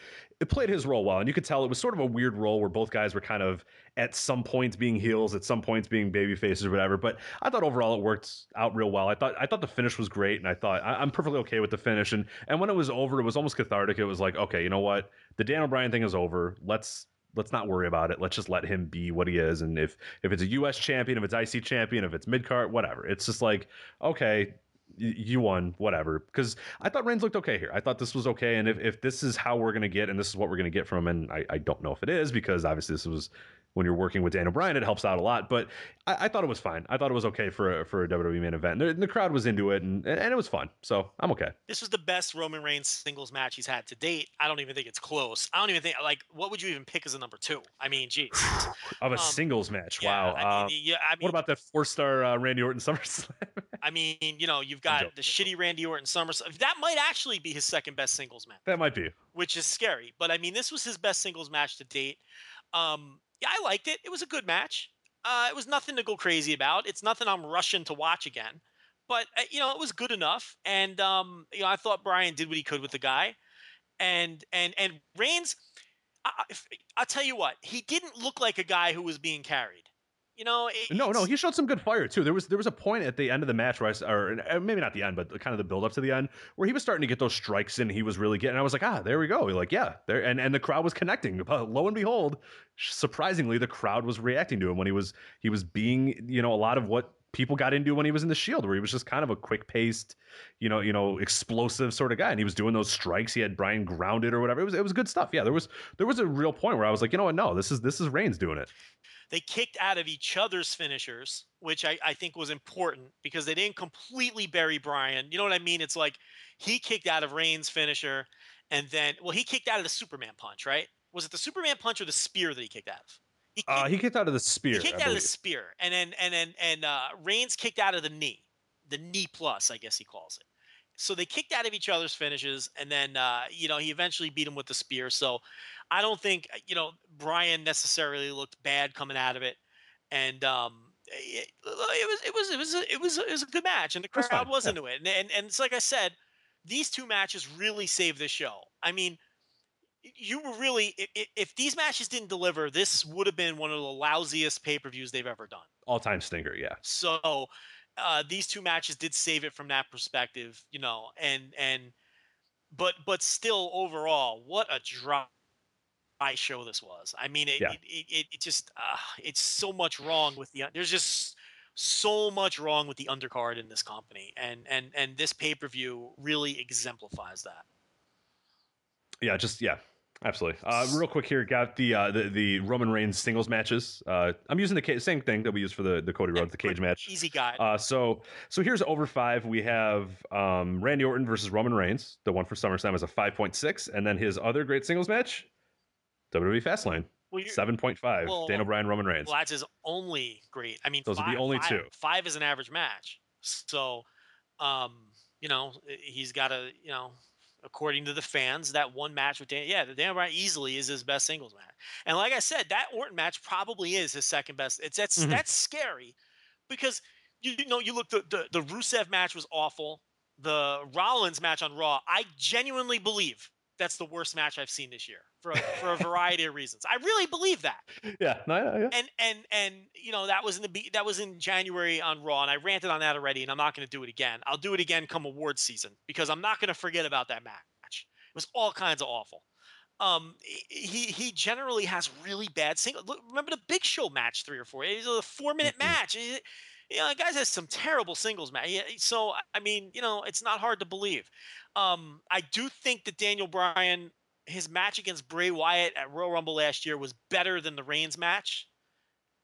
A: it played his role well. And you could tell it was sort of a weird role where both guys were kind of at some points being heels, at some points being baby faces or whatever. But I thought overall it worked out real well. I thought I thought the finish was great, and I thought I, I'm perfectly okay with the finish. And and when it was over, it was almost cathartic. It was like, okay, you know what, the Daniel Bryan thing is over. Let's let's not worry about it. Let's just let him be what he is. And if if it's a U.S. champion, if it's IC champion, if it's mid card, whatever, it's just like okay, you won, whatever. Because I thought Reigns looked okay here. I thought this was okay, and if, if this is how we're gonna get, and this is what we're gonna get from him, and I, I don't know if it is because obviously this was when you're working with Daniel Bryan, it helps out a lot. But I, I thought it was fine. I thought it was okay for a, for a WWE main event. The, the crowd was into it, and and it was fun. So I'm okay.
B: This was the best Roman Reigns singles match he's had to date. I don't even think it's close. I don't even think like what would you even pick as a number two? I mean, geez. *sighs*
A: Of a
B: Um,
A: singles match,
B: Yeah,
A: wow.
B: I mean,
A: Um,
B: yeah, I mean,
A: what about that four star uh, Randy Orton *laughs* SummerSlam?
B: I mean, you know, you've got the shitty Randy Orton SummerSlam. That might actually be his second best singles match,
A: that might be.
B: which is scary. But I mean, this was his best singles match to date. Um, yeah, I liked it. It was a good match. Uh, it was nothing to go crazy about. It's nothing I'm rushing to watch again. But uh, you know, it was good enough. And um, you know, I thought Bryan did what he could with the guy. And and and Reigns, I, I- I'll tell you what, he didn't look like a guy who was being carried. You know, it,
A: No, no, he showed some good fire too. There was there was a point at the end of the match where I, or maybe not the end, but kind of the build up to the end, where he was starting to get those strikes and he was really getting. I was like, ah, there we go. Like, yeah, there, and and the crowd was connecting. But lo and behold, surprisingly, the crowd was reacting to him when he was he was being, you know, a lot of what people got into when he was in the Shield, where he was just kind of a quick paced, you know, you know, explosive sort of guy, and he was doing those strikes. He had Bryan grounded or whatever. It was it was good stuff. Yeah, there was there was a real point where I was like, you know what, no, this is this is Reigns doing it.
B: They kicked out of each other's finishers, which I, I think was important because they didn't completely bury Bryan. You know what I mean? It's like he kicked out of Reigns' finisher, and then well, he kicked out of the Superman punch, right? Was it the Superman punch or the spear that he kicked out of? He,
A: Uh,
B: kicked-
A: he kicked out of the spear.
B: he kicked
A: I
B: out of the spear, and then and then and uh, Reigns kicked out of the knee, the knee plus, I guess he calls it. So they kicked out of each other's finishes, and then uh, you know he eventually beat him with the spear. So I don't think uh, you know Bryan necessarily looked bad coming out of it, and um, it, it was it was it was a, it was a, it was a good match, and the crowd
A: fine,
B: was
A: yeah.
B: into it, and, and and it's like I said, these two matches really saved the show. I mean, you were really if these matches didn't deliver, this would have been one of the lousiest pay per views they've ever done.
A: all time stinger Yeah,
B: So uh, these two matches did save it from that perspective, you know, and and but but still overall, what a dry show this was. I mean, it
A: Yeah.
B: it, it, it, just uh, it's so much wrong with the there's just so much wrong with the undercard in this company, and and and this pay per view really exemplifies that.
A: yeah, just yeah, absolutely. Uh, real quick here, got the uh, the the Roman Reigns singles matches. Uh, I'm using the ca- same thing that we used for the the Cody Rhodes the cage *laughs* match.
B: Easy guy.
A: Uh, so so here's over five. We have um, Randy Orton versus Roman Reigns. The one for SummerSlam is a 5.6, and then his other great singles match, WWE Fastlane,
B: well,
A: 7.5.
B: well,
A: Daniel Bryan, Roman Reigns.
B: Well, that's his only great. I mean,
A: Those are the only
B: five-
A: two.
B: Five is an average match, so um, you know he's got a you know, according to the fans, that one match with Dan, yeah, the Daniel Bryan easily is his best singles match. And like I said, that Orton match probably is his second best. It's that's
A: Mhm.
B: that's scary because you, you know you look the, the the Rusev match was awful. The Rollins match on Raw, I genuinely believe that's the worst match I've seen this year for a, for a variety of reasons. I really believe that *laughs*
A: Yeah, no, yeah,
B: and and and you know that was in the that was in January on Raw, and I ranted on that already, and I'm not going to do it again. I'll do it again come award season because I'm not going to forget about that match. It was all kinds of awful. Um, he he generally has really bad single. Look, remember the Big Show match three or four? It was a four minute
A: Mhm.
B: match. It- you know, the guys has some terrible singles match. Yeah, So I mean, you know, it's not hard to believe. Um, I do think that Daniel Bryan, his match against Bray Wyatt at Royal Rumble last year was better than the Reigns match.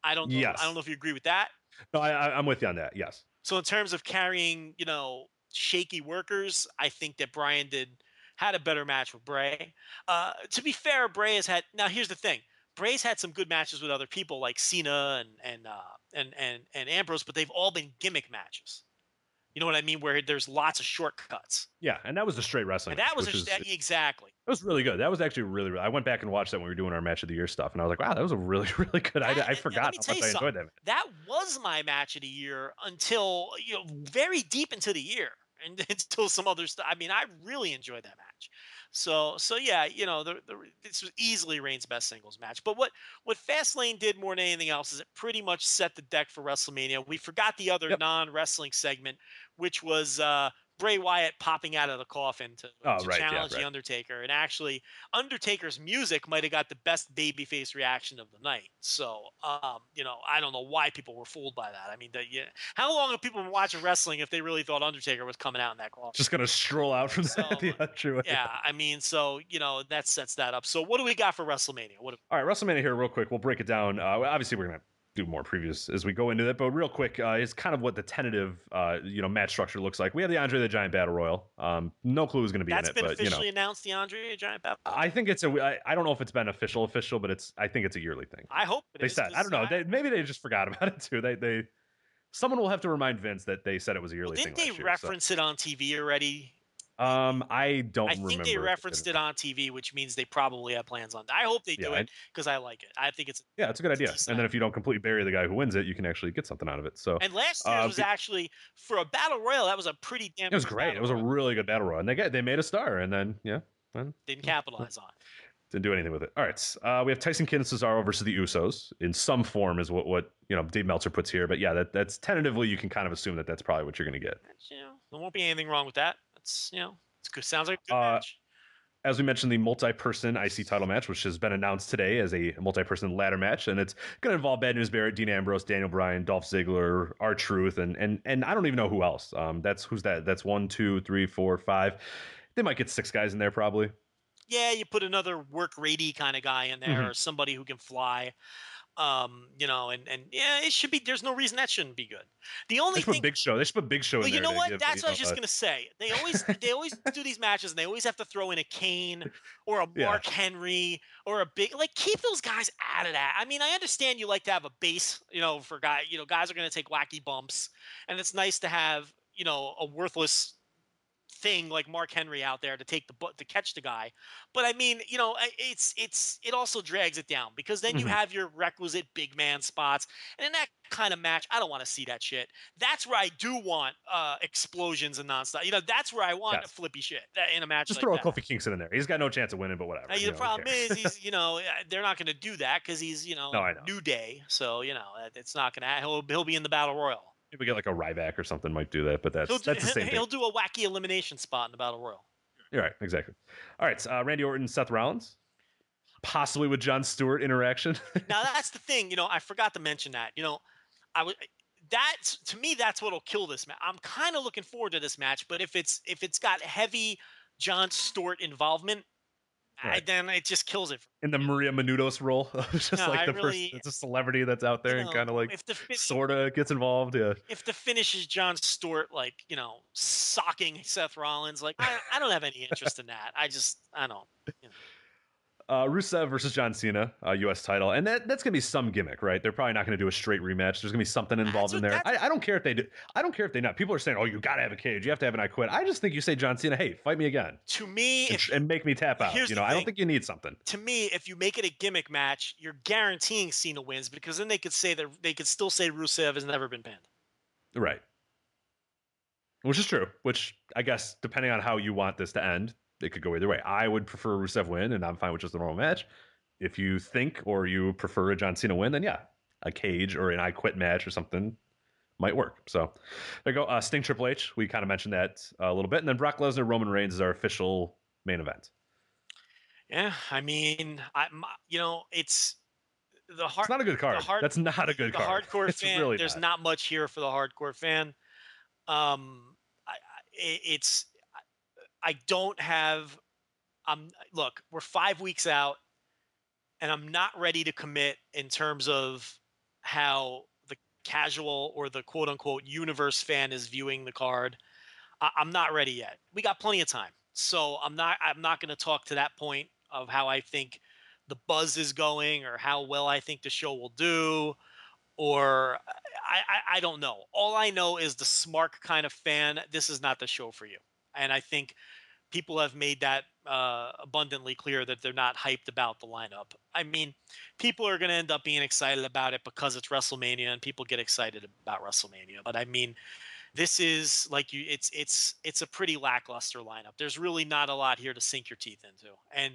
B: I don't know.
A: Yes.
B: I don't know if you agree with that.
A: No, I, I'm with you on that. Yes.
B: So in terms of carrying, you know, shaky workers, I think that Bryan did had a better match with Bray. Uh, to be fair, Bray has had. Now here's the thing: Bray's had some good matches with other people like Cena and and uh, and and and Ambrose, but they've all been gimmick matches. You know what I mean? Where there's lots of shortcuts.
A: Yeah, and that was the straight wrestling.
B: And that
A: match,
B: was a,
A: is-
B: exactly.
A: That was really good. That was actually really, really. I went back and watched that when we were doing our match of the year stuff, and I was like, wow, that was a really, *laughs* really good. I,
B: That-
A: I
B: and
A: forgot how much I enjoyed that. match.
B: that was my match of the year until you know very deep into the year and *laughs* until some other stuff. I mean, I really enjoyed that match. So so yeah, you know, the, the this was easily Reigns' best singles match. But what what Fastlane did more than anything else is it pretty much set the deck for WrestleMania. We forgot the other
A: Yep.
B: non wrestling segment, which was uh, Bray Wyatt popping out of the coffin to,
A: Oh,
B: to
A: right, yeah,
B: challenge the. Undertaker, and actually Undertaker's music might have got the best babyface reaction of the night. So, um, you know, I don't know why people were fooled by that. I mean, the, yeah, how long have people been watching wrestling if they really thought Undertaker was coming out in that coffin?
A: Just gonna stroll out from
B: So, *laughs*
A: yeah, true.
B: yeah, I mean, so you know that sets that up. So, what do we got for WrestleMania? What?
A: All right, WrestleMania here, real quick. We'll break it down. Uh, obviously, we're gonna do more previews as we go into that, but real quick, uh, it's kind of what the tentative, uh, you know, match structure looks like. We have the Andre the Giant Battle Royal. Um, no clue who's gonna be
B: That's
A: in it,
B: been
A: but you know,
B: officially announced. The Andre the Giant Battle.
A: I think it's a. I, I don't know if it's been official, official, but it's. I think it's a yearly thing.
B: I hope it
A: They
B: is,
A: said. I don't know. They, maybe they just forgot *laughs* about it too. They they. Someone will have to remind Vince that they said it was a yearly
B: well, didn't
A: thing.
B: they
A: last year, so-
B: reference it on TV already?
A: Um, I don't
B: I think they referenced
A: did.
B: it on TV, which means they probably have plans on. That. I hope they do
A: I-
B: it because I like it. I think it's
A: Yeah, it's a good idea. And then if you don't completely bury the guy who wins it, you can actually get something out of it. So
B: and last year's
A: Uh,
B: was actually for a battle royal. That was a pretty damn.
A: it was great. It was a really good battle royal, and they get they made a star, and then yeah, then
B: didn't capitalize on. it.
A: didn't do anything with it. All right, uh, we have Tyson Kidd and Cesaro versus the Usos in some form, is what what you know Dave Meltzer puts here. But yeah, that that's tentatively you can kind of assume that that's probably what you're going to get.
B: You know, there won't be anything wrong with that. That's you know, it's good. Sounds like a good
A: Uh,
B: match.
A: As we mentioned, the multi-person IC title match, which has been announced today as a multi-person ladder match, and it's going to involve Bad News Barrett, Dean Ambrose, Daniel Bryan, Dolph Ziggler, R Truth, and and and I don't even know who else. Um, that's who's that? That's one, two, three, four, five. They might get six guys in there probably.
B: Yeah, you put another work rady kind of guy in there,
A: Mhm.
B: or somebody who can fly. Um, you know, and and yeah, it should be. There's no reason that shouldn't be good. The only thing
A: Big Show. They should put a Big Show
B: Well, you know what?
A: give,
B: That's what I was just gonna say. They always *laughs* they always do these matches, and they always have to throw in a Kane or a
A: Yeah.
B: Mark Henry or a big like keep those guys out of that. I mean, I understand you like to have a base, you know, for guy, you know, guys are gonna take wacky bumps, and it's nice to have you know a worthless thing like Mark Henry out there to take the to catch the guy. But I mean, you know, it's it's it also drags it down because then you
A: Mhm.
B: have your requisite big man spots, and in that kind of match, I don't want to see that shit. That's where I do want uh, explosions and nonstop. You know, that's where I want
A: Yes.
B: flippy shit in a match.
A: Just
B: like
A: throw
B: that.
A: a Kofi Kingston in there. He's got no chance of winning, but whatever.
B: Now, the
A: know,
B: problem is, he's you know uh, they're not going to do that because he's you know
A: No, know.
B: New Day, so you know uh, it's not going to. He'll he'll be in the battle royal.
A: Maybe we get like a Ryback or something might do that, but that's
B: He'll do,
A: that's the same *laughs*
B: he'll
A: thing.
B: do a wacky elimination spot in the battle royal.
A: You're right, exactly. All right, uh, Randy Orton, Seth Rollins, possibly with Jon Stewart interaction. *laughs*
B: now that's the thing you know i forgot to mention that you know i would that's to me that's what'll kill this match i'm kind of looking forward to this match but if it's if it's got heavy jon stewart involvement I, then it just kills it
A: in the Maria Menounos role, *laughs* just
B: No,
A: like the
B: really-
A: first, it's a celebrity that's out there
B: You
A: and kind of like sort of gets involved. Yeah,
B: if the finish is jon stewart like you know socking seth rollins like i, I don't have any interest in that. I just i don't
A: uh, Rusev versus John Cena, uh, U.S. title, and that that's gonna be some gimmick, right? They're probably not gonna do a straight rematch. There's gonna be something involved in there. I, I don't care if they do. I don't care if they not. People are saying, "Oh, you gotta have a cage. You have to have an I quit." I just think you say John Cena, "Hey, fight me again,"
B: to me
A: and,
B: if,
A: and make me tap out. You know, I don't think you need something.
B: to me if you make it a gimmick match you're guaranteeing cena wins because then they could say that they could still say rusev has never been pinned
A: Right. Which is true. Which I guess, depending on how you want this to end, it could go either way. I would prefer Rusev win, and I'm fine with just a normal match. If you think or you prefer a John Cena win, then yeah, a cage or an I quit match or something might work. So there you go. Uh, Sting Triple H. We kind of mentioned that a little bit, and then Brock Lesnar Roman Reigns is our official main event.
B: Yeah, I mean, I you know, it's the hard.
A: It's not a good card.
B: hard-
A: That's not a good
B: the
A: card. *laughs*
B: hardcore
A: it's
B: fan.
A: really
B: there's
A: not.
B: not. much here for the hardcore fan. Um, I, I, it's I don't have. I'm look. We're five weeks out, and I'm not ready to commit in terms of how the casual or the quote unquote universe fan is viewing the card. I, I'm not ready yet. We got plenty of time, so I'm not. I'm not going to talk to that point of how I think the buzz is going or how well I think the show will do or I, I, I don't know. All I know is the smart kind of fan, this is not the show for you. And I think people have made that uh, abundantly clear that they're not hyped about the lineup. I mean, people are going to end up being excited about it because it's WrestleMania and people get excited about WrestleMania. But I mean, this is like you it's it's it's a pretty lackluster lineup. There's really not a lot here to sink your teeth into. And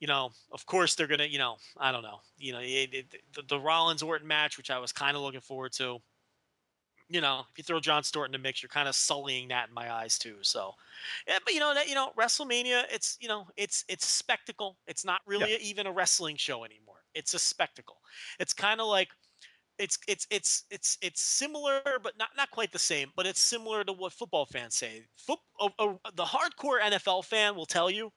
B: you know, of course they're gonna, you know, I don't know, you know, it, it, the, the Rollins Orton match, which I was kind of looking forward to. You know, if you throw Jon Stewart in the mix, you're kind of sullying that in my eyes too. So, yeah, but you know that you know WrestleMania, it's you know it's it's spectacle. It's not really even a wrestling show anymore. It's a spectacle. It's kind of like it's it's it's it's it's similar, but not not quite the same. But it's similar to what football fans say. Foot, oh, oh, the hardcore NFL fan will tell you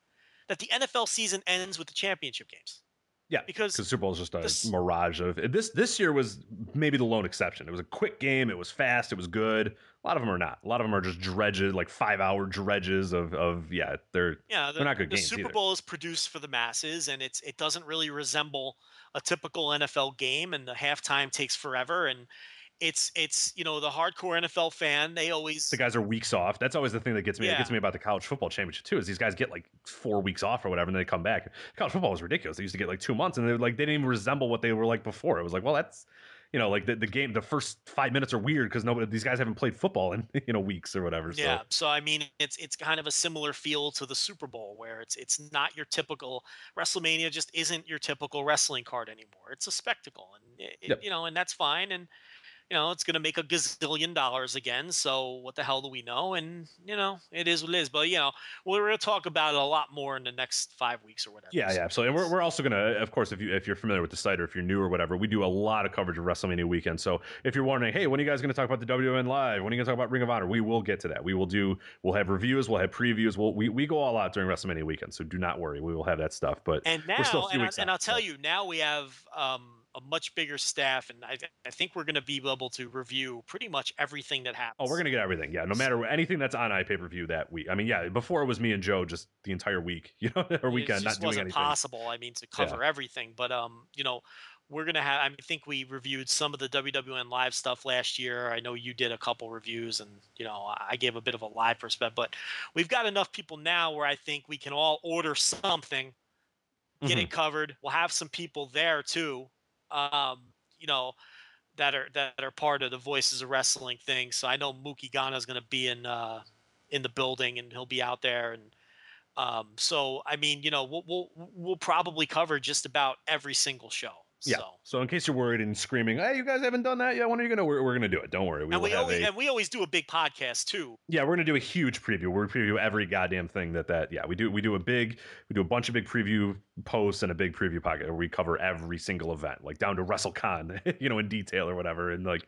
B: that the NFL season ends with the championship games.
A: Yeah,
B: because
A: Super Bowl is just a
B: this-
A: mirage of this. This year was maybe the lone exception. It was a quick game. It was fast. It was good. A lot of them are not. A lot of them are just dredges, like five hour dredges of of yeah. They're
B: Yeah, the,
A: They're not good
B: the
A: games
B: Super
A: either.
B: Bowl is produced for the masses, and it's it doesn't really resemble a typical NFL game, and the halftime takes forever, and it's it's you know the hardcore NFL fan they always
A: the guys are weeks off. That's always the thing that gets me. That gets me about the college football championship too. Is these guys get like four weeks off or whatever, and then they come back. College football was ridiculous. They used to get like two months, and they like they didn't even resemble what they were like before. It was like, well, that's you know, like the, the game, the first five minutes are weird because nobody, these guys haven't played football in *laughs* you know weeks or whatever. So.
B: Yeah, so I mean, it's it's kind of a similar feel to the Super Bowl, where it's it's not your typical WrestleMania, just isn't your typical wrestling card anymore. It's a spectacle, and it, it-
A: Yep.
B: you know, and that's fine, and you know, it's going to make a gazillion dollars again. So what the hell do we know? And you know, it is what it is. But you know, we're going to talk about it a lot more in the next five weeks or whatever.
A: Yeah,
B: So
A: yeah. So and we're, we're also gonna, of course, if you if you're familiar with the site or if you're new or whatever, we do a lot of coverage of WrestleMania weekend. So if you're wondering, hey, when are you guys gonna talk about the WN live? When are you gonna talk about Ring of Honor? We will get to that. We will do. We'll have reviews. We'll have previews. We'll we, we go all out during WrestleMania weekend. So do not worry. We will have that stuff. But
B: and
A: we're still a
B: now,
A: few
B: and, I,
A: weeks
B: and
A: out,
B: I'll tell
A: so.
B: you, now we have um, a much bigger staff, and I, I think we're going to be able to review pretty much everything that happens.
A: Oh, we're gonna get everything. Yeah, no matter anything that's on iPay per view that week. I mean, yeah, before it was me and Joe just the entire week, *laughs* you know, or weekend, not doing
B: wasn't
A: anything.
B: possible. I mean, to cover everything, but um, you know, we're gonna have. I mean, I think we reviewed some of the WWN live stuff last year. I know you did a couple reviews, and you know, I I gave a bit of a live perspective. But we've got enough people now where I think we can all order something, get
A: Mm-hmm.
B: it covered. We'll have some people there too. Um, you know. That are that are part of the Voices of Wrestling thing. So I know Mookie Ghana is going to be in uh, in the building, and he'll be out there, and um, so I mean, you know, we'll, we'll we'll probably cover just about every single show.
A: Yeah.
B: So.
A: So in case you're worried and screaming, hey, you guys haven't done that yet. When are you gonna? We're, we're gonna do it. Don't worry. We
B: and we always
A: a,
B: and we always do a big podcast too.
A: Yeah, we're gonna do a huge preview. We're preview every goddamn thing that that. Yeah, we do. We do a big. We do a bunch of big preview posts and a big preview podcast where we cover every single event, like down to WrestleCon, *laughs* you know, in detail or whatever, and like,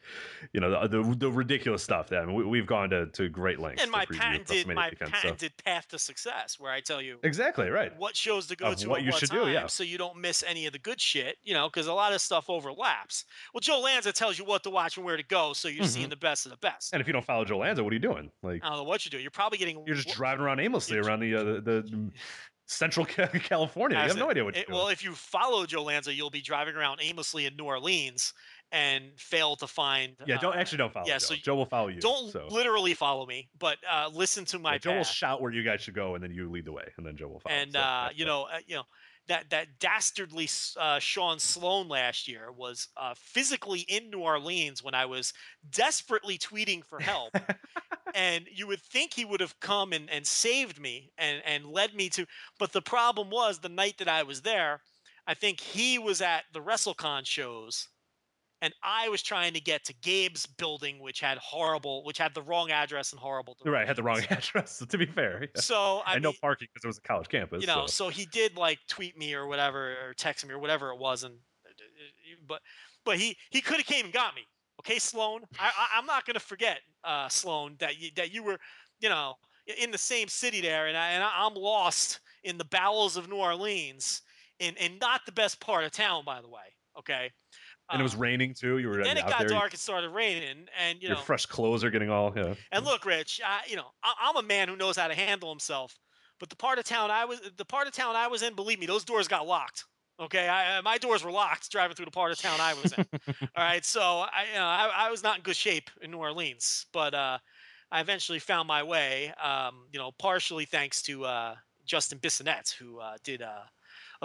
A: you know, the the, the ridiculous stuff. That I mean, we, we've gone to, to great lengths.
B: And my patented my
A: weekend, so-
B: path to success, where I tell you
A: Exactly right.
B: what shows to go
A: Of
B: to
A: what you
B: what
A: should
B: time,
A: do, yeah.
B: so you don't miss any of the good shit. You know, because a lot of stuff overlaps. Well, Joe Lanza tells you what to watch and where to go, so you're seeing the best of the best.
A: Mm-hmm. And if you don't follow Joe Lanza, what are you doing? Like,
B: I don't know what you do. You're probably getting
A: you're just
B: wh-
A: driving around aimlessly around the uh, the, the *laughs* central Ca- *laughs* California. You have no idea what
B: it- Well, if you follow Joe Lanza, you'll be driving around aimlessly in New Orleans and fail to find.
A: yeah, don't
B: uh,
A: actually don't follow.
B: yeah,
A: Joe.
B: so
A: Joe will follow you.
B: Don't
A: so.
B: literally follow me, but uh, listen to my
A: Yeah, Joe will shout where you guys should go, and then you lead the way, and then Joe will follow.
B: and
A: So,
B: uh, you
A: it.
B: know, uh, you know that that dastardly uh, Sean Sloan last year was uh, physically in New Orleans when I was desperately tweeting for help, *laughs* and you would think he would have come and, and saved me and and led me to, but the problem was the night that I was there, I think he was at the WrestleCon shows. And I was trying to get to Gabe's building, which had horrible, which had the wrong address and horrible.
A: You're right. Had the wrong *laughs* address. So to be fair, yeah.
B: So I
A: and no
B: mean,
A: parking because it was a college campus.
B: you know
A: so.
B: so he did like tweet me or whatever or text me or whatever it was and uh, but but he he could have came and got me okay sloan i, I i'm not going to forget uh sloan that you that you were you know in the same city there and, I, and i'm lost in the bowels of new orleans in in not the best part of town by the way okay
A: and it was
B: Uh,
A: raining too. You were
B: then it got
A: there.
B: dark and started raining and you
A: your
B: know
A: fresh clothes are getting all. Yeah.
B: and look, Rich, I, you know, I, I'm a man who knows how to handle himself. But the part of town I was, the part of town I was in, believe me, those doors got locked. Okay, I, I- my doors were locked driving through the part of town I was in. *laughs* All right, so I, you know, I, I was not in good shape in New Orleans, but uh, I eventually found my way. Um, you know, partially thanks to uh, Justin Bissonette, who uh, did uh,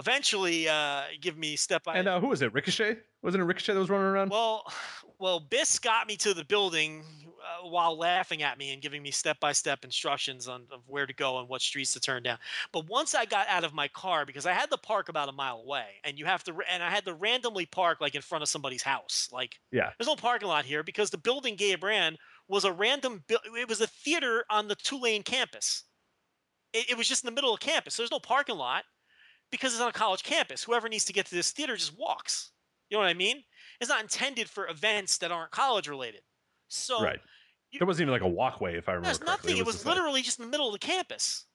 B: eventually uh, give me step by step
A: And uh, who was it? Ricochet? Wasn't it Ricochet that was running around?
B: well, *sighs* well, Biss got me to the building uh, while laughing at me and giving me step by step instructions on of where to go and what streets to turn down. But once I got out of my car, because I had to park about a mile away, and you have to, and I had to randomly park like in front of somebody's house. Like
A: Yeah.
B: there's no parking lot here because the building Gabe ran was a random. bu- It was a theater on the Tulane campus. It, it was just in the middle of campus. There's no parking lot because it's on a college campus. Whoever needs to get to this theater just walks. You know what I mean? It's not intended for events that aren't college related. So
A: right.
B: you-
A: There wasn't even like a walkway, if I remember.
B: there's nothing. It was,
A: just like-
B: literally just in the middle of the campus.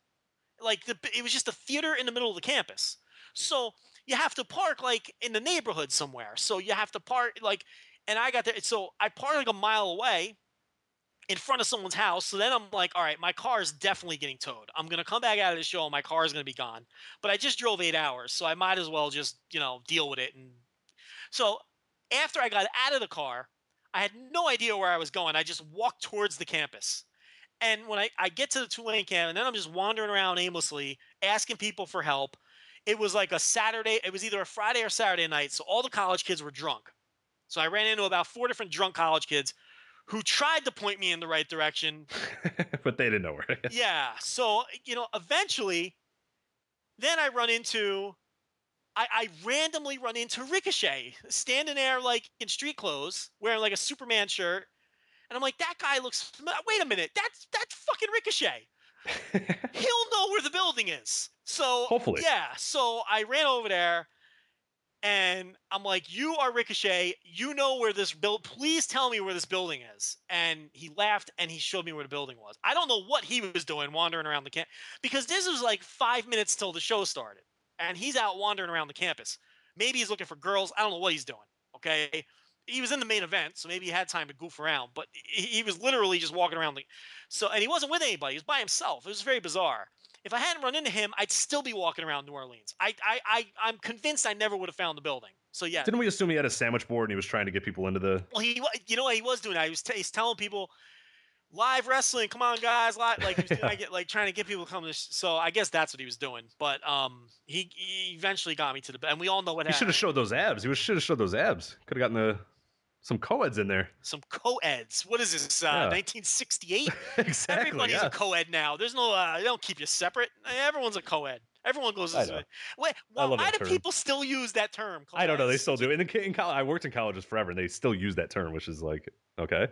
B: Like the, it was just a theater in the middle of the campus. So you have to park like in the neighborhood somewhere. So you have to park like, and I got there. So I parked like a mile away in front of someone's house. So then I'm like, all right, my car is definitely getting towed. I'm gonna come back out of the show and my car is gonna be gone. But I just drove eight hours, so I might as well just you know deal with it. And so after I got out of the car, I had no idea where I was going. I just walked towards the campus. And when I, I get to the Tulane camp, and then I'm just wandering around aimlessly, asking people for help. It was like a Saturday, it was either a Friday or Saturday night. So all the college kids were drunk. So I ran into about four different drunk college kids who tried to point me in the right direction. *laughs*
A: but they didn't know where.
B: Yeah. So, you know, eventually, then I run into, I, I randomly run into Ricochet standing there like in street clothes, wearing like a Superman shirt. And I'm like, that guy looks, wait a minute, that's, that's fucking Ricochet. *laughs* He'll know where the building is. So,
A: Hopefully.
B: yeah. So I ran over there and I'm like, "You are Ricochet. You know where this build. Please tell me where this building is." And he laughed and he showed me where the building was. I don't know what he was doing, wandering around the camp, because this was like five minutes till the show started, and he's out wandering around the campus. Maybe he's looking for girls. I don't know what he's doing. Okay, he was in the main event, so maybe he had time to goof around, but he he was literally just walking around the. So, and he wasn't with anybody. He was by himself. It was very bizarre. If I hadn't run into him, I'd still be walking around New Orleans. I, I, I, I'm convinced I never would have found the building. So yeah,
A: Didn't we assume he had a sandwich board and he was trying to get people into the?
B: well, he, you know what he was doing? I was t- he's telling people live wrestling. Come on, guys! Live, *laughs* like he was doing, get, like trying to get people to come to. sh- So I guess that's what he was doing. But um, he, he eventually got me to the. And we all know what
A: He should have showed those abs. He should have showed those abs. Could have gotten the some co-eds in there.
B: some co-eds. What is this? Uh,
A: Yeah.
B: 1968. *laughs*
A: exactly.
B: Everybody's
A: yeah.
B: a co-ed now. There's no. Uh, they don't keep you separate. Everyone's a co-ed. Everyone goes this way. Wait,
A: I
B: why,
A: love
B: why
A: that
B: do
A: term.
B: people still use that term?
A: I don't know. They still do. In the in college, I worked in colleges forever, and they still use that term, which is like okay.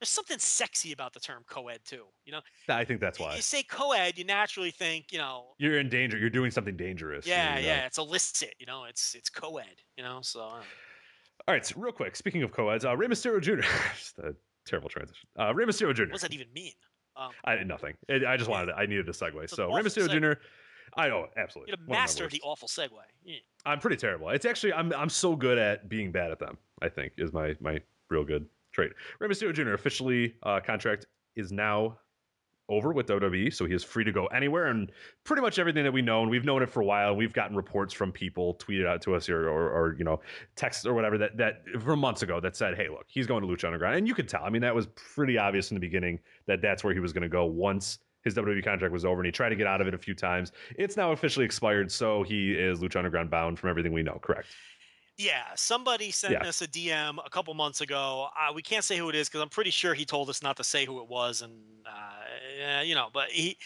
B: There's something sexy about the term co-ed too. You know,
A: I think that's why
B: you say co-ed, you naturally think, you know,
A: you're in danger. You're doing something dangerous.
B: yeah,
A: you know.
B: yeah, it's illicit. You know, it's it's co-ed. You know, so I don't know.
A: All right, so real quick. Speaking of co-eds, uh, Rey Mysterio Jr. Just *laughs* a terrible transition. Uh, Rey Mysterio Jr.
B: what does that even mean? Um,
A: I did nothing. I I just wanted. To, I needed a segue. So Rey Mysterio
B: segue.
A: Jr. I know absolutely.
B: you're the
A: One of my
B: master of the awful segue. Yeah.
A: I'm pretty terrible. It's actually I'm I'm so good at being bad at them. I think is my my real good trait. Rey Mysterio Jr. officially uh, contract is now over with WWE, so he is free to go anywhere and pretty much everything that we know, and we've known it for a while. We've gotten reports from people tweeted out to us or, or, or you know texts or whatever that that from months ago that said, "Hey, look, he's going to Lucha Underground," and you could tell. I mean, that was pretty obvious in the beginning that that's where he was going to go once his WWE contract was over, and he tried to get out of it a few times. It's now officially expired, so he is Lucha Underground bound from everything we know. Correct?
B: Yeah, somebody sent
A: Yeah.
B: us a DM a couple months ago. Uh, we can't say who it is because I'm pretty sure he told us not to say who it was, and uh, yeah, you know, but he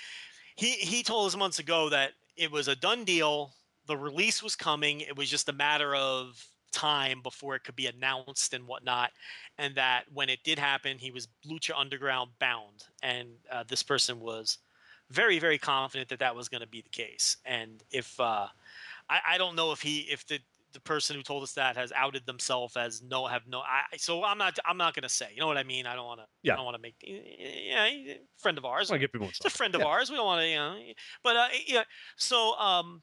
B: he he told us months ago that it was a done deal. The release was coming. It was just a matter of time before it could be announced and whatnot, and that when it did happen, he was Lucha Underground bound, and uh, this person was very very confident that that was going to be the case. And if uh, I, I don't know if he if the the person who told us that has outed themselves as no have no I so I'm not I'm not gonna say you know what I mean? I don't want to
A: Yeah.
B: I don't want to make eh, yeah eh, eh, friend of ours.
A: To give people
B: he's a friend of ours. We don't want to you know but uh yeah so um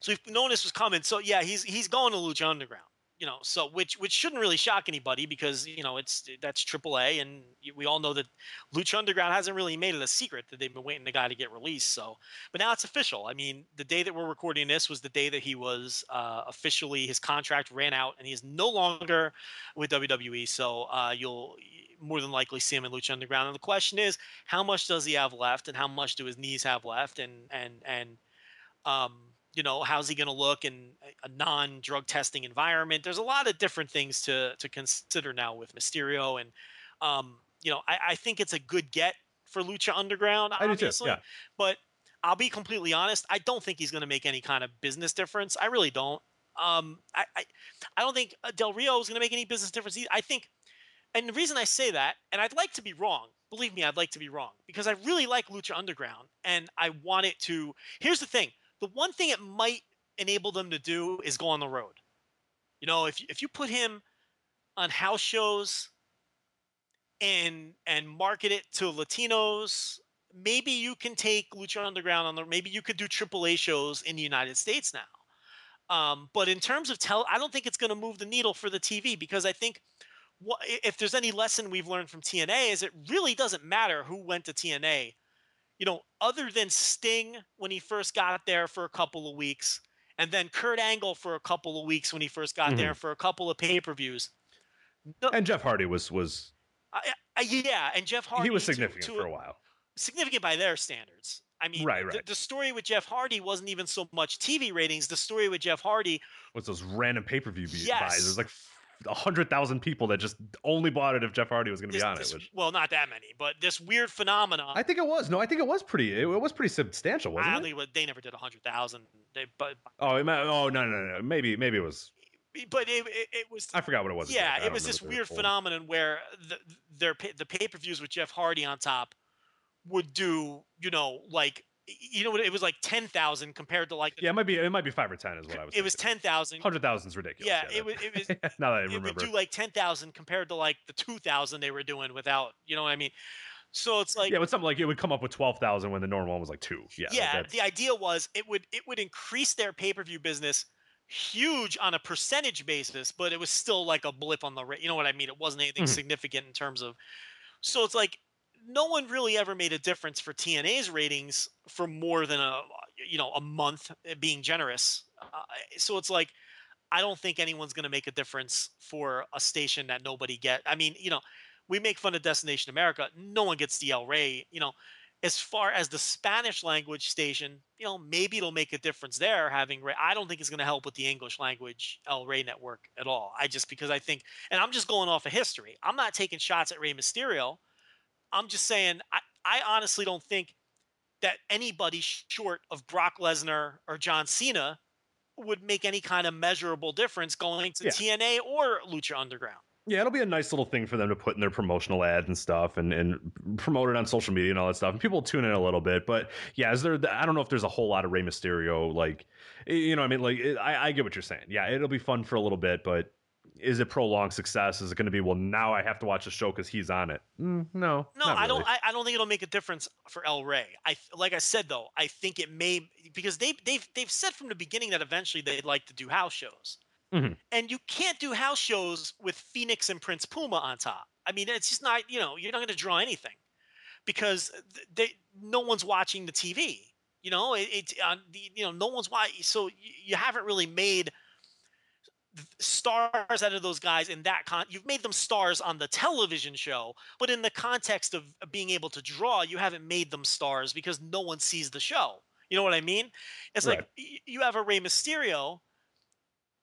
B: so we've known this was coming so yeah he's he's going to Lucha Underground you know so which which shouldn't really shock anybody because you know it's that's AAA and we all know that Lucha Underground hasn't really made it a secret that they've been waiting the guy to get released so but now it's official. I mean, the day that we're recording this was the day that he was uh, officially his contract ran out, and he is no longer with WWE. So uh, you'll more than likely see him in Lucha Underground. And the question is, how much does he have left, and how much do his knees have left, and and and um, you know, how's he going to look in a- a non-drug testing environment? There's a lot of different things to to consider now with Mysterio, and um, you know, I, I think it's a good get for Lucha Underground,
A: I do too,
B: obviously.
A: yeah.
B: But I'll be completely honest. I don't think he's going to make any kind of business difference. I really don't. Um, I, I, I don't think uh, Del Rio is going to make any business difference. Either. I think, and the reason I say that, and I'd like to be wrong. Believe me, I'd like to be wrong because I really like Lucha Underground, and I want it to. Here's the thing: the one thing it might enable them to do is go on the road. You know, if if you put him on house shows and and market it to Latinos, maybe you can take Lucha Underground on the. Maybe you could do AAA shows in the United States now. Um, but in terms of tell, I don't think it's going to move the needle for the TV because I think if there's any lesson we've learned from TNA is it really doesn't matter who went to TNA. You know, other than Sting when he first got there for a couple of weeks, and then Kurt Angle for a couple of weeks when he first got there mm-hmm. for a couple of pay per views. No,
A: And Jeff Hardy was was
B: I, I, yeah, and Jeff Hardy
A: he was significant
B: to
A: for a while.
B: significant by their standards. I mean,
A: Right, right.
B: the story with Jeff Hardy wasn't even so much TV ratings. The story with Jeff Hardy,
A: was those random pay per view buys?
B: Yes.
A: There's like hundred thousand people that just only bought it if Jeff Hardy was going to
B: this,
A: be on
B: this-
A: it. Which
B: well, not that many, but this weird phenomenon.
A: I think it was. No, I think it was pretty. It, it was pretty substantial, wasn't it?
B: they never did hundred thousand. They, but
A: Oh, it oh no, no, no. Maybe maybe it was.
B: but it, it, it was.
A: I forgot what it was.
B: yeah, it was this
A: if they were
B: weird phenomenon where the their the pay per views with Jeff Hardy on top would do, you know, like you know what it was like ten thousand compared to like the,
A: Yeah, it might be. It might be five or ten. Is what I was.
B: it was ten thousand.
A: Hundred thousand is ridiculous.
B: Yeah, it
A: that-
B: was it was *laughs*
A: now that I remember.
B: it would do like 10,000 compared to like the 2,000 they were doing without, you know what I mean? So it's like,
A: yeah, but something like it would come up with twelve thousand when the normal one was like two. Yeah,
B: yeah,
A: that's-
B: the idea was it would it would increase their pay-per-view business huge on a percentage basis, but it was still like a blip on the rate. You know what I mean? It wasn't anything
A: Mhm.
B: significant in terms of. So it's like no one really ever made a difference for TNA's ratings for more than a you know a month, eh, being generous. Uh, so it's like I don't think anyone's going to make a difference for a station that nobody get. I mean, you know, we make fun of Destination America. No one gets the Rey. You know, as far as the Spanish language station, you know, maybe it'll make a difference there having Ray. I don't think it's going to help with the English language El Rey network at all. I just because I think, and I'm just going off of history. I'm not taking shots at Rey Mysterio. I'm just saying I, I honestly don't think that anybody short of Brock Lesnar or John Cena would make any kind of measurable difference going to
A: Yeah.
B: TNA or Lucha Underground.
A: Yeah, it'll be a nice little thing for them to put in their promotional ads and stuff, and and promote it on social media and all that stuff. And people will tune in a little bit, but yeah, is there? I don't know if there's a whole lot of Rey Mysterio, like you know, I mean, like I, I get what you're saying. Yeah, it'll be fun for a little bit, but is it prolonged success? Is it going to be well? Now I have to watch the show because he's on it. Mm, no,
B: No, I don't. I, I don't think it'll make a difference for El Rey. I like I said though. I think it may because they they've they've said from the beginning that eventually they'd like to do house shows,
A: Mhm.
B: and you can't do house shows with Fenix and Prince Puma on top. I mean, it's just not. You know, you're not going to draw anything because they no one's watching the TV. You know, it, it the you know no one's watching. So you, you haven't really made stars out of those guys in that con you've made them stars on the television show but in the context of being able to draw you haven't made them stars because no one sees the show. You know what i mean? It's like
A: Right.
B: y- you have a Rey mysterio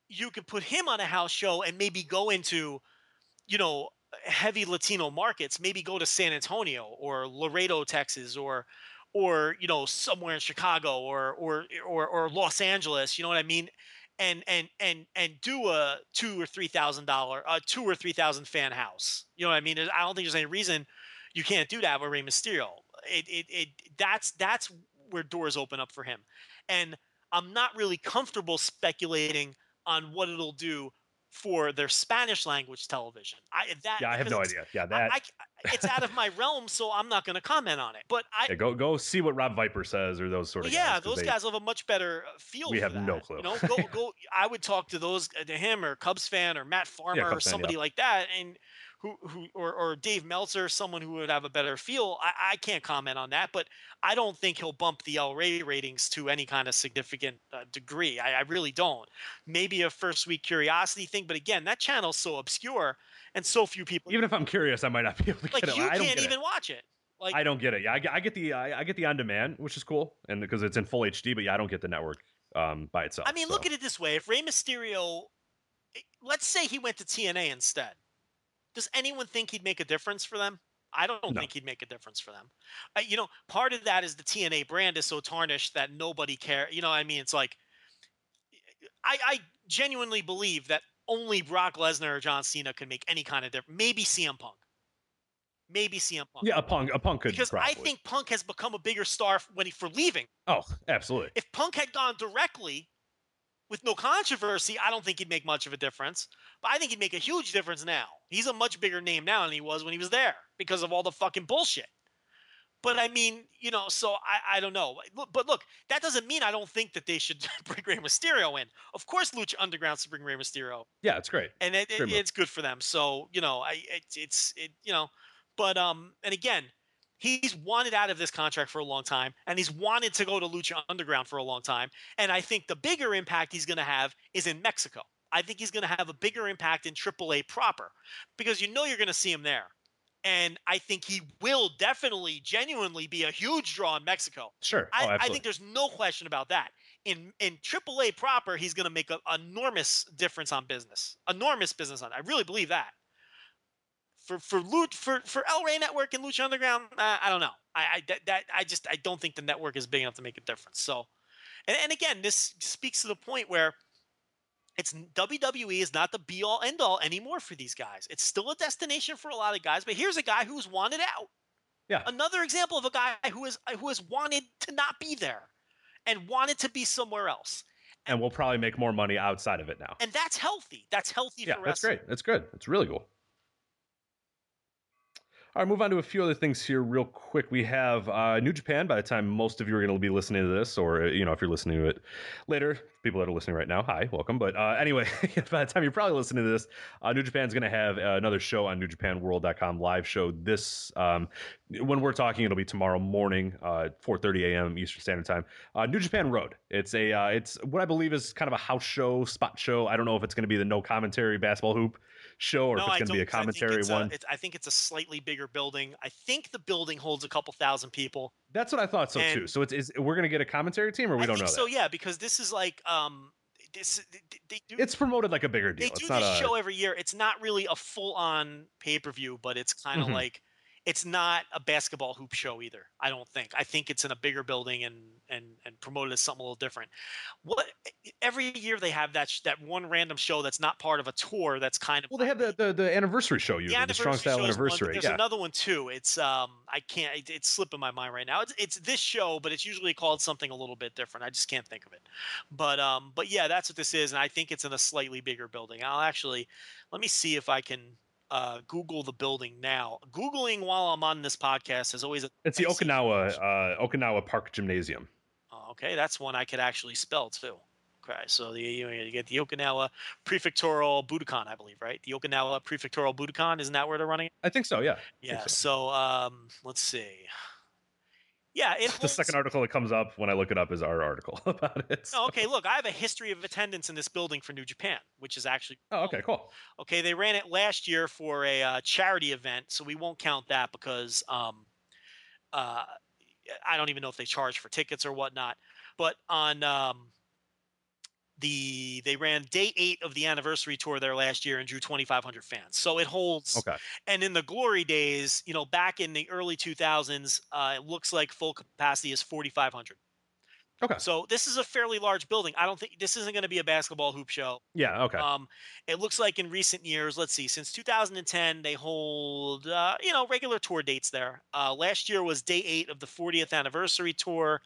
B: you could put him on a house show and maybe go into you know heavy latino markets maybe go to san antonio or laredo texas or or you know somewhere in chicago or or or, or los angeles you know what i mean and and and and do a two or three thousand dollar a two or three thousand fan house you know what i mean i don't think there's any reason you can't do that with Rey Mysterio. It, it, it, that's that's where doors open up for him, and I'm not really comfortable speculating on what it'll do for their Spanish language television. I that
A: yeah, I have no idea. Yeah,
B: I-
A: that.
B: I, it's out of my realm, so I'm not going to comment on it. But I,
A: yeah, go go see what Rob Viper says or those sort of
B: yeah,
A: guys.
B: those
A: they-
B: guys have a much better uh, feel.
A: We have no clue.
B: You know, go go. I would talk to those uh, to him or Cubs fan or Matt *laughs* Farmer or
A: Cubs fan,
B: somebody
A: yeah.
B: like that, and who who or, or Dave Meltzer, someone who would have a better feel. I, I can't comment on that, but I don't think he'll bump the El Rey ratings to any kind of significant uh, degree. I, I really don't. Maybe a first week curiosity thing, but again, that channel's so obscure and so few people.
A: Even if I'm curious, I might not *laughs* be able to
B: like
A: get it.
B: you
A: I
B: can't even
A: it.
B: watch it. Like
A: I don't get it. Yeah, I get, I get the I, I get the on demand, which is cool, and because it's in full HD. But yeah, I don't get the network um, by itself.
B: I mean, look at it this way: if Rey Mysterio, eh, let's say he went to TNA instead, does anyone think he'd make a difference for them? I don't
A: No.
B: think he'd make a difference for them. Uh, you know, part of that is the TNA brand is so tarnished that nobody care. You know, what I mean, it's like I, I genuinely believe that only Brock Lesnar or John Cena can make any kind of difference. Maybe CM Punk. Maybe CM Punk.
A: Yeah, a punk, a punk could
B: because
A: probably.
B: I think Punk has become a bigger star when he for leaving.
A: Oh, absolutely.
B: If Punk had gone directly with no controversy, I don't think he'd make much of a difference. But I think he'd make a huge difference now. He's a much bigger name now than he was when he was there because of all the fucking bullshit. But I mean, you know, so I, I don't know. But look, that doesn't mean I don't think that they should *laughs* bring Rey Mysterio in. Of course, Lucha Underground should bring Rey Mysterio
A: Yeah, it's great.
B: and it, it, it's good for them. So you know, I it, it's it you know, but um, and again, he's wanted out of this contract for a long time, and he's wanted to go to Lucha Underground for a long time. And I think the bigger impact he's going to have is in Mexico. I think he's going to have a bigger impact in AAA proper because you know you're going to see him there. And I think he will definitely, genuinely be a huge draw in Mexico.
A: Sure.
B: I,
A: oh,
B: I
A: absolutely.
B: think there's no question about that. In in AAA proper, he's going to make an enormous difference on business, enormous business on. I really believe that. For for Loot for for El Rey Network and Lucha Underground, uh, I don't know. I I that, that I just I don't think the network is big enough to make a difference. So, and and again, this speaks to the point where it's WWE is not the be all end all anymore for these guys. It's still a destination for a lot of guys, but here's a guy who's wanted out
A: yeah.
B: another example of a guy who is who has wanted to not be there and wanted to be somewhere else
A: and we'll probably make more money outside of it now.
B: and that's healthy that's healthy
A: Yeah, that's great. That's good. That's really cool. All right, move on to a few other things here, real quick. We have uh, New Japan. By the time most of you are going to be listening to this, or uh, you know, if you're listening to it later, people that are listening right now, hi, welcome. But uh, anyway, *laughs* by the time you're probably listening to this, uh, New Japan's going to have uh, another show on NewJapanWorld.com live show. This um, when we're talking, it'll be tomorrow morning, uh, 4:30 a.m. Eastern Standard Time. Uh, New Japan Road. It's a uh, it's what I believe is kind of a house show, spot show. I don't know if it's going to be the no commentary basketball hoop show or
B: no,
A: if it's going to be a
B: don't- I think
A: commentary
B: it's a-
A: one.
B: it's- I think it's a slightly bigger building. I think the building holds a couple thousand people.
A: That's what I thought so too. So it's is we're gonna get a commentary team, or we
B: I
A: don't know
B: so,
A: that.
B: yeah, because this is like um, this they, do
A: It's promoted like a bigger deal.
B: they
A: it's
B: do
A: not
B: this
A: a
B: show every year. It's not really a full on pay per view, but it's kind of
A: Mhm.
B: like it's not a basketball hoop show either. I don't think. I think it's in a bigger building and and and promoted as something a little different. What every year they have that sh- that one random show that's not part of a tour. That's kind of
A: well, they have the, the the anniversary show. You Yeah, the, strong style
B: show one,
A: anniversary.
B: There's
A: yeah,
B: another one too. It's um I can't. It, it's slipping my mind right now. It's it's this show, but it's usually called something a little bit different. I just can't think of it. But um but yeah, that's what this is, and I think it's in a slightly bigger building. I'll actually let me see if I can uh Google the building now. Googling while I'm on this podcast is always a
A: it's the Okinawa uh, Okinawa Park Gymnasium.
B: Oh, okay, that's one I could actually spell too. Okay, so the you, you get the Okinawa Prefectural Budokan, I believe, right? The Okinawa Prefectural Budokan, isn't that where they're running?
A: I think so. Yeah.
B: Yeah.
A: so.
B: So um, let's see. Yeah, it *laughs*
A: The second article that comes up when I look it up is our article *laughs* about it.
B: Oh, okay, look, I have a history of attendance in this building for New Japan, which is actually
A: Oh, okay, cool.
B: okay. They ran it last year for a uh, charity event, so we won't count that because um, uh, I don't even know if they charge for tickets or whatnot. But on um, the they ran day eight of the anniversary tour there last year and drew 2,500 fans. So it holds
A: Okay.
B: and in the glory days, you know, back in the early 2000s, uh, it looks like full capacity is 4,500.
A: Okay.
B: So this is a fairly large building. I don't think this isn't going to be a basketball hoop show.
A: Yeah. Okay.
B: Um, it looks like in recent years, let's see, since 2010, they hold, uh, you know, regular tour dates there. Uh, last year was day eight of the 40th anniversary tour.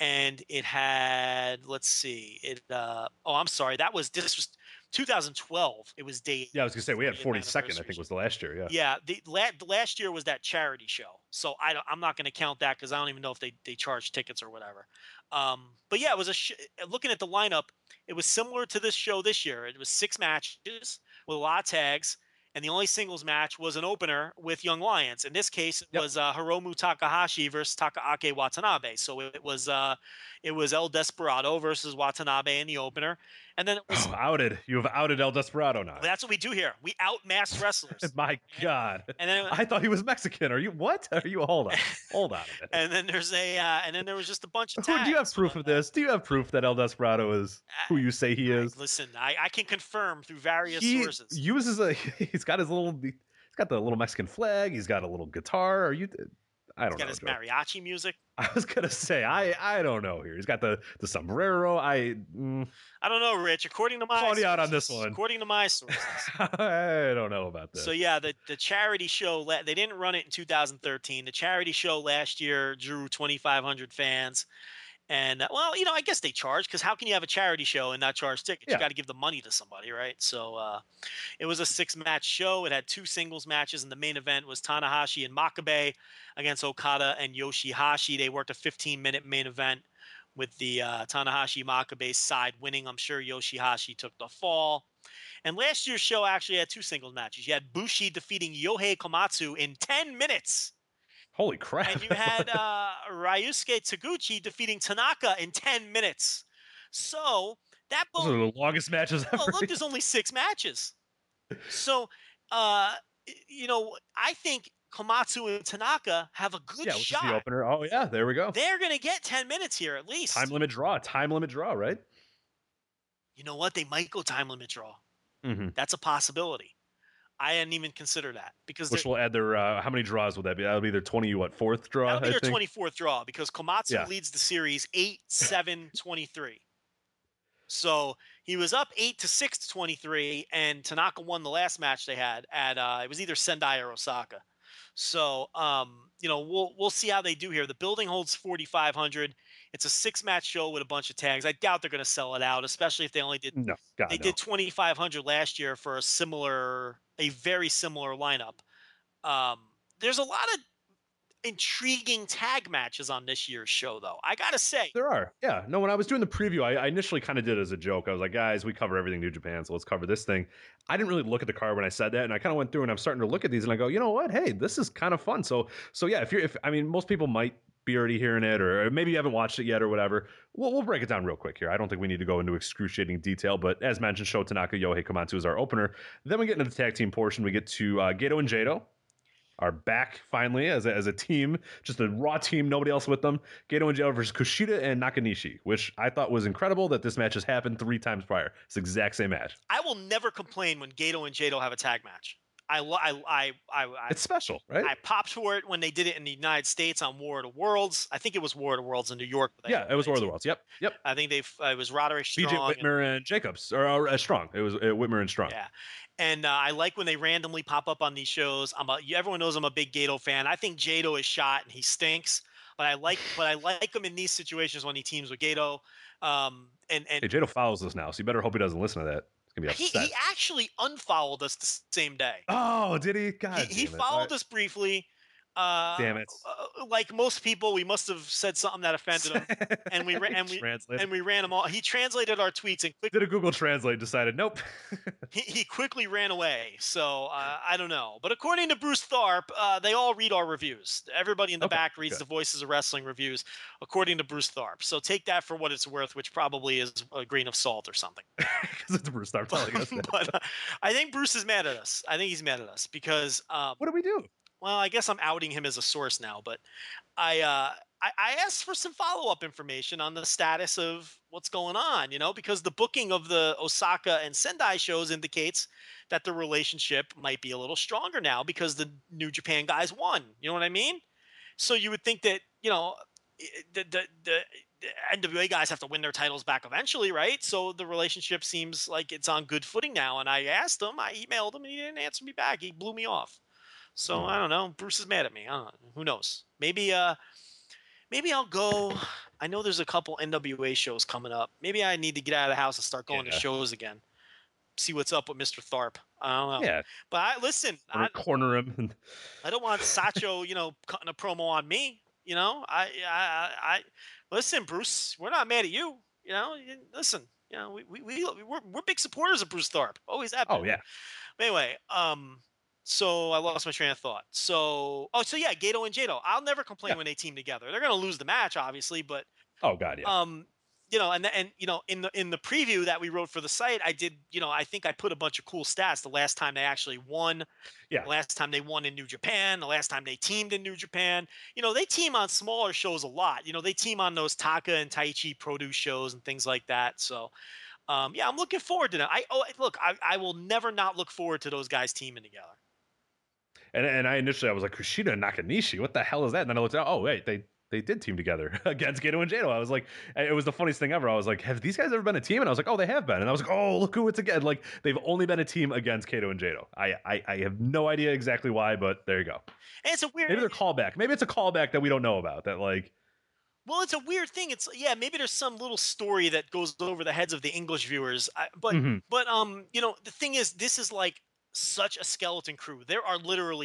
B: And it had, let's see, it, uh, oh, I'm sorry. That was, this was 2012. It was day
A: yeah, I was gonna say we had 42nd. I think was the last year. Yeah.
B: yeah, the, la- the last year was that charity show, so I don't, I'm not going to count that because I don't even know if they they charge tickets or whatever. Um, but yeah, it was a sh- looking at the lineup, it was similar to this show this year. It was six matches with a lot of tags, and the only singles match was an opener with Young Lions. In this case, it
A: Yep.
B: was uh, Hiromu Takahashi versus Takaaki Watanabe. So it was uh, it was El Desperado versus Watanabe in the opener, and then it was.
A: Oh, *sighs* outed. You have outed El Desperado now.
B: That's what we do here. We outmass wrestlers. *laughs*
A: My God.
B: And then
A: I thought he was Mexican. Are you what? Are you hold on? *laughs* Hold on
B: and then there's a uh, and then there was just a bunch of
A: Who- do you have proof of
B: uh,
A: this? Do you have proof that El Desperado is who you say he
B: I-
A: is?
B: listen, I, I can confirm through various
A: He
B: sources.
A: uses a. *laughs* He's got his little. he's got the little Mexican flag. He's got a little guitar. Are you? I don't
B: He's got
A: know.
B: his
A: Joe.
B: mariachi music. *laughs*
A: I was gonna say I I don't know here. He's got the the sombrero. I mm,
B: I don't know, Rich. According to my
A: you out on this one.
B: According to my *laughs* sources.
A: I don't know about this.
B: So yeah, the the charity show they didn't run it in 2013. The charity show last year drew 2,500 fans, and uh, well, you know, I guess they charge because how can you have a charity show and not charge tickets?
A: Yeah.
B: You got to give the money to somebody, right? So uh, it was a six match show. It had two singles matches, and the main event was Tanahashi and Makabe against Okada and Yoshihashi. They worked a 15 minute main event with the uh, Tanahashi Makabe side winning. I'm sure Yoshihashi took the fall. And last year's show actually had two singles matches. You had Bushi defeating Yohei Komatsu in 10 minutes.
A: Holy crap!
B: And you had *laughs* uh, Ryusuke Taguchi defeating Tanaka in 10 minutes. So that
A: Those
B: both
A: are the longest matches ever.
B: well, look, there's only six matches. So, uh, you know, I think Komatsu and Tanaka have a good
A: yeah, which is the
B: shot.
A: opener. Oh yeah, there we go.
B: They're going to get 10 minutes here at least.
A: Time limit draw. Time limit draw. Right.
B: you know what? They might go time limit draw.
A: Mm-hmm.
B: That's a possibility. I hadn't even considered that because
A: Which will add their uh, how many draws would that be? That would be their twenty what fourth draw.
B: that'll be their 24th draw because Komatsu
A: Yeah.
B: leads the series 8 *laughs* 7 23. So he was up 8 to 6 to 23, and Tanaka won the last match they had at uh, it was either Sendai or Osaka. So um, you know we'll we'll see how they do here. The building holds 4,500. It's a six match show with a bunch of tags. I doubt they're going to sell it out, especially if they only did
A: No, God,
B: they
A: no.
B: did 2500 last year for a similar a very similar lineup um, there's a lot of intriguing tag matches on this year's show though i gotta say
A: There are. Yeah. No, when I was doing the preview, I, I initially kind of did it as a joke. I was like, guys, we cover everything New Japan, so let's cover this thing. I didn't really look at the card when I said that, and I kind of went through and I'm starting to look at these and I go, you know what? Hey, this is kind of fun. So so yeah, if you're if I mean most people might be already hearing it, or maybe you haven't watched it yet, or whatever. We'll, we'll break it down real quick here. I don't think we need to go into excruciating detail, but as mentioned, Sho Tanaka, Yohei Komatsu is our opener. Then we get into the tag team portion. We get to uh, Gedo and Jado are back finally as a, as a team, just a raw team, nobody else with them. Gedo and Jado versus Kushida and Nakanishi, which I thought was incredible that this match has happened three times prior. It's the exact same match.
B: i will never complain when gedo and jado have a tag match i lo- i i i, I
A: It's special, right?
B: I popped for it when they did it in the United States on War of the Worlds. I think it was War of the Worlds in New York. but
A: yeah, it was War of the Worlds. Yep, yep.
B: I think they uh, it was Roderick Strong.
A: BJ
B: and-
A: Whitmer and Jacobs, or uh, Strong. It was uh, Whitmer and Strong.
B: Yeah, and uh, I like when they randomly pop up on these shows. I'm a, everyone knows I'm a big Gedo fan. I think Jado is shot and he stinks, but I like but I like him in these situations when he teams with Gedo. Um, and and
A: Hey, Jado follows us now, so you better hope he doesn't listen to that. He's gonna be
B: he, he actually unfollowed us the same day.
A: oh, did he? God,
B: he he followed
A: I-
B: us briefly. Uh,
A: Damn it.
B: uh, like most people, we must have said something that *laughs* offended him, and we ra- and we
A: Translated.
B: and we ran him all. He translated our tweets and quickly
A: did a Google Translate. Decided nope. *laughs*
B: he, he quickly ran away. So uh, I don't know. But according to Bruce Tharpe, uh, they all read our reviews. Everybody in the
A: Okay,
B: back reads
A: good.
B: the Voices of Wrestling reviews, according to Bruce Tharpe. So take that for what it's worth, which probably is a grain of salt or something. *laughs*
A: Because it's Bruce Tharpe telling us that.
B: but uh, I think Bruce is mad at us. I think he's mad at us because, um,
A: What do we do?
B: Well, I guess I'm outing him as a source now. But I, uh, I, I asked for some follow up information on the status of what's going on, you know, because the booking of the Osaka and Sendai shows indicates that the relationship might be a little stronger now because the New Japan guys won. You know what I mean? So you would think that, you know, the, the, the, the NWA guys have to win their titles back eventually, right? So the relationship seems like it's on good footing now. And I asked him, I emailed him, and he didn't answer me back. He blew me off. So
A: Hmm.
B: I don't know. Bruce is mad at me. I don't know. Who knows? Maybe uh maybe I'll go. I know there's a couple NWA shows coming up. Maybe I need to get out of the house and start going
A: Yeah.
B: to shows again. See what's up with Mr. Tharpe. I don't know.
A: Yeah,
B: But I listen, I,
A: corner him. And,
B: I don't want Sacho, you know, cutting a promo on me. You know, I, I, I, listen, Bruce. We're not mad at you. You know, listen. You know, we, we, we we're, we're big supporters of Bruce Tharpe. Always have.
A: oh yeah,
B: anyway, um, so I lost my train of thought. So, oh, so yeah, Gedo and Jado. I'll never complain
A: Yeah.
B: when they team together. They're gonna lose the match, obviously, but
A: oh god, yeah.
B: um, you know, and and you know, in the in the preview that we wrote for the site, I did, you know, I think I put a bunch of cool stats. The last time they actually won,
A: Yeah.
B: The last time they won in New Japan, the last time they teamed in New Japan. You know, they team on smaller shows a lot. You know, they team on those Taka and Taichi produce shows and things like that. So. Um, yeah, I'm looking forward to that. I oh look, I, I will never not look forward to those guys teaming together.
A: And and I initially I was like Kushida and Nakanishi, what the hell is that? And then I looked at oh wait they they did team together *laughs* against Gedo and Jado. I was like, it was the funniest thing ever. I was like, have these guys ever been a team? And I was like, oh, they have been. And I was like, oh, look who it's again. Like they've only been a team against Gedo and Jado. I I, I have no idea exactly why, but there you go.
B: And it's a weird.
A: Maybe they're callback. Maybe it's a callback that we don't know about. That like.
B: Well, it's a weird thing. It's yeah, maybe there's some little story that goes over the heads of the English viewers. I, but
A: Mhm.
B: but um, you know, the thing is, this is like such a skeleton crew. There are literally